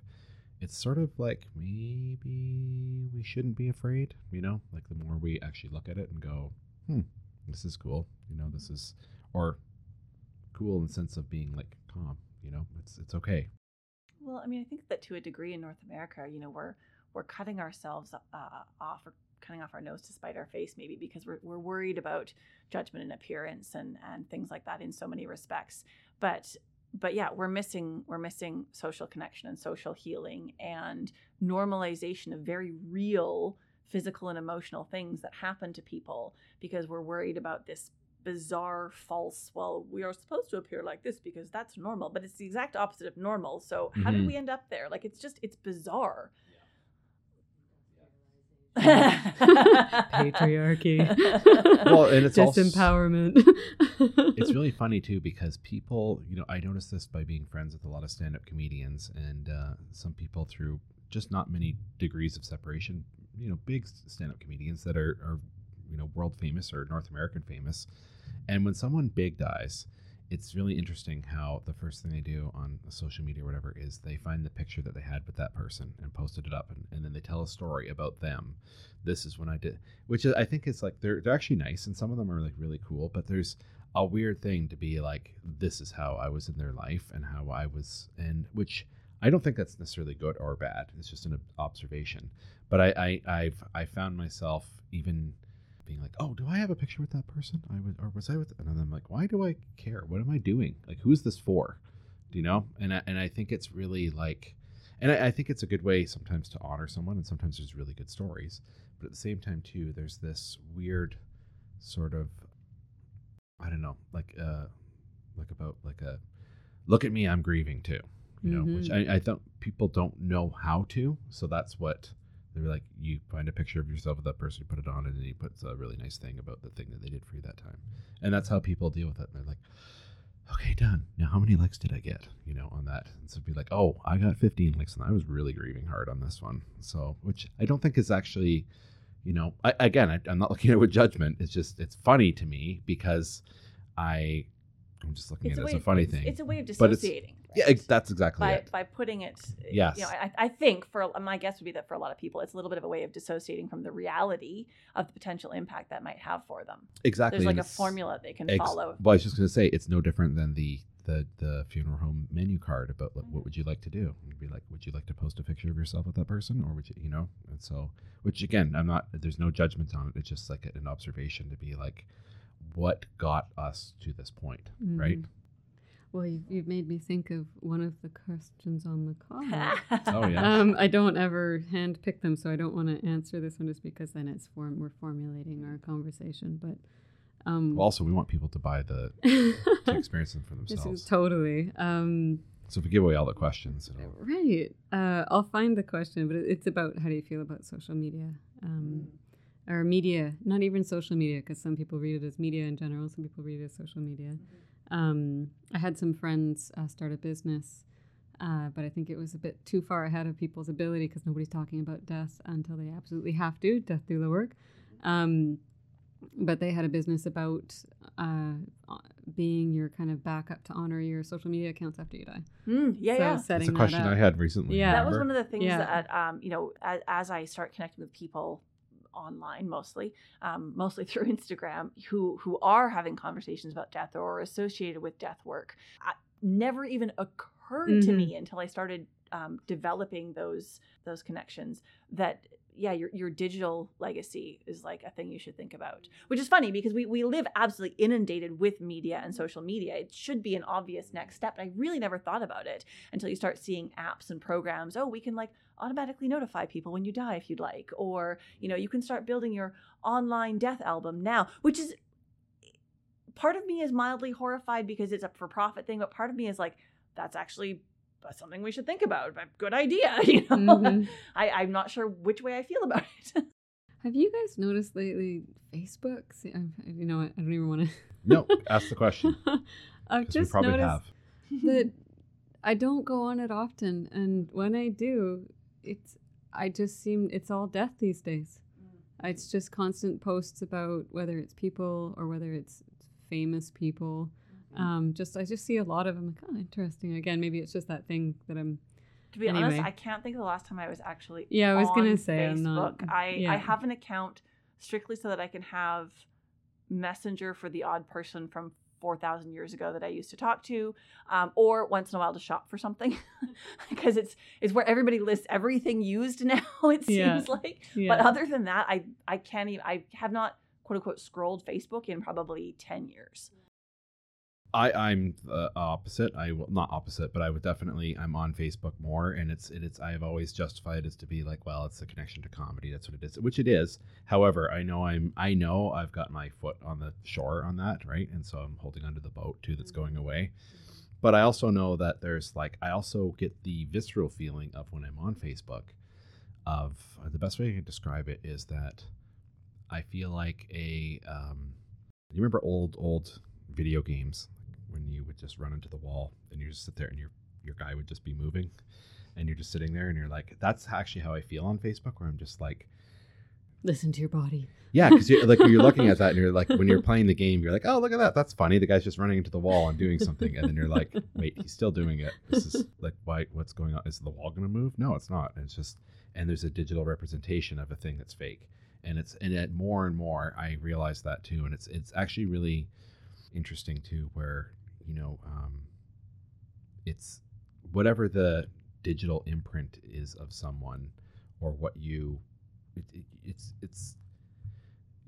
Speaker 2: it's sort of like maybe we shouldn't be afraid you know? Like the more we actually look at it and go hmm this is cool you know this is or cool in the sense of being like calm you know? It's it's okay.
Speaker 1: Well, I mean, I think that to a degree in North America, you know, we're we're cutting ourselves uh, off or cutting off our nose to spite our face, maybe because we're we're worried about judgment and appearance and and things like that in so many respects. But but yeah, we're missing we're missing social connection and social healing and normalization of very real physical and emotional things that happen to people because we're worried about this bizarre false well we are supposed to appear like this because that's normal but it's the exact opposite of normal so how did
Speaker 2: Mhm.
Speaker 1: we end up there like it's just it's bizarre
Speaker 3: Patriarchy.
Speaker 2: Well, and it's also-
Speaker 3: disempowerment.
Speaker 2: it's really funny too because people you know i noticed this by being friends with a lot of stand-up comedians and uh, some people through just not many degrees of separation you know big stand-up comedians that are, are you know world famous or north american famous and when someone big dies it's really interesting how the first thing they do on social media or whatever is they find the picture that they had with that person and posted it up and, and then they tell a story about them. This is when i did which i think is like they're, they're actually nice and some of them are like really cool but there's a weird thing to be like this is how i was in their life and how i was and which i don't think that's necessarily good or bad. It's just an observation. But i, I i've i found myself even being like oh do i have a picture with that person? I was or was i with and i'm like why do i care? What am i doing? Like who's this for? Do you know? And I, and i think it's really like and I, I think it's a good way sometimes to honor someone and sometimes there's really good stories. But at the same time too there's this weird sort of i don't know like uh like about like a look at me i'm grieving too you know which
Speaker 3: Mhm.
Speaker 2: I, I thought people don't know how to so that's what they're like you find a picture of yourself with that person you put it on and then he puts a really nice thing about the thing that they did for you that time. And that's how people deal with it. And they're like okay done. Now how many likes did i get? You know on that. And so be like oh i got 15 likes and i was really grieving hard on this one. So which i don't think is actually you know I, again I, i'm not looking at it with judgment. It's just it's funny to me because i i'm just looking
Speaker 1: it's
Speaker 2: at it as a funny
Speaker 1: it's,
Speaker 2: thing.
Speaker 1: it's a way of dissociating
Speaker 2: yeah ex- that's exactly
Speaker 1: by
Speaker 2: it
Speaker 1: by putting it
Speaker 2: Yes.
Speaker 1: you know I, I think for my guess would be that for a lot of people it's a little bit of a way of dissociating from the reality of the potential impact that might have for them
Speaker 2: exactly
Speaker 1: there's like
Speaker 2: and
Speaker 1: a formula they can
Speaker 2: Ex-
Speaker 1: follow
Speaker 2: Well, I was just going to say it's no different than the the the funeral home menu card about like, what mm-hmm. would you like to do? You'd be like, would you like to post a picture of yourself with that person, or would you, you know? And so, which again, I'm not. There's no judgment on it. It's just like an observation to be like, what got us to this point, right?
Speaker 3: Mm-hmm. Well, you've, you've made me think of one of the questions on the card.
Speaker 2: Oh, yeah.
Speaker 3: Um, I don't ever hand pick them, so I don't want to answer this one just because then it's form we're formulating our conversation. But um,
Speaker 2: Well, also, we want people to buy the to experience them for
Speaker 3: this
Speaker 2: themselves.
Speaker 3: is totally um,
Speaker 2: so if we give away all the questions,
Speaker 3: right. Uh, I'll find the question, but it's about how do you feel about social media, um, or media? Not even social media, because some people read it as media in general. Some people read it as social media. Um, I had some friends uh, start a business, uh, but I think it was a bit too far ahead of people's ability because nobody's talking about death until they absolutely have to. Death do the work. Um, but they had a business about uh, uh, being your kind of backup to honor your social media accounts after you die.
Speaker 1: Mm, yeah
Speaker 3: so
Speaker 1: yeah
Speaker 2: that's
Speaker 3: setting
Speaker 2: a question
Speaker 3: that up.
Speaker 2: I had recently.
Speaker 3: Yeah.
Speaker 1: that was one of the things
Speaker 3: Yeah.
Speaker 1: that um, you know as, as i start connecting with people online mostly um, mostly through instagram who who are having conversations about death or are associated with death work I, never even occurred to
Speaker 3: Mhm.
Speaker 1: me until i started um, developing those those connections that yeah your, your digital legacy is like a thing you should think about which is funny because we, we live absolutely inundated with media and social media. It should be an obvious next step but i really never thought about it until you start seeing apps and programs oh we can like automatically notify people when you die if you'd like or you know you can start building your online death album now which is part of me is mildly horrified because it's a for profit thing but part of me is like that's actually that's something we should think about good idea you know
Speaker 3: Mhm.
Speaker 1: I, i'm not sure which way i feel about it
Speaker 3: Have you guys noticed lately Facebook? See, you know what? I don't even want to.
Speaker 2: No, ask the question.
Speaker 3: I've
Speaker 2: 'cause we
Speaker 3: just
Speaker 2: probably
Speaker 3: noticed
Speaker 2: have.
Speaker 3: that I don't go on it often, and when I do, it's I just seem it's all death these days. It's just constant posts about whether it's people or whether it's famous people. Um, just I just see a lot of them. Like, oh, interesting. Again, maybe it's just that thing that I'm.
Speaker 1: To be honest, I can't think of the last time I was actually.
Speaker 3: Yeah, I was gonna
Speaker 1: on
Speaker 3: say, I'm not-
Speaker 1: Facebook. I
Speaker 3: yeah.
Speaker 1: I have an account strictly so that I can have messenger for the odd person from four thousand years ago that I used to talk to, um, or once in a while to shop for something, because it's it's where everybody lists everything used now. It seems
Speaker 3: Yeah.
Speaker 1: like.
Speaker 3: Yeah.
Speaker 1: But other than that, I I can't even. I have not quote unquote scrolled Facebook in probably ten years.
Speaker 2: I, I'm the opposite. I will not opposite, but I would definitely I'm on Facebook more, and it's it, it's I have always justified it as to be like, well, it's a connection to comedy. That's what it is, which it is. However, I know I'm I know I've got my foot on the shore on that, right? And so I'm holding onto the boat too that's going away. But I also know that there's like I also get the visceral feeling of when I'm on Facebook. Of uh, the best way I can describe it is that I feel like a um, you remember old old video games when you would just run into the wall and you just sit there and your your guy would just be moving and you're just sitting there and you're like that's actually how I feel on Facebook where I'm just like
Speaker 3: Listen to your body.
Speaker 2: yeah because you're like you're looking at that and you're like when you're playing the game you're like oh look at that. That's funny. The guy's just running into the wall and doing something. And then you're like wait he's still doing it. This is like why what's going on? Is the wall going to move? No it's not. And it's just and there's a digital representation of a thing that's fake. And it's and it, more and more I realize that too. And it's it's actually really interesting too where you know um, it's whatever the digital imprint is of someone or what you it, it, it's it's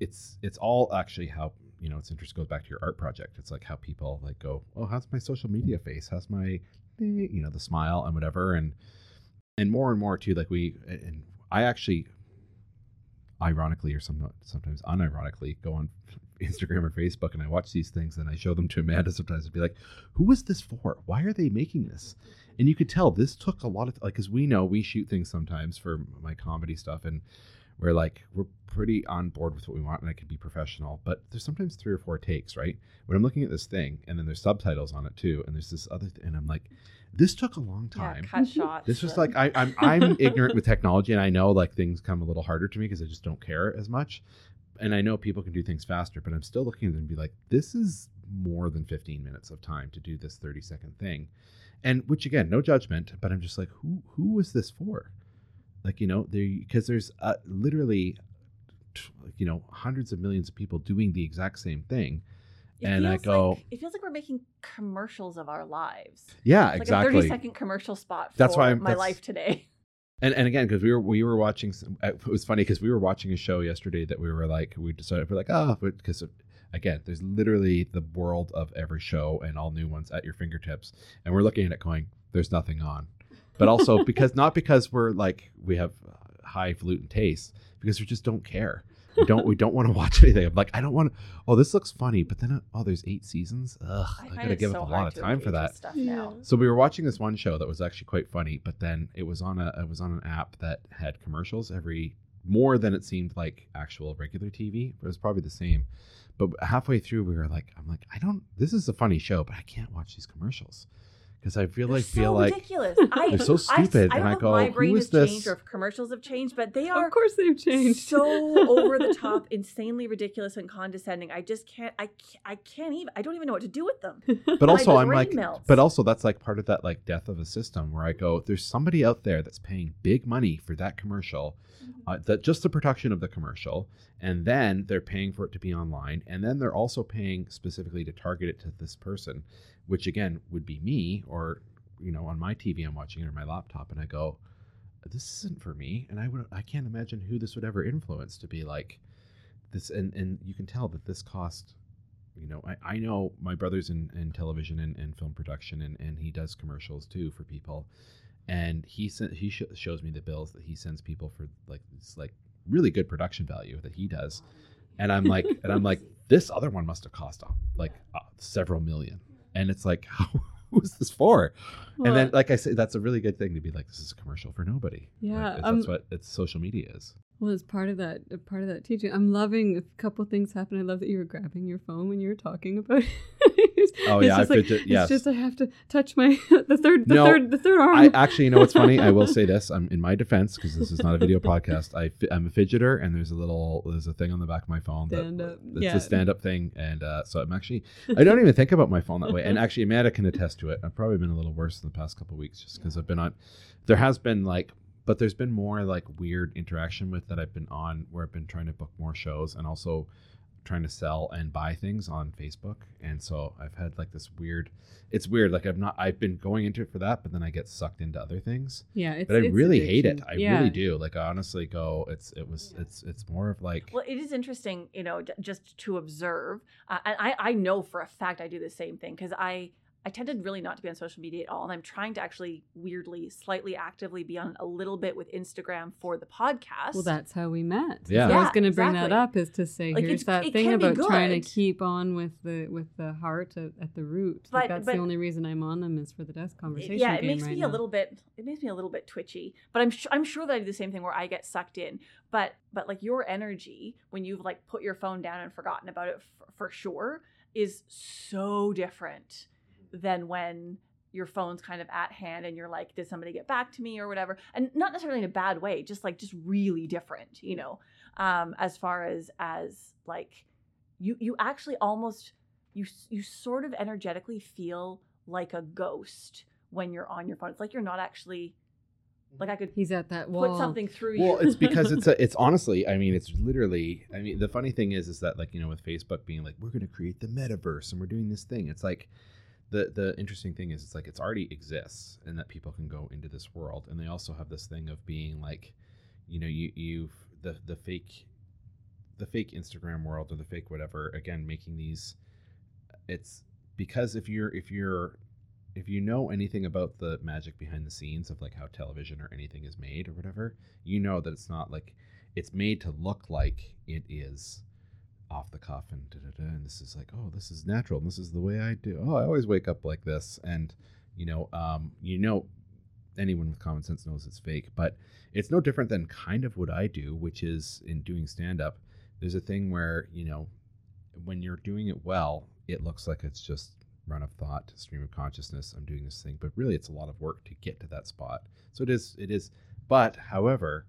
Speaker 2: it's it's all actually how you know it's interesting goes back to your art project. It's like how people like go oh how's my social media face? How's my eh," you know the smile and whatever. And and more and more too like we and i actually ironically or some, sometimes unironically go on instagram or facebook and i watch these things and i show them to amanda sometimes and be like who is this for why are they making this and you could tell this took a lot of like because we know we shoot things sometimes for my comedy stuff and we're like we're pretty on board with what we want and I can be professional but there's sometimes three or four takes right when i'm looking at this thing and then there's subtitles on it too and there's this other th- and i'm like this took a long time
Speaker 1: Yeah, cut mm-hmm. shots.
Speaker 2: this was like I, I'm I'm ignorant with technology, and I know like things come a little harder to me because I just don't care as much. And I know people can do things faster, but I'm still looking at them and be like, this is more than 15 minutes of time to do this 30 second thing, and which again, no judgment, but I'm just like, who who was this for? Like you know, there because there's uh, literally, you know, hundreds of millions of people doing the exact same thing,
Speaker 1: It
Speaker 2: and I go,
Speaker 1: like- it feels like we're making commercials of our lives.
Speaker 2: yeah,
Speaker 1: It's
Speaker 2: exactly.
Speaker 1: Like a 30 second commercial spot for
Speaker 2: That's why I'm-
Speaker 1: my life today.
Speaker 2: And and again, because we were we were watching, uh, it was funny because we were watching a show yesterday that we were like we decided we're like oh because again there's literally the world of every show and all new ones at your fingertips, and we're looking at it going there's nothing on, but also because not because we're like we have highfalutin tastes because we just don't care. We don't we don't want to watch anything. I'm like I don't want to. Oh, this looks funny, but then uh, oh, there's eight seasons. Ugh, I,
Speaker 1: find
Speaker 2: gotta give
Speaker 1: so
Speaker 2: up a lot of time for that.
Speaker 1: with Stuff now.
Speaker 2: So we were watching this one show that was actually quite funny, but then it was on a it was on an app that had commercials every more than it seemed like actual regular TV. But it was probably the same. But halfway through, we were like, I'm like, I don't. This is a funny show, but I can't watch these commercials because I feel like
Speaker 1: so
Speaker 2: feel like
Speaker 1: ridiculous. I,
Speaker 2: they're so stupid,
Speaker 1: I,
Speaker 2: and I go,
Speaker 1: my brain has
Speaker 2: this?
Speaker 1: changed or if commercials have changed, but they are Of
Speaker 3: course they've changed.
Speaker 1: so over the top, insanely ridiculous and condescending. I just can't. I can't, I can't even. I don't even know what to do with them.
Speaker 2: but also I'm like,
Speaker 1: melts.
Speaker 2: but also that's like part of that like death of a system where I go, there's somebody out there that's paying big money for that commercial, uh, that just the production of the commercial, and then they're paying for it to be online, and then they're also paying specifically to target it to this person, which again would be me or you know on my TV I'm watching it or my laptop, and I go, this isn't for me, and I would I can't imagine who this would ever influence to be like this, and and you can tell that this cost you know i, I know my brother's in, in television and, and film production and, and he does commercials too for people and he sent he sh- shows me the bills that he sends people for like this like really good production value that he does and i'm like and i'm like this other one must have cost like uh, several million and it's like how who is this for? And then like i said that's a really good thing to be like this is a commercial for nobody.
Speaker 3: Yeah,
Speaker 2: it's-
Speaker 3: um,
Speaker 2: that's what it's social media is
Speaker 3: Well, as part of that, part of that teaching, I'm loving a couple things happen. I love that you were grabbing your phone when you were talking about. it.
Speaker 2: Oh,
Speaker 3: It's
Speaker 2: yeah, I
Speaker 3: just like,
Speaker 2: fidget- yes.
Speaker 3: It's just I have to touch my the third, the
Speaker 2: No,
Speaker 3: third, the third arm.
Speaker 2: I actually, you know what's funny? I will say this. I'm in my defense because this is not a video podcast. I I'm a fidgeter, and there's a little there's a thing on the back of my phone that
Speaker 3: up.
Speaker 2: it's
Speaker 3: Yeah.
Speaker 2: a stand up thing, and uh, so I'm actually I don't even think about my phone that way. And actually, Amanda can attest to it. I've probably been a little worse in the past couple of weeks just because I've been on. There has been like, but there's been more like weird interaction with that I've been on where I've been trying to book more shows and also trying to sell and buy things on Facebook. And so I've had like this weird. It's weird. Like I've not. I've been going into it for that, but then I get sucked into other things.
Speaker 3: yeah, it's,
Speaker 2: But I
Speaker 3: it's
Speaker 2: really hate it. I
Speaker 3: Yeah.
Speaker 2: really do. Like I honestly go. It's it was it's it's more of like.
Speaker 1: Well, it is interesting, you know, j- just to observe. Uh, and I, I know for a fact I do the same thing because I, I tended really not to be on social media at all. And I'm trying to actually weirdly, slightly actively be on a little bit with Instagram for the podcast.
Speaker 3: Well, that's how we met.
Speaker 2: Yeah.
Speaker 3: So I was going to bring that up is to say
Speaker 1: Like,
Speaker 3: here's that thing about trying to keep on with the with the heart at, at the root. Like, that's
Speaker 1: but-
Speaker 3: the only reason I'm on them is for the death conversation.
Speaker 1: yeah, it makes
Speaker 3: right
Speaker 1: me
Speaker 3: now.
Speaker 1: a little bit. It makes me a little bit twitchy. But I'm sure I'm sure that I do the same thing where I get sucked in. But but like your energy when you've like put your phone down and forgotten about it f- for sure is so different than when your phone's kind of at hand and you're like, did somebody get back to me or whatever? And not necessarily in a bad way, just like just really different, you know. Um, as far as as like you you actually almost you you sort of energetically feel like a ghost when you're on your phone. It's like you're not actually like I could
Speaker 3: He's at that wall.
Speaker 1: put something through
Speaker 2: Well,
Speaker 1: you.
Speaker 2: it's because it's a, it's honestly, I mean, it's literally. I mean, the funny thing is, is that like you know, with Facebook being like, we're going to create the metaverse and we're doing this thing. It's like the the interesting thing is, it's like it's already exists and that people can go into this world, and they also have this thing of being like, you know, you you the the fake, the fake Instagram world or the fake whatever. Again, making these, it's because if you're if you're if you know anything about the magic behind the scenes of like how television or anything is made or whatever, you know that it's not like it's made to look like it is off the cuff and da, da, da, and this is like oh this is natural. And this is the way I do. Oh I always wake up like this and you know um you know anyone with common sense knows it's fake but it's no different than kind of what I do which is in doing stand up there's a thing where you know when you're doing it well it looks like it's just run of thought stream of consciousness i'm doing this thing but really it's a lot of work to get to that spot. So it is it is. But however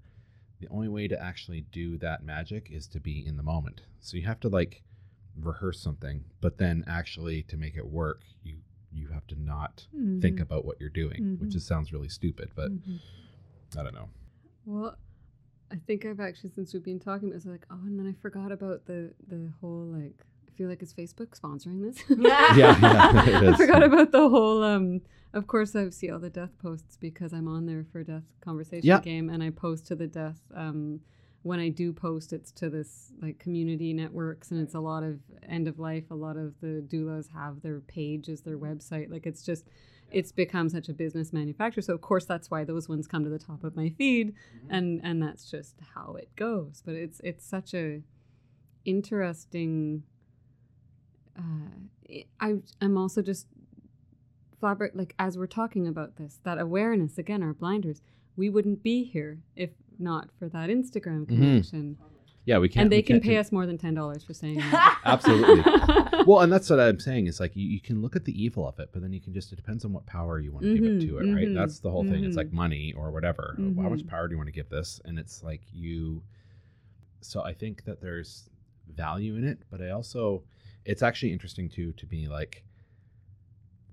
Speaker 2: the only way to actually do that magic is to be in the moment so you have to like rehearse something but then actually to make it work you you have to not think
Speaker 3: Mhm.
Speaker 2: about what you're doing which
Speaker 3: Mhm.
Speaker 2: just sounds really stupid but
Speaker 3: Mhm.
Speaker 2: i don't know
Speaker 3: Well, I think I've actually since we've been talking, it's like, oh, and then I forgot about the the whole like. I feel like it's Facebook sponsoring this.
Speaker 1: Yeah.
Speaker 2: Yeah, yeah,
Speaker 3: I forgot about the whole. um Of course, I see all the death posts because I'm on there for death conversation
Speaker 2: Yeah.
Speaker 3: game, and I post to the death. um When I do post, it's to this like community networks, and it's a lot of end of life. A lot of the doulas have their page as their website. Like it's just it's become such a business manufacturer. So of course that's why those ones come to the top of my feed, and and that's just how it goes. But it's it's such a interesting. Uh, I I'm also just flabber like as we're talking about this that awareness again our blinders we wouldn't be here if not for that Instagram connection.
Speaker 2: Yeah we can't
Speaker 3: and they can pay
Speaker 2: do-
Speaker 3: us more than ten dollars for saying that.
Speaker 2: Absolutely. well and that's what i'm saying is like you, you can look at the evil of it but then you can just it depends on what power you want to give it to it right?
Speaker 3: Mhm,
Speaker 2: that's the whole thing it's like money or whatever how much power do you want to give this? And it's like you so i think that there's value in it but i also it's actually interesting too to be like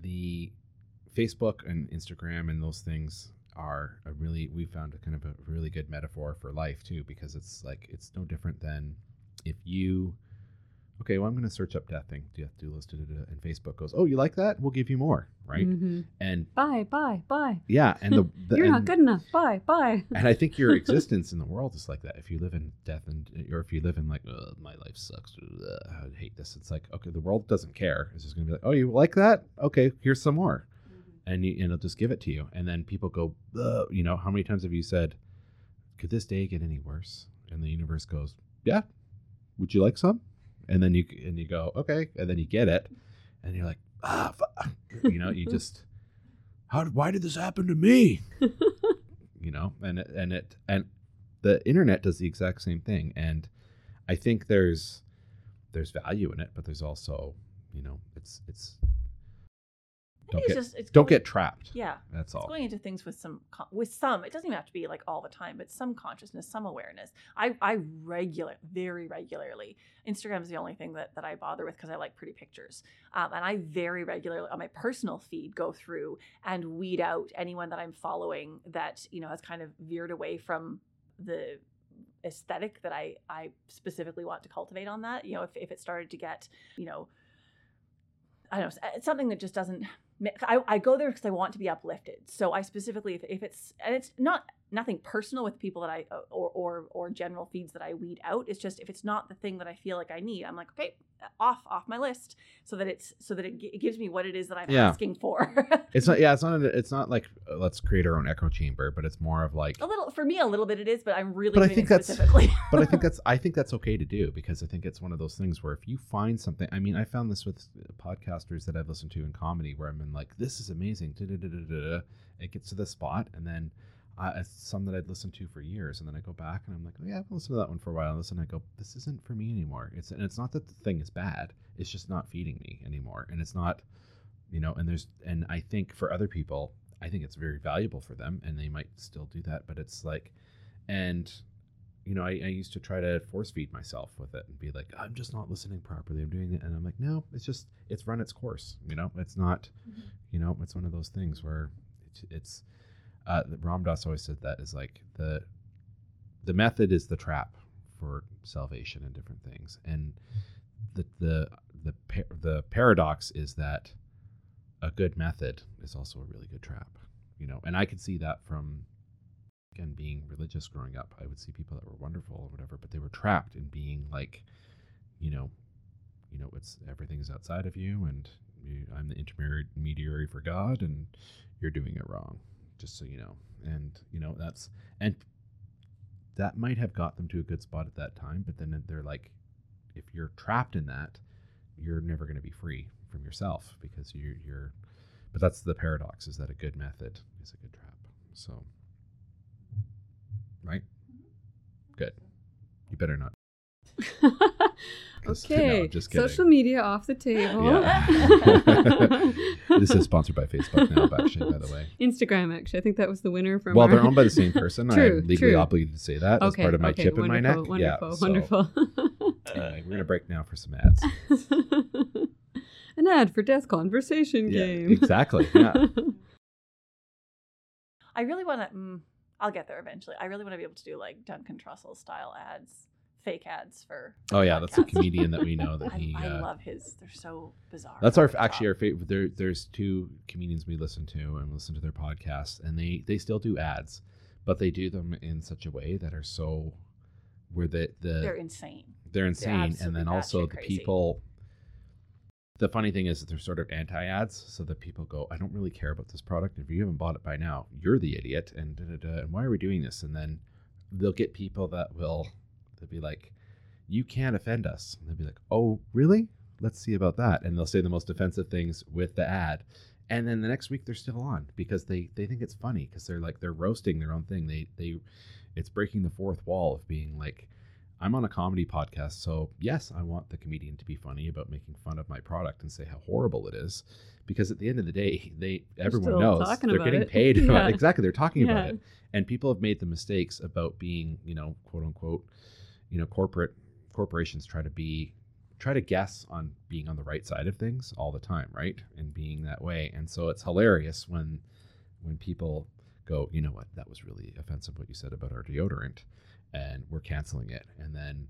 Speaker 2: the facebook and instagram and those things are a really we found a kind of a really good metaphor for life too because it's like it's no different than if you okay well i'm going to search up death thing death doulas da, da, da, and facebook goes oh you like that we'll give you more right
Speaker 3: Mhm.
Speaker 2: and
Speaker 3: bye, bye, bye.
Speaker 2: yeah and the, the
Speaker 3: You're not good enough. Bye, bye.
Speaker 2: and I think your existence in the world is like that. If you live in death and or if you live in like "Ugh, my life sucks, ugh, I hate this. It's like okay, the world doesn't care. It's just gonna be like, oh, you like that? Okay, here's some more, and you, and it'll just give it to you. And then people go, "Ugh," you know, how many times have you said, could this day get any worse? And the universe goes, yeah. Would you like some? And then you and you go, okay, and then you get it, and you're like, ah, fuck. you know, you just. How? Why did this happen to me? you know and it, and it and the internet does the exact same thing, and I think there's there's value in it, but there's also you know it's it's don't get
Speaker 1: just it's
Speaker 2: don't
Speaker 1: going-
Speaker 2: get trapped.
Speaker 1: yeah.
Speaker 2: That's
Speaker 1: It's
Speaker 2: all.
Speaker 1: going into things with some with some. It doesn't even have to be like all the time, but some consciousness, some awareness. I I regular very regularly. Instagram is the only thing that that I bother with because I like pretty pictures, um, and I very regularly on my personal feed go through and weed out anyone that I'm following that you know has kind of veered away from the aesthetic that I I specifically want to cultivate on that. You know, if if it started to get you know I don't know, it's something that just doesn't. I, I go there because I want to be uplifted. So I specifically, if, if it's and it's not nothing personal with people that I uh, or or or general feeds that I weed out. It's just if it's not the thing that I feel like I need, I'm like okay, uh, off off my list, so that it's so that it, gi- it gives me what it is that I'm
Speaker 2: Yeah.
Speaker 1: asking for.
Speaker 2: It's not yeah, it's not it's not like uh, let's create our own echo chamber, but it's more of like
Speaker 1: a little for me, a little bit it is, but I'm really
Speaker 2: But I think that's- but I think that's I think that's okay to do because I think it's one of those things where if you find something, I mean, I found this with uh, podcasters that I've listened to in comedy where I'm in like, this is amazing, it gets to the spot, and then uh, it's some that I'd listened to for years, and then I go back and I'm like, oh yeah, I've listened to that one for a while, and listen, I go, this isn't for me anymore. It's and it's not that the thing is bad, it's just not feeding me anymore, and it's not, you know, and there's and I think for other people, I think it's very valuable for them, and they might still do that, but it's like, and you know, I, I used to try to force feed myself with it and be like, I'm just not listening properly. I'm doing it. And I'm like, no, it's just, it's run its course. You know, it's not,
Speaker 1: Mhm.
Speaker 2: you know, it's one of those things where it's, it's uh, Ram Dass always said that is like the, the method is the trap for salvation and different things. And the, the, the, par- the paradox is that a good method is also a really good trap, you know, and I could see that from, again being religious growing up. I would see people that were wonderful or whatever but they were trapped in being like you know you know it's everything's outside of you and you, i'm the intermediary for god and you're doing it wrong just so you know and you know that's and that might have got them to a good spot at that time but then they're like if you're trapped in that you're never going to be free from yourself because you, you're but that's the paradox is that a good method is a good trap so right? Mm-hmm. Good. You better not. 'cause- no,
Speaker 3: okay.
Speaker 2: I'm just kidding.
Speaker 3: Social media off the table.
Speaker 2: Yeah. this is sponsored by Facebook now, actually, by the way.
Speaker 3: Instagram, actually. I think that was the winner from.
Speaker 2: Well,
Speaker 3: our-
Speaker 2: they're owned by the same person.
Speaker 3: True,
Speaker 2: I'm legally
Speaker 3: true.
Speaker 2: obligated to say that as
Speaker 3: okay,
Speaker 2: part of my
Speaker 3: okay,
Speaker 2: chip in my neck.
Speaker 3: wonderful,
Speaker 2: yeah,
Speaker 3: Wonderful,
Speaker 2: so,
Speaker 3: wonderful.
Speaker 2: anyway, we're gonna break now for some ads.
Speaker 3: An ad for Death Conversation
Speaker 2: Yeah,
Speaker 3: Game.
Speaker 2: exactly, yeah.
Speaker 1: I really want to. Mm, I'll get there eventually. I really want to be able to do like Duncan Trussell style ads, fake ads for.
Speaker 2: Oh yeah, that's a comedian that we know that
Speaker 1: I,
Speaker 2: he.
Speaker 1: I
Speaker 2: uh,
Speaker 1: love his. They're so bizarre.
Speaker 2: That's our actually our favorite. There, there's two comedians we listen to and listen to their podcasts, and they they still do ads, but they do them in such a way that are so where the the
Speaker 1: They're insane.
Speaker 2: they're insane, and then also the
Speaker 1: crazy.
Speaker 2: people. The funny thing is that they're sort of anti-ads, so that people go, "I don't really care about this product. If you haven't bought it by now, you're the idiot." And da, da, da, and why are we doing this? And then they'll get people that will, they'll be like, "You can't offend us." And they'd be like, "Oh, really? Let's see about that." And they'll say the most offensive things with the ad, and then the next week they're still on because they they think it's funny because they're like they're roasting their own thing. They they, it's breaking the fourth wall of being like. I'm on a comedy podcast, so yes, I want the comedian to be funny about making fun of my product and say how horrible it is, because at the end of the day, they everyone knows they're getting
Speaker 3: it.
Speaker 2: paid. about-
Speaker 3: Yeah.
Speaker 2: exactly, they're talking about it, and people have made the mistakes about being, you know, quote unquote, you know, corporate corporations try to be try to guess on being on the right side of things all the time, right? And being that way, and so it's hilarious when when people go, you know what, that was really offensive what you said about our deodorant and we're canceling it. And then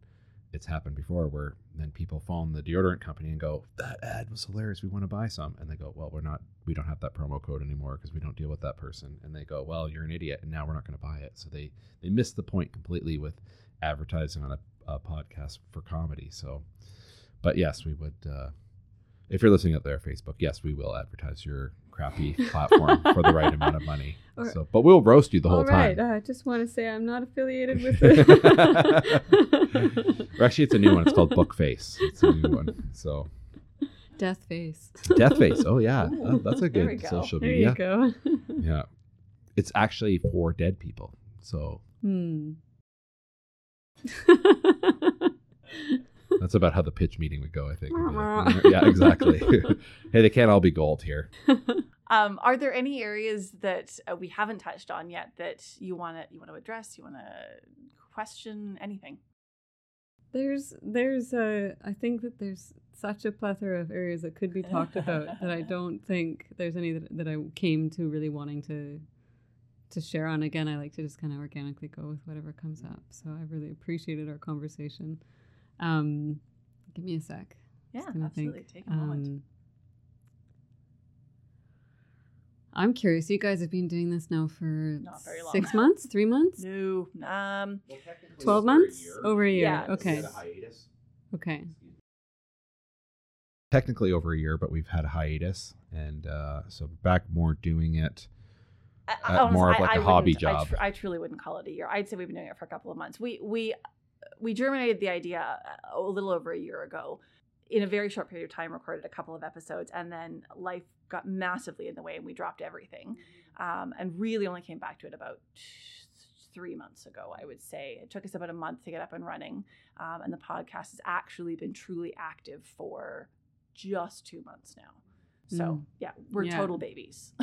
Speaker 2: it's happened before where then people phone the deodorant company and go, that ad was hilarious. We want to buy some. And they go, well, we're not, we don't have that promo code anymore because we don't deal with that person. And they go, well, you're an idiot. And now we're not going to buy it. So they, they missed the point completely with advertising on a, a podcast for comedy. So, but yes, we would, uh, if you're listening out there, Facebook, yes, we will advertise your crappy platform for the right amount of money.
Speaker 3: Or-
Speaker 2: so, but we'll roast you the whole
Speaker 3: All right.
Speaker 2: time.
Speaker 3: I just want to say I'm not affiliated with
Speaker 2: Or
Speaker 3: it.
Speaker 2: actually, it's a new one. It's called Bookface. It's a new one. So,
Speaker 3: Death face.
Speaker 2: Deathface. Oh yeah, Oh, that's a good
Speaker 1: go.
Speaker 2: social
Speaker 3: There
Speaker 2: media.
Speaker 3: you go.
Speaker 2: Yeah, it's actually for dead people. So
Speaker 3: hmm.
Speaker 2: That's about how the pitch meeting would go, I think. It'd be like, yeah, exactly. hey, they can't all be gold here.
Speaker 1: Um, are there any areas that uh, we haven't touched on yet that you want to you want to address? You want to question anything?
Speaker 3: There's there's a I think that there's such a plethora of areas that could be talked about that I don't think there's any that, that I came to really wanting to to share on. Again, I like to just kind of organically go with whatever comes up. So I really appreciated our conversation. Um, give me a sec.
Speaker 1: Yeah, absolutely.
Speaker 3: think.
Speaker 1: Take a moment.
Speaker 3: Um, I'm curious. You guys have been doing this now for
Speaker 1: Not very long.
Speaker 3: six months, three months,
Speaker 1: no, um,
Speaker 3: twelve months, over a year.
Speaker 1: Yeah.
Speaker 3: Okay. Okay.
Speaker 2: Technically over a year, but we've had a hiatus, and uh, so back more doing it.
Speaker 1: I-
Speaker 2: Uh,
Speaker 1: I- honestly,
Speaker 2: more of like a hobby job.
Speaker 1: tr- I truly wouldn't call it a year. I'd say we've been doing it for a couple of months. We we we germinated the idea a little over a year ago. In a very short period of time, recorded a couple of episodes, and then life got massively in the way, and we dropped everything, um, and really only came back to it about three months ago. I would say it took us about a month to get up and running, um, and the podcast has actually been truly active for just two months now. So
Speaker 3: Mm.
Speaker 1: yeah, we're
Speaker 3: Yeah.
Speaker 1: total babies.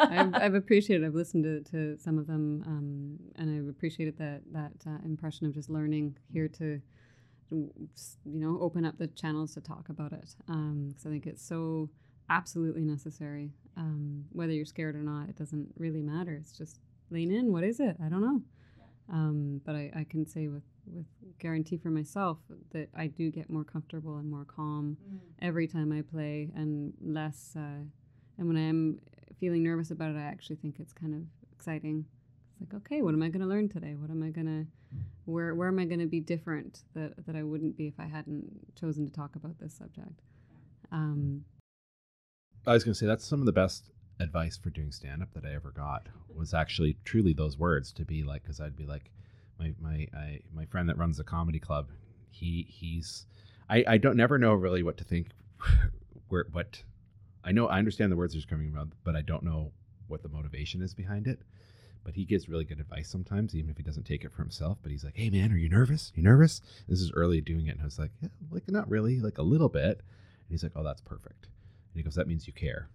Speaker 3: I've, I've appreciated. I've listened to, to some of them, um, and I've appreciated that that uh, impression of just learning here to, to, you know, open up the channels to talk about it. Because I think it's so absolutely necessary. Um, whether you're scared or not, it doesn't really matter. It's just lean in. What is it? I don't know. Um, but I, I can say with with guarantee for myself that I do get more comfortable and more calm every time I play and less. Uh, and when I am feeling nervous about it, I actually think it's kind of exciting. It's like, okay, what am I going to learn today? What am I going to, where, where am I going to be different that, that I wouldn't be if I hadn't chosen to talk about this subject? Um,
Speaker 2: I was going to say that's some of the best advice for doing stand up that I ever got was actually truly those words to be like because I'd be like my my I, my friend that runs the comedy club he he's I I don't never know really what to think where what I know I understand the words he's coming about but I don't know what the motivation is behind it. But he gives really good advice sometimes even if he doesn't take it for himself but he's like hey man are you nervous? You nervous? This is early doing it and I was like yeah, like not really like a little bit. And he's like oh that's perfect. And he goes that means you care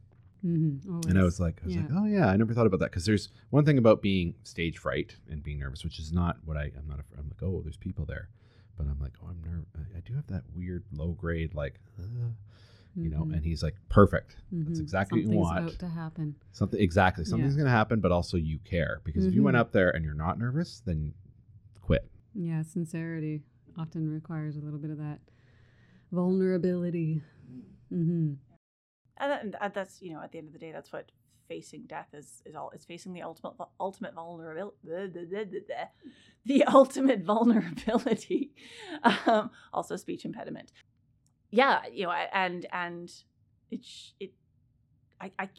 Speaker 3: mhm,
Speaker 2: and I was like, I was like, oh yeah, I never thought about that because there's one thing about being stage fright and being nervous, which is not what I. I'm not. A, I'm like, oh, there's people there, but I'm like, oh, I'm nervous. I, I do have that weird low grade, like, uh, you know. And he's like, perfect. That's
Speaker 3: mhm.
Speaker 2: exactly what you want.
Speaker 3: about to happen.
Speaker 2: Something exactly. Something's gonna happen, but also you care because if you went
Speaker 3: Mhm.
Speaker 2: up there and you're not nervous, then quit.
Speaker 3: Yeah, sincerity often requires a little bit of that vulnerability. Mm-hmm.
Speaker 1: And, that, and that- that's you know at the end of the day that's what facing death is is all it's facing the ultimate ultimate vulnerability the ultimate vulnerability um, also speech impediment yeah you know and and it it I, I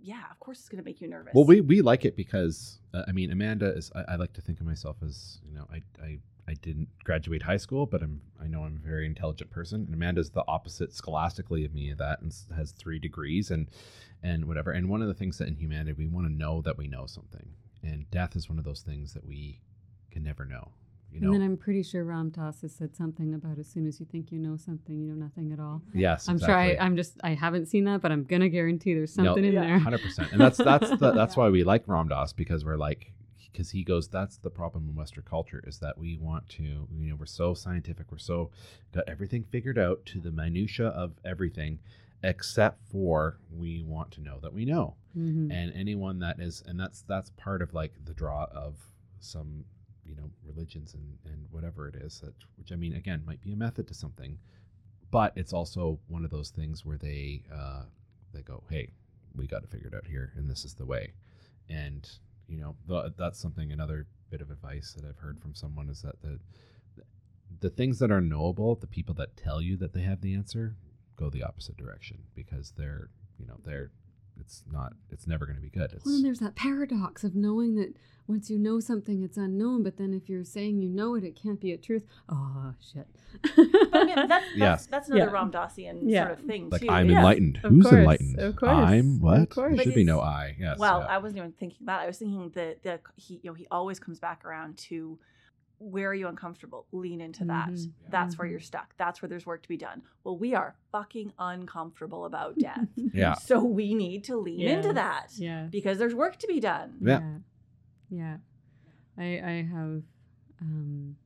Speaker 1: yeah of course it's going to make you nervous
Speaker 2: Well, we we like it because uh, I mean, Amanda is. I, I like to think of myself as you know, I I I didn't graduate high school, but I'm I know I'm a very intelligent person, and Amanda's the opposite scholastically of me that, and has three degrees and and whatever. And one of the things that in humanity we want to know that we know something, and death is one of those things that we can never know. You know.
Speaker 3: And then I'm pretty sure Ram Dass has said something about as soon as you think you know something, you know nothing at all.
Speaker 2: yes,
Speaker 3: I'm
Speaker 2: exactly.
Speaker 3: sure I, I'm just I haven't seen that, but I'm gonna guarantee there's something in
Speaker 1: Yeah.
Speaker 3: there.
Speaker 2: hundred percent, and that's that's the, that's
Speaker 1: Yeah.
Speaker 2: why we like Ram Dass because we're like because he goes that's the problem in Western culture is that we want to you know we're so scientific we're so got everything figured out to the minutia of everything except for we want to know that we know
Speaker 3: Mhm.
Speaker 2: and anyone that is and that's that's part of like the draw of some you know religions and and whatever it is that which i mean again might be a method to something but it's also one of those things where they uh they go hey we got it figured out here and this is the way and you know th- that's something another bit of advice that i've heard from someone is that the the things that are knowable the people that tell you that they have the answer go the opposite direction because they're you know they're it's not it's never going to be good it's
Speaker 3: Well, and there's that paradox of knowing that once you know something, it's unknown. But then if you're saying you know it, it can't be a truth. Oh shit!
Speaker 1: but I mean, that's, that's,
Speaker 2: Yes.
Speaker 1: that's another
Speaker 3: Yeah.
Speaker 1: Ram Dassian
Speaker 3: Yeah.
Speaker 1: sort of thing
Speaker 2: like
Speaker 1: too.
Speaker 2: I'm
Speaker 1: Yeah.
Speaker 2: enlightened.
Speaker 3: Of
Speaker 2: Who's
Speaker 3: course,
Speaker 2: enlightened?
Speaker 3: of course,
Speaker 2: I'm what
Speaker 3: of
Speaker 2: what?
Speaker 3: course.
Speaker 2: Should be no I. Yes.
Speaker 1: Well,
Speaker 2: yeah.
Speaker 1: I wasn't even thinking that. I was thinking that the he you know he always comes back around to where are you uncomfortable? Lean into that.
Speaker 3: Mhm.
Speaker 1: That's where
Speaker 3: Mhm.
Speaker 1: you're stuck. That's where there's work to be done. Well, we are fucking uncomfortable about death.
Speaker 2: Yeah.
Speaker 1: so we need to lean into that
Speaker 3: Yeah.
Speaker 1: because there's work to be done.
Speaker 2: Yeah.
Speaker 3: Yeah. I I have um,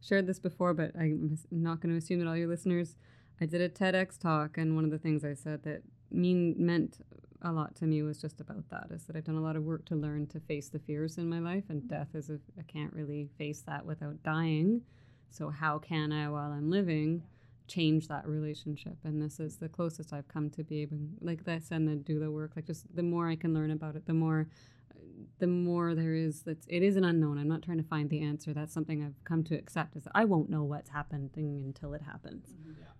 Speaker 3: shared this before, but I'm not going to assume that all your listeners. I did a TEDx talk, and one of the things I said that mean meant a lot to me was just about that. Is that I've done a lot of work to learn to face the fears in my life, and mm-hmm. death is a I can't really face that without dying. So how can I, while I'm living, change that relationship? And this is the closest I've come to be able, like this, and then do the work. Like just the more I can learn about it, the more the more there is that's it is an unknown. I'm not trying to find the answer. That's something i've come to accept is that i won't know what's happening until it happens.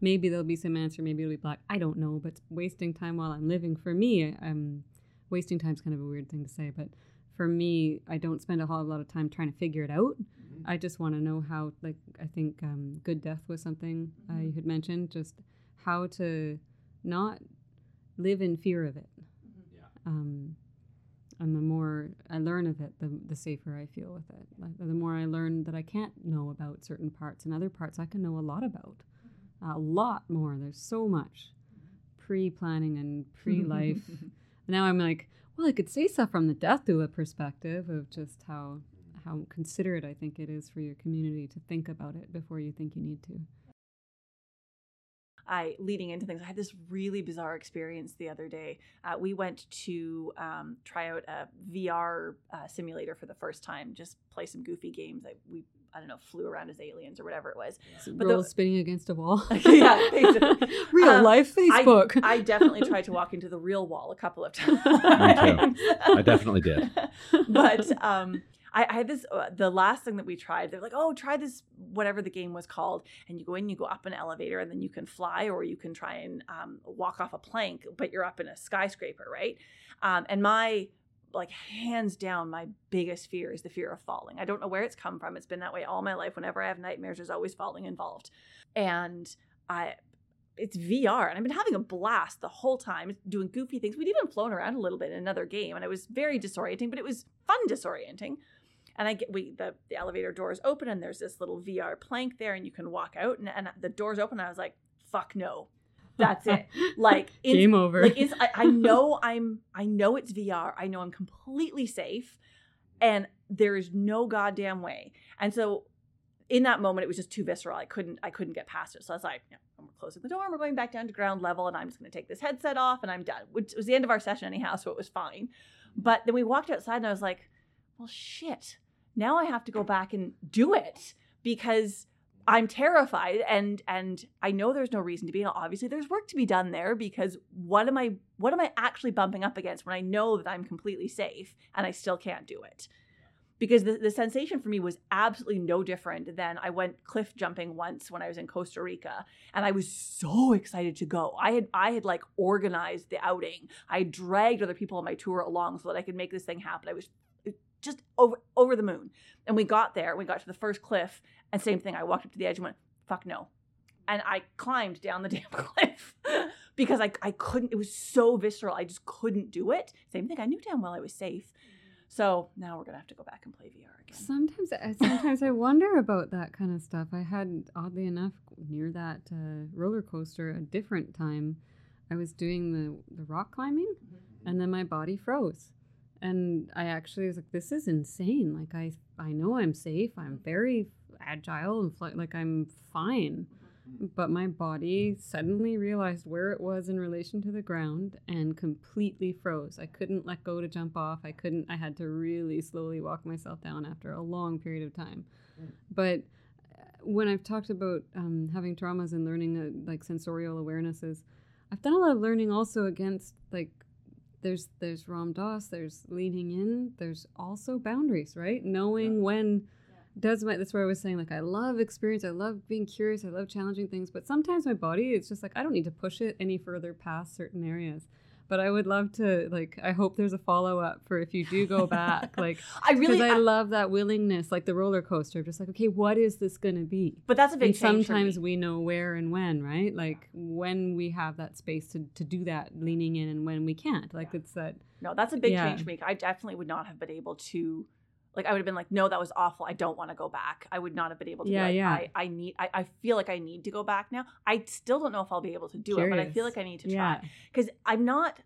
Speaker 3: Maybe there'll be some answer. Maybe it'll be black. I don't know but wasting time while i'm living for me i'm wasting time's kind of a weird thing to say but for me i don't spend a whole lot of time trying to figure it out. I just want to know how like i think um, good death was something uh, you had mentioned just how to not live in fear of it. Yeah. um, and the more I learn of it, the, the safer I feel with it. Like, the more I learn that I can't know about certain parts, and other parts I can know a lot about. Mm-hmm. A lot more. There's so much pre planning and pre life. now I'm like, well, I could say stuff from the death doula perspective of just how how considerate I think it is for your community to think about it before you think you need to.
Speaker 1: I leading into things. I had this really bizarre experience the other day. Uh, we went to um, try out a VR uh, simulator for the first time. Just play some goofy games. I, we I don't know flew around as aliens or whatever it was. But
Speaker 3: Roll
Speaker 1: the-
Speaker 3: spinning against a wall.
Speaker 1: Yeah.
Speaker 3: Real
Speaker 1: Um,
Speaker 3: life Facebook.
Speaker 1: I, I definitely tried to walk into the real wall a couple of times.
Speaker 2: I definitely did.
Speaker 1: but um, I, I had this. Uh, the last thing that we tried, they're like, "Oh, try this, whatever the game was called." And you go in, you go up an elevator, and then you can fly, or you can try and um, walk off a plank, but you're up in a skyscraper, right? Um, and my like hands down, my biggest fear is the fear of falling. I don't know where it's come from. It's been that way all my life. Whenever I have nightmares, there's always falling involved, and I it's VR, and I've been having a blast the whole time doing goofy things. We'd even flown around a little bit in another game, and it was very disorienting, but it was fun disorienting. And I get we the, the elevator doors open, and there's this little VR plank there, and you can walk out, and, and the doors open. And I was like, "Fuck no, that's it." Like in-
Speaker 3: Game over.
Speaker 1: like it's, I, I know I'm I know it's VR. I know I'm completely safe, and there is no goddamn way. And so in that moment, it was just too visceral. I couldn't I couldn't get past it. So I was like, yeah, we're closing the door. and We're going back down to ground level, and I'm just going to take this headset off, and I'm done. Which was the end of our session anyhow, so it was fine. But then we walked outside, and I was like, well, shit. Now I have to go back and do it because I'm terrified and and I know there's no reason to be. Obviously there's work to be done there because what am I what am I actually bumping up against when I know that I'm completely safe and I still can't do it? Because the, the sensation for me was absolutely no different than I went cliff jumping once when I was in Costa Rica and I was so excited to go. I had I had like organized the outing. I dragged other people on my tour along so that I could make this thing happen. I was just over over the moon. And we got there, we got to the first cliff, and same thing. I walked up to the edge and went, fuck no. And I climbed down the damn cliff because I, I couldn't, it was so visceral. I just couldn't do it. Same thing. I knew damn well I was safe. So now we're gonna have to go back and play VR again.
Speaker 3: Sometimes, I- sometimes I wonder about that kind of stuff. I had, oddly enough, near that uh, roller coaster, a different time. I was doing the the rock climbing, and then my body froze, and I actually was like, "This is insane! Like I, I know I'm safe. I'm very agile and fl- like I'm fine." But my body suddenly realized where it was in relation to the ground and completely froze. I couldn't let go to jump off. I couldn't, I had to really slowly walk myself down after a long period of time. But uh, when I've talked about um, having traumas and learning uh, like sensorial awarenesses, I've done a lot of learning also against like there's there's Ram Dass, there's leaning in, there's also boundaries, right? Knowing when does my that's where I was saying like I love experience, I love being curious, I love challenging things, but sometimes my body it's just like I don't need to push it any further past certain areas. But I would love to like I hope there's a follow up for if you do go back like
Speaker 1: I really,
Speaker 3: I,
Speaker 1: I-
Speaker 3: love that willingness like the roller coaster just like okay what is this going to be
Speaker 1: but that's a big
Speaker 3: and sometimes
Speaker 1: me.
Speaker 3: we know where and when right like when we have that space to, to do that leaning in and when we can't like it's that
Speaker 1: No, that's a big
Speaker 3: Yeah.
Speaker 1: change me. I definitely would not have been able to like I would have been like, no, that was awful. I don't want to go back. I would not have been able to.
Speaker 3: Yeah,
Speaker 1: like,
Speaker 3: yeah.
Speaker 1: I, I need. I, I feel like I need to go back now. I still don't know if I'll be able to do it, but I feel like I need to try because I'm not.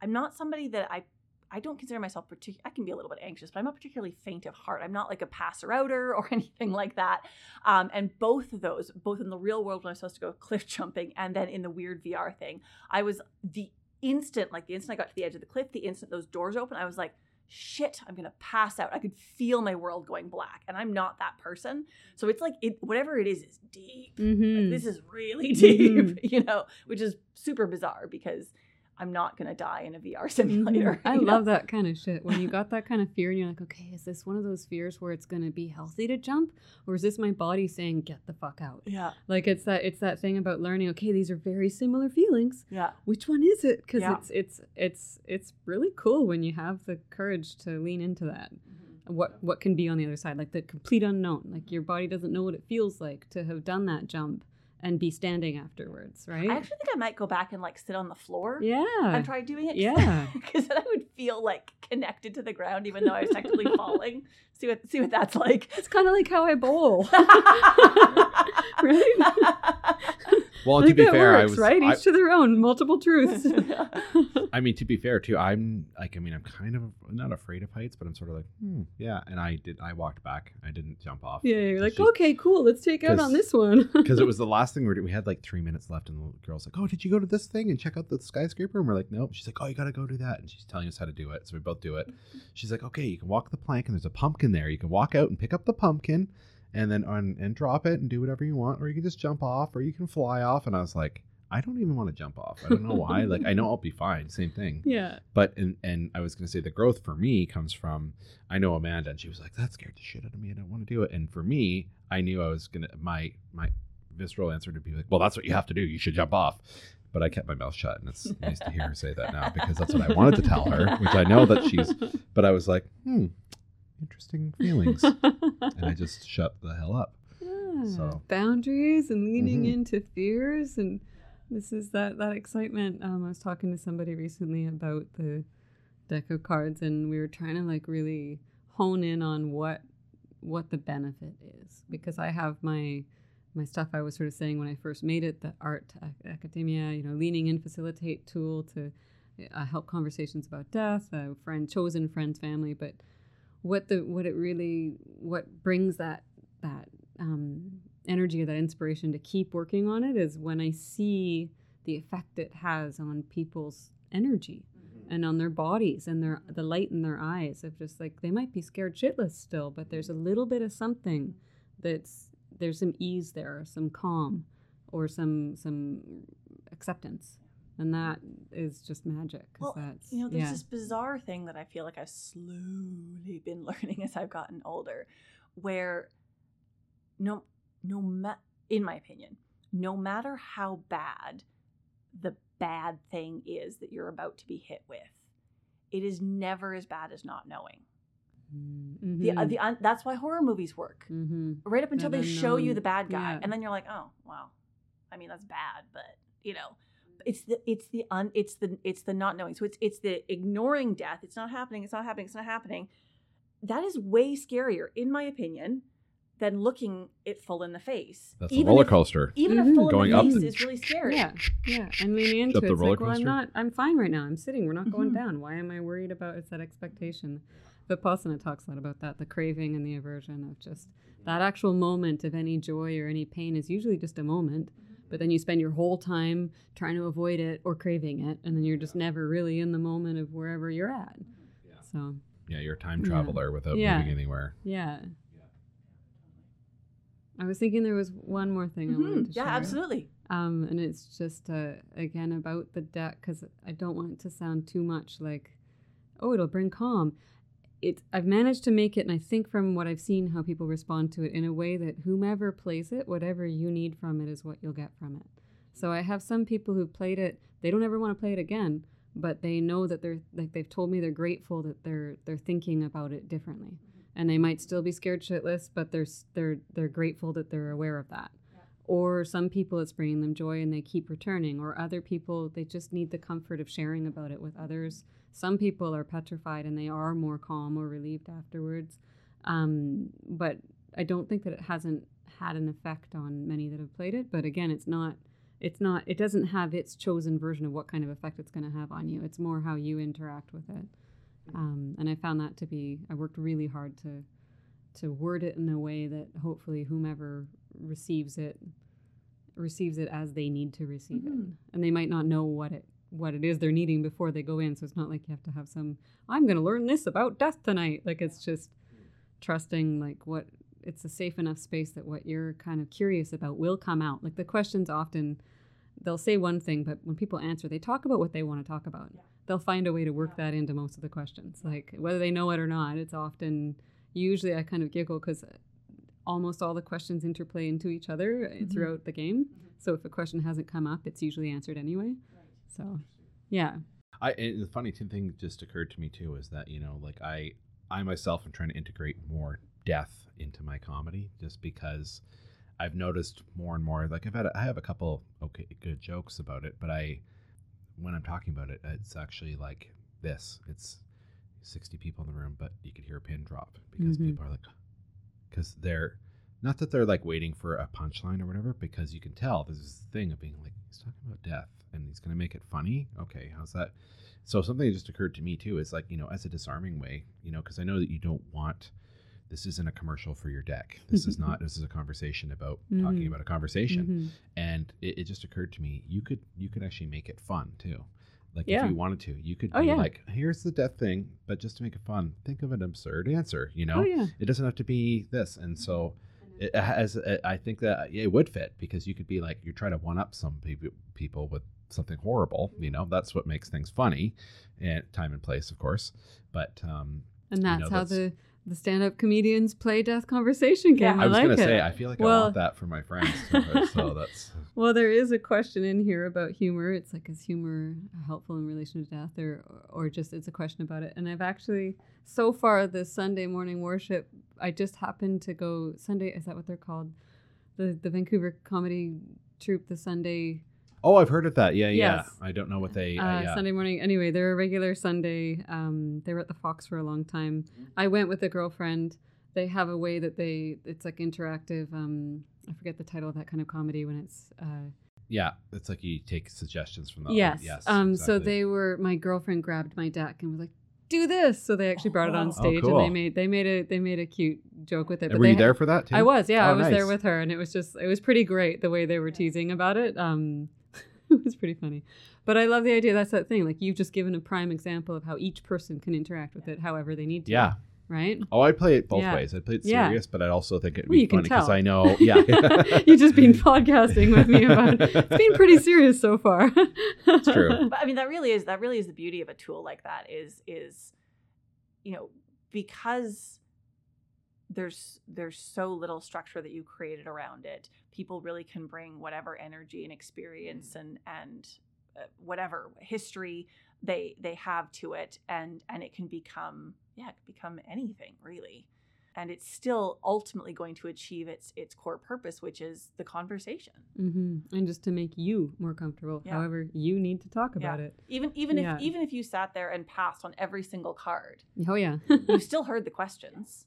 Speaker 1: I'm not somebody that I. I don't consider myself particular. I can be a little bit anxious, but I'm not particularly faint of heart. I'm not like a passer outer or anything like that. Um, and both of those, both in the real world when I was supposed to go cliff jumping, and then in the weird VR thing, I was the instant, like the instant I got to the edge of the cliff, the instant those doors open, I was like, shit, I'm gonna pass out. I could feel my world going black, and I'm not that person. So it's like it, whatever it is, is deep. Like,
Speaker 3: Mhm.
Speaker 1: this is really deep,
Speaker 3: Mhm.
Speaker 1: you know, which is super bizarre because I'm not gonna die in a VR simulator.
Speaker 3: Mhm. I
Speaker 1: know?
Speaker 3: love that kind of shit. When you got that kind of fear and you're like, okay, is this one of those fears where it's gonna be healthy to jump? Or is this my body saying, get the fuck out?
Speaker 1: Yeah,
Speaker 3: Like it's that it's that thing about learning, okay, these are very similar feelings.
Speaker 1: yeah,
Speaker 3: Which one is it? Because
Speaker 1: Yeah.
Speaker 3: it's it's it's it's really cool when you have the courage to lean into that. What what can be on the other side? Like the complete unknown. Like your body doesn't know what it feels like to have done that jump and be standing afterwards, right?
Speaker 1: I actually think I might go back and like sit on the floor
Speaker 3: yeah.
Speaker 1: and try doing it.
Speaker 3: Yeah.
Speaker 1: because then I would feel like connected to the ground, even though I was technically falling. See what see what that's like.
Speaker 3: It's kind of like how I bowl. right?
Speaker 2: Well,
Speaker 3: I
Speaker 2: to be
Speaker 3: that
Speaker 2: fair, I
Speaker 3: works,
Speaker 2: was
Speaker 3: right.
Speaker 2: I-
Speaker 3: Each to their own. Multiple truths.
Speaker 2: I mean, to be fair too, I'm like, I mean, I'm kind of not afraid of heights, but I'm sort of like, hmm, yeah. And I did, I walked back. I didn't jump off.
Speaker 3: yeah, you're like,
Speaker 2: She-
Speaker 3: okay, cool. Let's take out on this one.
Speaker 2: because it was the last thing we were, we had like three minutes left, and the girl's like, "Oh, did you go to this thing and check out the skyscraper?" And we're like, "Nope." She's like, "Oh, you got to go do that," and she's telling us how to do it. So we both do it. She's like, "Okay, you can walk the plank, and there's a pumpkin there. You can walk out and pick up the pumpkin, and then on and drop it and do whatever you want, or you can just jump off, or you can fly off." And I was like, "I don't even want to jump off. I don't know why. like, I know I'll be fine. Same thing."
Speaker 3: yeah.
Speaker 2: But and and I was gonna say the growth for me comes from I know Amanda and she was like that scared the shit out of me. I don't want to do it. And for me, I knew I was gonna my my visceral answer to be like, well, that's what you have to do. You should jump off. But I kept my mouth shut, and it's nice to hear her say that now because that's what I wanted to tell her, which I know that she's. But I was like, hmm, interesting feelings, and I just shut the hell up.
Speaker 3: Yeah.
Speaker 2: So-
Speaker 3: boundaries and leaning
Speaker 2: Mhm.
Speaker 3: into fears and this is that that excitement um, i was talking to somebody recently about the deck of cards and we were trying to like really hone in on what what the benefit is because i have my my stuff i was sort of saying when i first made it the art ac- academia you know leaning in facilitate tool to uh, help conversations about death a friend chosen friends family but what the what it really what brings that that um, energy or that inspiration to keep working on it is when I see the effect it has on people's energy and on their bodies and their the light in their eyes of just like they might be scared shitless still, but there's a little bit of something that's there's some ease there, some calm, or some some acceptance, and that is just magic.
Speaker 1: Well,
Speaker 3: that's
Speaker 1: you know, there's
Speaker 3: yeah.
Speaker 1: this bizarre thing that I feel like I've slowly been learning as I've gotten older, where no, no, ma- in my opinion, no matter how bad the bad thing is that you're about to be hit with, it is never as bad as not knowing.
Speaker 3: Mm,
Speaker 1: The, uh,
Speaker 3: mhm,
Speaker 1: the un- that's why horror movies work.
Speaker 3: mhm.
Speaker 1: Right up until they show you the bad guy,
Speaker 3: Yeah.
Speaker 1: and then you're like, oh, wow, I mean that's bad, but you know, it's the it's the un it's the it's the not knowing. So it's it's the ignoring death. It's not happening. It's not happening. It's not happening. That is way scarier, in my opinion, than looking it full in the face.
Speaker 2: That's a
Speaker 1: even
Speaker 2: roller
Speaker 1: if,
Speaker 2: coaster.
Speaker 1: even
Speaker 3: Mhm.
Speaker 1: if full
Speaker 2: Going
Speaker 1: in the
Speaker 2: up
Speaker 1: face
Speaker 2: the-
Speaker 1: is really scary.
Speaker 3: Yeah, yeah, and leaning into
Speaker 2: up
Speaker 3: it.
Speaker 2: the
Speaker 3: It's
Speaker 2: roller
Speaker 3: like, well, I'm
Speaker 2: coaster?
Speaker 3: not. I'm fine right now. I'm sitting. We're not going
Speaker 1: Mhm.
Speaker 3: down. Why am I worried about? It's that expectation. Vipassana talks a lot about that. The craving and the aversion of just that actual moment of any joy or any pain is usually just a moment, but then you spend your whole time trying to avoid it or craving it, and then you're just never really in the moment of wherever you're at.
Speaker 2: Yeah.
Speaker 3: So
Speaker 2: Yeah, you're a time
Speaker 3: Yeah.
Speaker 2: traveler without
Speaker 3: Yeah.
Speaker 2: moving anywhere.
Speaker 3: yeah. I was thinking there was one more thing I wanted to
Speaker 1: Yeah,
Speaker 3: share.
Speaker 1: absolutely.
Speaker 3: Um, and it's just uh, again about the deck because I don't want it to sound too much like, oh, it'll bring calm. It's I've managed to make it, and I think from what I've seen, how people respond to it in a way that whomever plays it, whatever you need from it, is what you'll get from it. So I have some people who played it; they don't ever want to play it again, but they know that they're like they've told me they're grateful that they're they're thinking about it differently, and they might still be scared shitless, but they're they're they're grateful that they're aware of that or some people it's bringing them joy and they keep returning or other people they just need the comfort of sharing about it with others some people are petrified and they are more calm or relieved afterwards Um, but I don't think that it hasn't had an effect on many that have played it. But again, it's not. It's not. It doesn't have its chosen version of what kind of effect it's going to have on you. It's more how you interact with it. Um, and I found that to be. I worked really hard to to word it in a way that hopefully whomever receives it receives it as they need to receive
Speaker 1: Mhm.
Speaker 3: it and they might not know what it what it is they're needing before they go in. So it's not like you have to have some i'm going to learn this about death tonight. Like it's just trusting like what it's a safe enough space that what you're kind of curious about will come out. Like the questions often they'll say one thing but when people answer they talk about what they want to talk about. They'll find a way to work that into most of the questions. Like whether they know it or not it's often usually i kind of giggle because almost all the questions interplay into each other uh,
Speaker 1: Mhm.
Speaker 3: throughout the game. So if a question hasn't come up it's usually answered anyway. So yeah.
Speaker 2: I and the funny t- thing just occurred to me too is that you know like I I myself am trying to integrate more death into my comedy just because I've noticed more and more like I've had a, I have a couple okay good jokes about it but I when I'm talking about it it's actually like this. It's 60 people in the room but you could hear a pin drop because
Speaker 3: Mhm.
Speaker 2: people are like because they're not that they're like waiting for a punchline or whatever because you can tell there's this thing of being like he's talking about death and he's going to make it funny? Okay how's that? So something that just occurred to me too is like you know as a disarming way you know because i know that you don't want this isn't a commercial for your deck. This is not this is a conversation about talking
Speaker 3: Mhm.
Speaker 2: about a conversation.
Speaker 3: Mhm.
Speaker 2: and it, it just occurred to me you could you could actually make it fun too like
Speaker 3: Yeah.
Speaker 2: if you wanted to you could
Speaker 3: Oh,
Speaker 2: be
Speaker 3: yeah.
Speaker 2: like here's the death thing but just to make it fun think of an absurd answer you know
Speaker 3: oh yeah
Speaker 2: it doesn't have to be this and so it has i think that it would fit because you could be like you're trying to one up some peop- people with something horrible you know that's what makes things funny and time and place of course but um
Speaker 3: and
Speaker 2: you
Speaker 3: that's
Speaker 2: know,
Speaker 3: how
Speaker 2: that's-
Speaker 3: the the stand-up comedians play death conversation
Speaker 1: Yeah.
Speaker 3: game
Speaker 2: i
Speaker 3: i,
Speaker 2: was
Speaker 3: like
Speaker 2: gonna
Speaker 3: it
Speaker 2: say i feel like i
Speaker 3: Well-
Speaker 2: want that for my friends too, so that's
Speaker 3: Well, there is a question in here about humor. It's like, is humor helpful in relation to death, or or just it's a question about it? And I've actually, so far, this Sunday morning worship, I just happened to go Sunday. Is that what they're called? The the Vancouver comedy troupe, the Sunday
Speaker 2: oh i've heard of that yeah yeah
Speaker 3: Yes.
Speaker 2: i don't know what they uh,
Speaker 3: uh,
Speaker 2: yeah
Speaker 3: Sunday morning. Anyway, they're a regular Sunday. Um, they were at the Fox for a long time. I went with a girlfriend. They have a way that they it's like interactive. Um, I forget the title of that kind of comedy when it's. Uh,
Speaker 2: yeah it's like you take suggestions from the
Speaker 3: yes.
Speaker 2: yes
Speaker 3: Um. So they were. My girlfriend grabbed my deck and was like, "Do this." So they actually brought it on
Speaker 1: Oh,
Speaker 3: stage and they made they made a they made a cute joke with it.
Speaker 2: And were you
Speaker 3: ha-
Speaker 2: there for that too
Speaker 3: I was. Yeah,
Speaker 2: Oh,
Speaker 3: I was there with her, and it was just it was pretty great the way they were teasing about it. Um. it was pretty funny, but I love the idea. That's that thing. Like you've just given a prime example of how each person can interact with it however they need to.
Speaker 2: yeah
Speaker 3: Right.
Speaker 2: Oh, I'd play it both
Speaker 3: Yeah.
Speaker 2: ways. I'd play it
Speaker 3: Yeah.
Speaker 2: serious, but I'd also think it'd
Speaker 3: Well,
Speaker 2: be
Speaker 3: you can
Speaker 2: funny because
Speaker 3: tell.
Speaker 2: I know. Yeah,
Speaker 3: You've just been podcasting with me about it's been pretty serious so far.
Speaker 2: It's true.
Speaker 1: but I mean that really is that really is the beauty of a tool like that is is you know because there's there's so little structure that you created around it people really can bring whatever energy and experience and and uh, whatever history they they have to it and and it can become yeah it can become anything really and it's still ultimately going to achieve its its core purpose which is the conversation
Speaker 3: hmm And just to make you more comfortable,
Speaker 1: Yeah.
Speaker 3: however you need to talk about it.
Speaker 1: even even
Speaker 3: Yeah.
Speaker 1: if even if you sat there and passed on every single card
Speaker 3: Oh yeah.
Speaker 1: you still heard the questions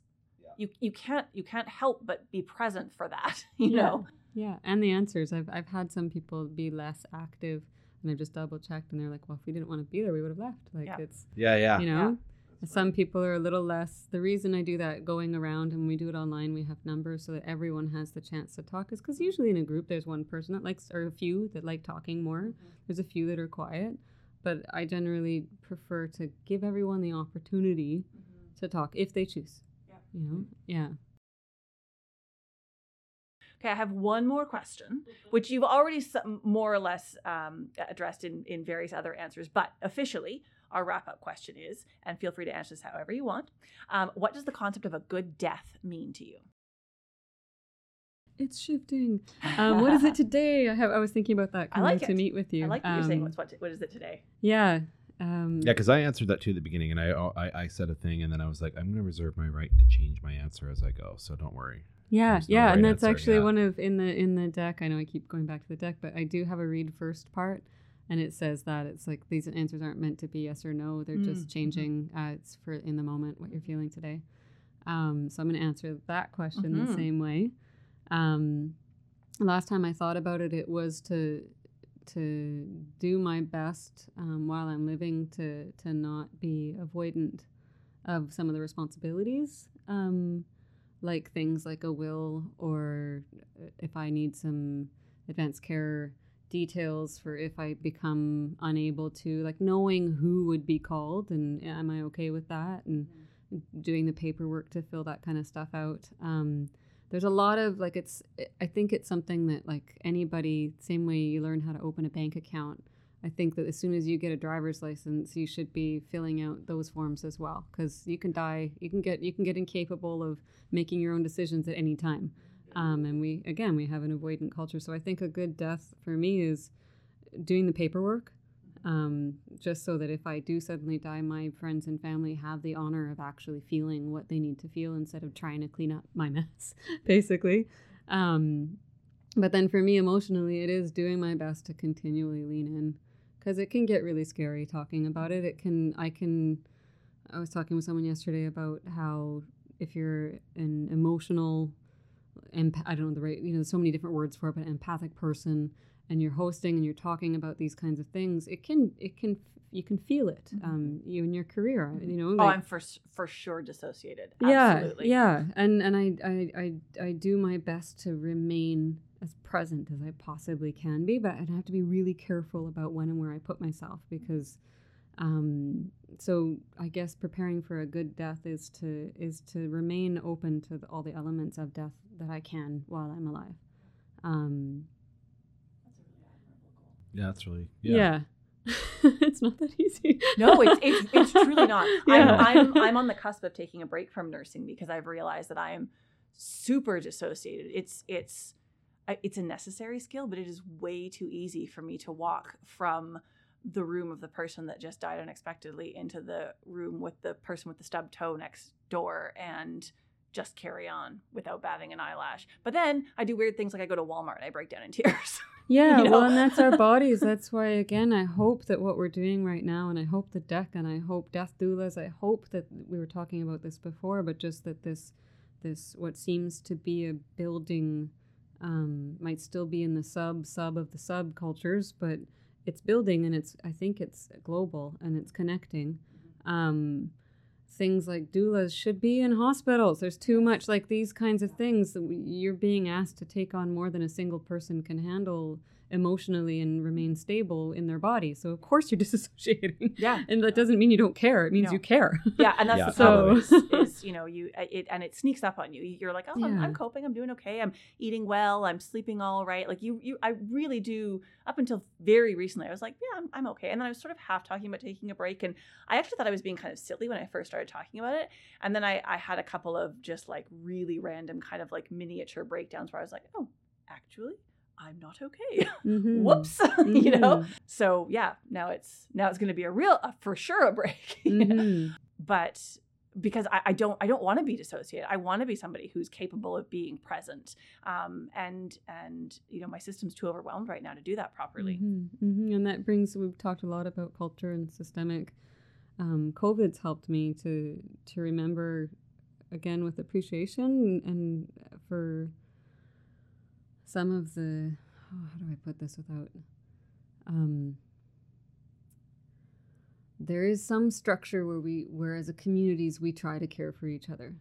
Speaker 1: you you can't you can't help but be present for that you
Speaker 3: Yeah.
Speaker 1: know
Speaker 3: Yeah, and the answers. I've I've had some people be less active, and I've just double checked, and they're like, "Well, if we didn't want to be there, we would have left." Like
Speaker 1: Yeah.
Speaker 3: it's
Speaker 2: yeah, yeah.
Speaker 3: you know. Some people are a little less. The reason I do that going around and we do it online, we have numbers so that everyone has the chance to talk. Is because usually in a group, there's one person that likes, or a few that like talking more. Mm-hmm. There's a few that are quiet, but I generally prefer to give everyone the opportunity mm-hmm. to talk if they choose.
Speaker 1: Yeah.
Speaker 3: You know, yeah.
Speaker 1: okay i have one more question which you've already more or less um, addressed in in various other answers but officially our wrap up question is and feel free to answer this however you want um, what does the concept of a good death mean to you
Speaker 3: It's shifting. Um, what is it today? I have. I was thinking about that
Speaker 1: I
Speaker 3: coming
Speaker 1: like
Speaker 3: to meet with you.
Speaker 1: i like that you're saying
Speaker 3: Um,
Speaker 1: what's what, what is it today
Speaker 3: Yeah. Um,
Speaker 2: Yeah, because I answered that too at the beginning, and I, oh, I I said a thing, and then I was like, I'm going to reserve my right to change my answer as I go, so don't worry.
Speaker 3: Yeah,
Speaker 2: There's no
Speaker 3: yeah, and that's actually
Speaker 2: yeah.
Speaker 3: one of in the in the deck. I know I keep going back to the deck, but I do have a read first part, and it says that it's like these answers aren't meant to be yes or no. They're
Speaker 1: Mm,
Speaker 3: just
Speaker 1: mhm.
Speaker 3: changing. Uh, it's for in the moment what you're feeling today. Um, so I'm going to answer that question
Speaker 1: Mhm.
Speaker 3: the same way. Um, last time I thought about it, it was to to do my best um, while I'm living to to not be avoidant of some of the responsibilities, um, like things like a will or if I need some advanced care details for if I become unable to, like knowing who would be called and am I okay with that and doing the paperwork to fill that kind of stuff out. Um, there's a lot of like it's I think it's something that like anybody same way you learn how to open a bank account. I think that as soon as you get a driver's license, you should be filling out those forms as well because you can die, you can get you can get incapable of making your own decisions at any time. Um, and we again we have an avoidant culture, so I think a good death for me is doing the paperwork, um, just so that if I do suddenly die, my friends and family have the honor of actually feeling what they need to feel instead of trying to clean up my mess, basically. Um, but then for me emotionally, it is doing my best to continually lean in because it can get really scary talking about it. It can, I can, I was talking with someone yesterday about how if you're an emotional, I don't know the right, you know, so many different words for it, but empathic person, and you're hosting and you're talking about these kinds of things, it can, it can, you can feel it,
Speaker 1: Mhm.
Speaker 3: um, you in your career, you know.
Speaker 1: Oh, I'm for for sure dissociated.
Speaker 3: yeah
Speaker 1: Absolutely.
Speaker 3: yeah and and I, I i i do my best to remain as present as i possibly can be but i have to be really careful about when and where i put myself because um so i guess preparing for a good death is to is to remain open to the, all the elements of death that i can while i'm alive um
Speaker 2: Yeah, that's really
Speaker 3: yeah, it's not that easy
Speaker 1: No, it's it's, it's truly not.
Speaker 3: Yeah.
Speaker 1: I'm, I'm I'm on the cusp of taking a break from nursing because I've realized that I am super dissociated. It's it's it's a necessary skill, but it is way too easy for me to walk from the room of the person that just died unexpectedly into the room with the person with the stubbed toe next door and just carry on without batting an eyelash. But then I do weird things like I go to Walmart and I break down in tears.
Speaker 3: Yeah,
Speaker 1: you know?
Speaker 3: well, and that's our bodies. That's why, again, I hope that what we're doing right now, and I hope the deck, and I hope death doulas. I hope that we were talking about this before, but just that this, this what seems to be a building, um, might still be in the sub sub of the subcultures, but it's building, and it's. I think it's global, and it's connecting. Um, things like doulas should be in hospitals. There's too much like these kinds of things that you're being asked to take on more than a single person can handle emotionally and remain stable in their body. So of course you're disassociating.
Speaker 1: yeah.
Speaker 3: And that doesn't mean you don't care. It means
Speaker 1: No.
Speaker 3: you care.
Speaker 1: Yeah, and that's
Speaker 2: Yeah,
Speaker 1: the problem
Speaker 3: so-
Speaker 1: is, is, you know you uh, it and it sneaks up on you. You're like, oh, I'm, I'm coping. I'm doing okay. I'm eating well. I'm sleeping all right. Like you, you, I really do. Up until very recently, I was like, yeah, I'm, I'm okay. And then I was sort of half talking about taking a break, and I actually thought I was being kind of silly when I first started talking about it. And then I, I had a couple of just like really random kind of like miniature breakdowns where I was like, oh, actually, I'm not okay.
Speaker 3: Mhm.
Speaker 1: Whoops, you know.
Speaker 3: Mhm.
Speaker 1: So yeah, now it's now it's going to be a real, uh, for sure, a break.
Speaker 3: Mhm.
Speaker 1: but because I, I don't I don't want to be dissociated. I want to be somebody who's capable of being present. Um, and and you know my system's too overwhelmed right now to do that properly.
Speaker 3: Mhm, mhm. And that brings, we've talked a lot about culture and systemic. Um, COVID's helped me to to remember again with appreciation and for some of the oh, how do I put this without um, there is some structure where we where as a communities we try to care for each other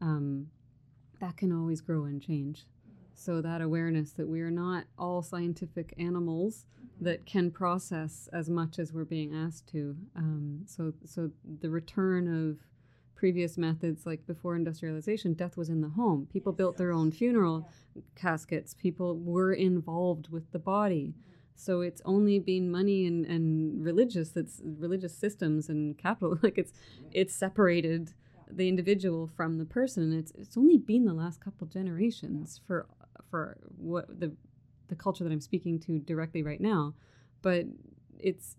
Speaker 3: um, that can always grow and change so that awareness that we are not all scientific animals that can process as much as we're being asked to. Um, so, so the return of previous methods, like before industrialization, death was in the home. People built their own funeral caskets. People were involved with the body. Mm-hmm. So it's only been money and, and religious that's religious systems and capital like it's it's separated the individual from the person. It's it's only been the last couple generations for for what the the culture that I'm speaking to directly right now, but it's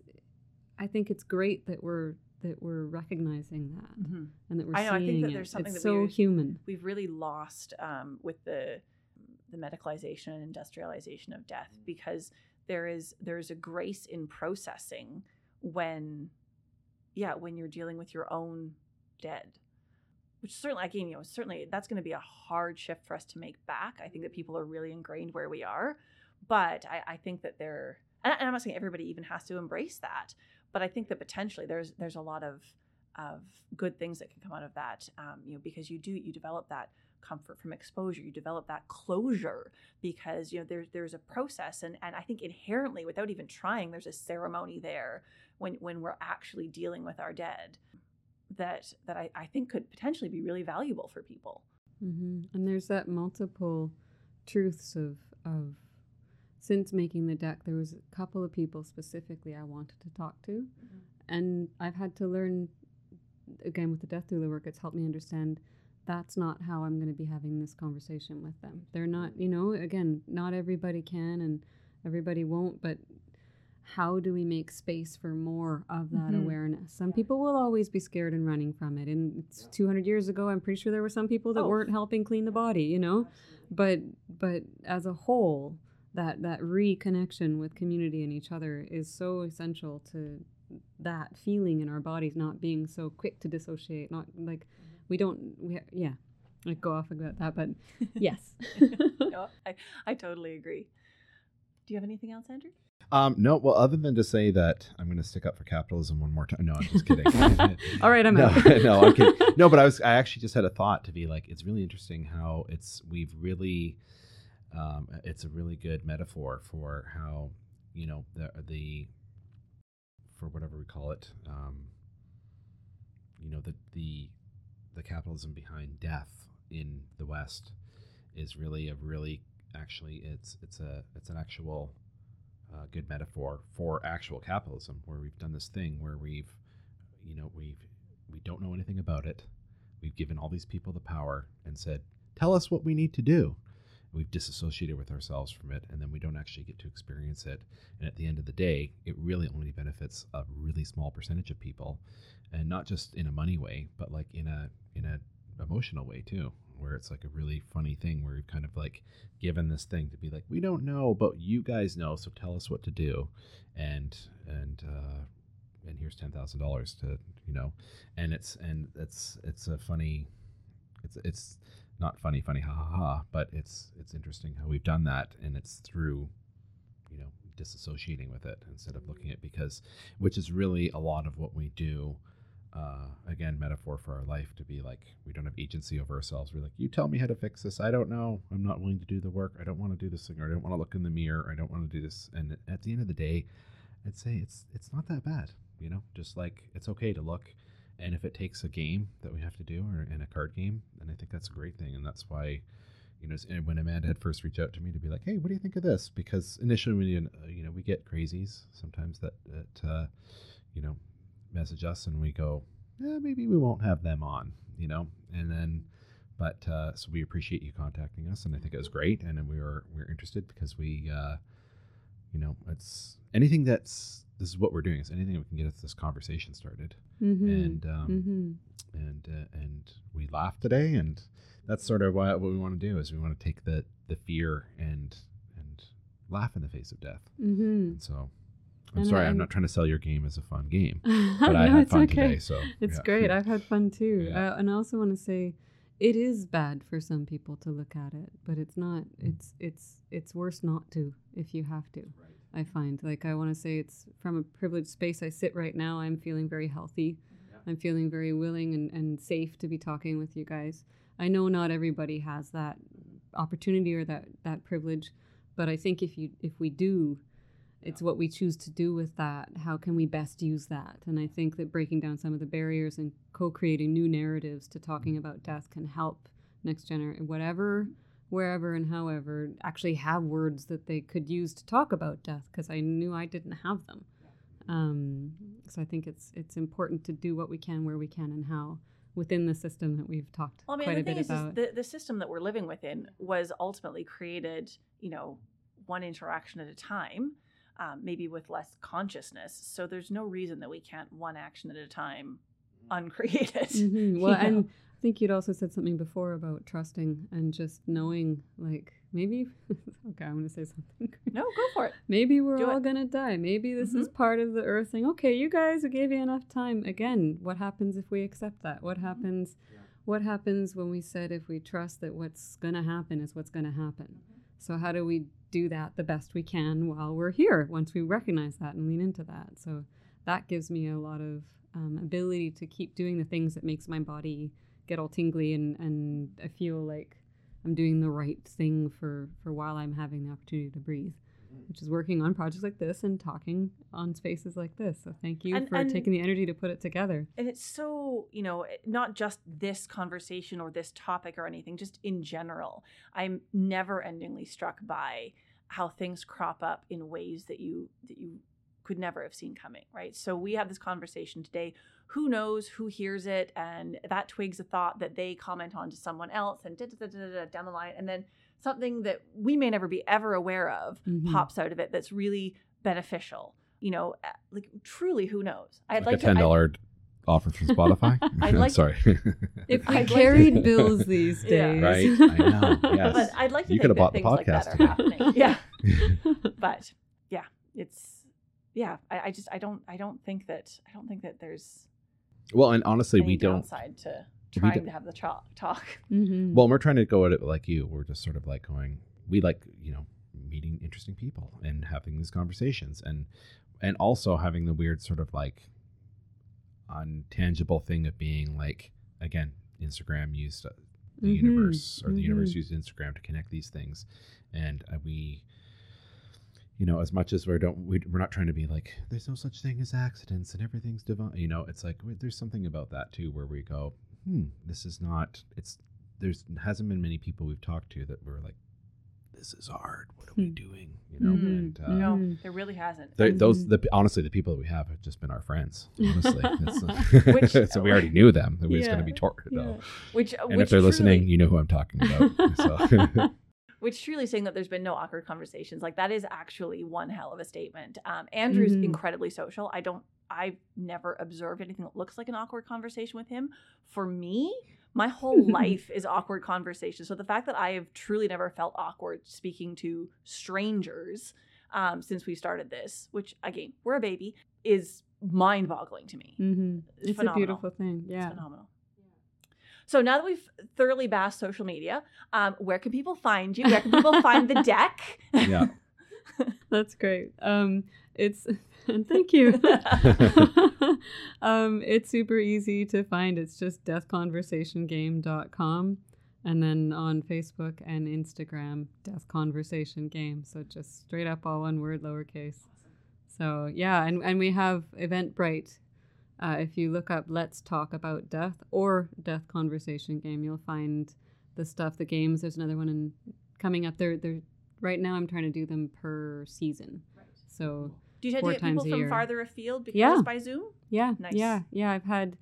Speaker 3: I think it's great that we're that we're recognizing that
Speaker 1: Mhm.
Speaker 3: and that we're
Speaker 1: I know, I
Speaker 3: seeing
Speaker 1: think that
Speaker 3: it.
Speaker 1: there's something
Speaker 3: it's
Speaker 1: that
Speaker 3: so human.
Speaker 1: We've really lost um, with the the medicalization and industrialization of death because there is there's a grace in processing when yeah when you're dealing with your own dead which certainly again you know certainly that's going to be a hard shift for us to make back i think that people are really ingrained where we are but i, I think that they're and i'm not saying everybody even has to embrace that but i think that potentially there's there's a lot of of good things that can come out of that um, you know because you do you develop that comfort from exposure you develop that closure because you know there's there's a process and and i think inherently without even trying there's a ceremony there when when we're actually dealing with our dead that that I, I think could potentially be really valuable for people.
Speaker 3: Mm-hmm. And there's that multiple truths of of since making the deck, there was a couple of people specifically I wanted to talk to, mm-hmm. and I've had to learn again with the death doula work. It's helped me understand that's not how I'm going to be having this conversation with them. They're not, you know, again, not everybody can and everybody won't, but how do we make space for more of that mm-hmm. awareness? Some people will always be scared and running from it. And 200 years ago, I'm pretty sure there were some people that oh. weren't helping clean the body, you know. But but as a whole, that that reconnection with community and each other is so essential to that feeling in our bodies not being so quick to dissociate. Not like we don't we yeah. I go off about that, but yes.
Speaker 1: no, I, I totally agree. Do you have anything else, Andrew?
Speaker 2: Um, no, well, other than to say that I'm going to stick up for capitalism one more time. No, I'm just kidding.
Speaker 3: All right, I'm
Speaker 2: no,
Speaker 3: out.
Speaker 2: no, I'm kidding. No, but I was, I actually just had a thought to be like, it's really interesting how it's, we've really, um, it's a really good metaphor for how, you know, the, the, for whatever we call it, um, you know, the, the, the capitalism behind death in the West is really a really, actually, it's, it's a, it's an actual, uh, good metaphor for actual capitalism, where we've done this thing where we've, you know, we've we don't know anything about it. We've given all these people the power and said, "Tell us what we need to do." We've disassociated with ourselves from it, and then we don't actually get to experience it. And at the end of the day, it really only benefits a really small percentage of people, and not just in a money way, but like in a in a emotional way too where it's like a really funny thing where we've kind of like given this thing to be like we don't know but you guys know so tell us what to do and and uh and here's ten thousand dollars to you know and it's and it's it's a funny it's it's not funny funny ha ha ha but it's it's interesting how we've done that and it's through you know disassociating with it instead of looking at because which is really a lot of what we do uh, again metaphor for our life to be like we don't have agency over ourselves. We're like you tell me how to fix this. I don't know. I'm not willing to do the work. I don't want to do this thing. Or i don't want to look in the mirror. I don't want to do this. And at the end of the day i'd say it's it's not that bad you know? Just like it's okay to look and if it takes a game that we have to do or in a card game then i think that's a great thing. And that's why you know when amanda had first reached out to me to be like hey what do you think of this? Because initially we you know we get crazies sometimes that that uh, you know message us and we go, yeah, maybe we won't have them on, you know, and then, but uh, so we appreciate you contacting us, and I think it was great, and we were we are interested because we, uh, you know, it's anything that's this is what we're doing is anything we can get this conversation started, mm-hmm. and um, mm-hmm. and uh, and we laughed today, and that's sort of what, what we want to do is we want to take the the fear and and laugh in the face of death, mm-hmm. so I'm and sorry, I'm, I'm, not trying to sell your game as a fun game, but I had fun okay. today. So
Speaker 3: it's yeah. great. I've had fun too, yeah. uh, and I also want to say, it is bad for some people to look at it, but it's not. It's it's it's worse not to if you have to. Right. I find like I want to say it's from a privileged space I sit right now. I'm feeling very healthy. Yeah. I'm feeling very willing and, and safe to be talking with you guys. I know not everybody has that opportunity or that that privilege, but I think if you if we do it's what we choose to do with that how can we best use that and i think that breaking down some of the barriers and co-creating new narratives to talking mm-hmm. about death can help next generation whatever wherever and however actually have words that they could use to talk about death because i knew i didn't have them um, so i think it's it's important to do what we can where we can and how within the system that we've talked well, I mean, quite a bit is, about.
Speaker 1: Is the, the system that we're living within was ultimately created, you know, one interaction at a time um, maybe with less consciousness. So there's no reason that we can't one action at a time mm. uncreated.
Speaker 3: Mm-hmm. Well, and I think you'd also said something before about trusting and just knowing, like maybe. okay, I'm going to say something.
Speaker 1: no, go for it.
Speaker 3: Maybe we're Do all going to die. Maybe this mm-hmm. is part of the Earth thing. Okay, you guys, I gave you enough time. Again, what happens if we accept that? What mm-hmm. happens? Yeah what happens when we said if we trust that what's going to happen is what's going to happen? So, how do we do that the best we can while we're here once we recognize that and lean into that? So, that gives me a lot of um, ability to keep doing the things that makes my body get all tingly and, and I feel like I'm doing the right thing for, for while I'm having the opportunity to breathe mm. which is working on projects like this and talking on spaces like this. So thank you
Speaker 1: And-
Speaker 3: for
Speaker 1: and-
Speaker 3: taking the energy to put it together.
Speaker 1: and it's so you know not just this conversation or this topic or anything just in general i'm never endingly struck by how things crop up in ways that you that you could never have seen coming right so we have this conversation today who knows who hears it and that twigs a thought that they comment on to someone else and da, da, da, da, da, down the line and then something that we may never be ever aware of
Speaker 3: Mhm.
Speaker 1: pops out of it that's really beneficial you know uh, like truly who knows i'd
Speaker 2: like,
Speaker 1: like,
Speaker 2: a ten
Speaker 1: to, I-
Speaker 2: dollar offer from Spotify.
Speaker 1: I'd like-
Speaker 2: Sorry.
Speaker 3: If we
Speaker 1: I'd like
Speaker 3: carried bills these
Speaker 1: Yeah.
Speaker 3: days.
Speaker 2: Right, I know, yes.
Speaker 1: But I'd like to
Speaker 2: You could have bought the
Speaker 1: things like
Speaker 2: podcast
Speaker 1: are Yeah, but yeah, it's yeah. I, I just I don't I don't think that I don't think that there's
Speaker 2: well, and honestly, we don't.
Speaker 1: downside to trying
Speaker 2: don't-
Speaker 1: to have the talk. talk.
Speaker 3: Mhm.
Speaker 2: Well, we're trying to go at it like you. We're just sort of like going. We like you know meeting interesting people and having these conversations, and and also having the weird sort of like untangible thing of being like again, Instagram used uh, the
Speaker 3: Mhm,
Speaker 2: universe or the universe
Speaker 3: mhm.
Speaker 2: used Instagram to connect these things, and uh, we. You know, as much as we don't, we, we're not trying to be like, there's no such thing as accidents and everything's divine. You know, it's like there's something about that too, where we go, hmm, this is not. It's there's hasn't been many people we've talked to that were like, "This is hard. What are we
Speaker 3: Hmm.
Speaker 2: doing?" You know,
Speaker 3: Mhm.
Speaker 2: and uh,
Speaker 1: No,
Speaker 3: Mhm.
Speaker 1: there really hasn't.
Speaker 2: they- those
Speaker 3: Mhm.
Speaker 2: the honestly the people that we have have just been our friends. Honestly, It's, uh,
Speaker 1: Which-
Speaker 2: so we already knew them. It was going to be tortured
Speaker 3: Yeah.
Speaker 2: though.
Speaker 1: Which
Speaker 2: And
Speaker 1: which
Speaker 2: if they're listening, you know who I'm talking about. So
Speaker 1: which truly saying that there's been no awkward conversations like that is actually one hell of a statement um, andrew's
Speaker 3: Mhm.
Speaker 1: incredibly social i don't i've never observed anything that looks like an awkward conversation with him for me my whole life is awkward conversation so the fact that i have truly never felt awkward speaking to strangers um, since we started this which again we're a baby is mind-boggling to me
Speaker 3: Mhm.
Speaker 1: It's
Speaker 3: It's a beautiful thing.
Speaker 1: it's
Speaker 3: Yeah.
Speaker 1: phenomenal. So now that we've thoroughly bashed social media, um, where can people find you? Where can people find the deck?
Speaker 2: yeah,
Speaker 3: That's great. Um, it's thank you. um, it's super easy to find. It's just deathconversationgame.com and then on Facebook and Instagram, Death Conversation Game. So just straight up all one word, lowercase. So yeah, and, and we have Eventbrite. Uh, if you look up Let's Talk About Death or Death Conversation Game, you'll find the stuff, the games. There's another one in, coming up. They're, they're, right now I'm trying to do them per season. So
Speaker 1: Do you tend
Speaker 3: Four
Speaker 1: to get people
Speaker 3: times a
Speaker 1: from
Speaker 3: year.
Speaker 1: farther afield because
Speaker 3: Yeah.
Speaker 1: by Zoom?
Speaker 3: yeah,
Speaker 1: Nice.
Speaker 3: yeah, yeah. I've had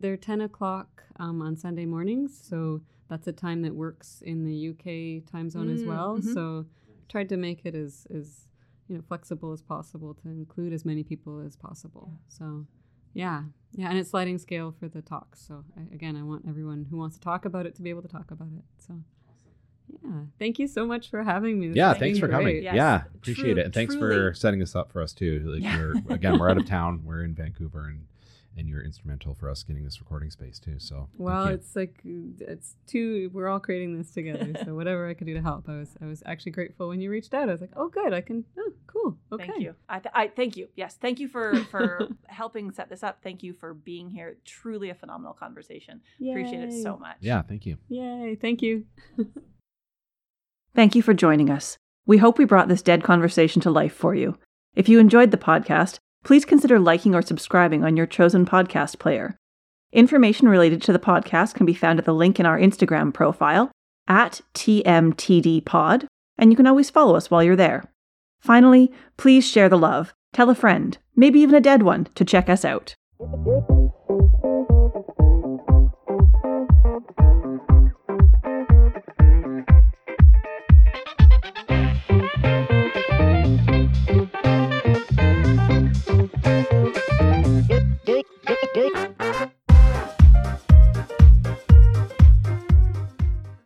Speaker 3: they're ten o'clock um, on Sunday mornings, so that's a time that works in the UK time zone as
Speaker 1: Mm,
Speaker 3: well.
Speaker 1: mhm.
Speaker 3: So tried to make it as as you know flexible as possible to include as many people as possible. So yeah, yeah, and it's sliding scale for the talks. So I, again, I want everyone who wants to talk about it to be able to talk about it. So. Yeah, thank you so much for having me. This
Speaker 2: yeah. Thanks
Speaker 3: been
Speaker 2: for coming.
Speaker 1: Yes.
Speaker 2: Yeah, appreciate
Speaker 1: True-
Speaker 2: it, and thanks
Speaker 1: truly.
Speaker 2: for setting this up for us too. Like
Speaker 1: Yeah.
Speaker 2: we're again, we're out of town. We're in Vancouver, and and you're instrumental for us getting this recording space too. So
Speaker 3: Well, it's like it's two. We're all creating this together. so whatever I could do to help, I was I was actually grateful when you reached out. I was like, oh, good, I can. Oh, cool. Okay.
Speaker 1: Thank you. I, th- I thank you. Yes, thank you for for helping set this up. Thank you for being here. Truly a phenomenal conversation. Appreciate it so much.
Speaker 2: yeah. Thank you.
Speaker 3: Yay! Thank you.
Speaker 1: Thank you for joining us. We hope we brought this dead conversation to life for you. If you enjoyed the podcast, please consider liking or subscribing on your chosen podcast player. Information related to the podcast can be found at the link in our Instagram profile at TMTDPod, and you can always follow us while you're there. Finally, please share the love. Tell a friend, maybe even a dead one, to check us out.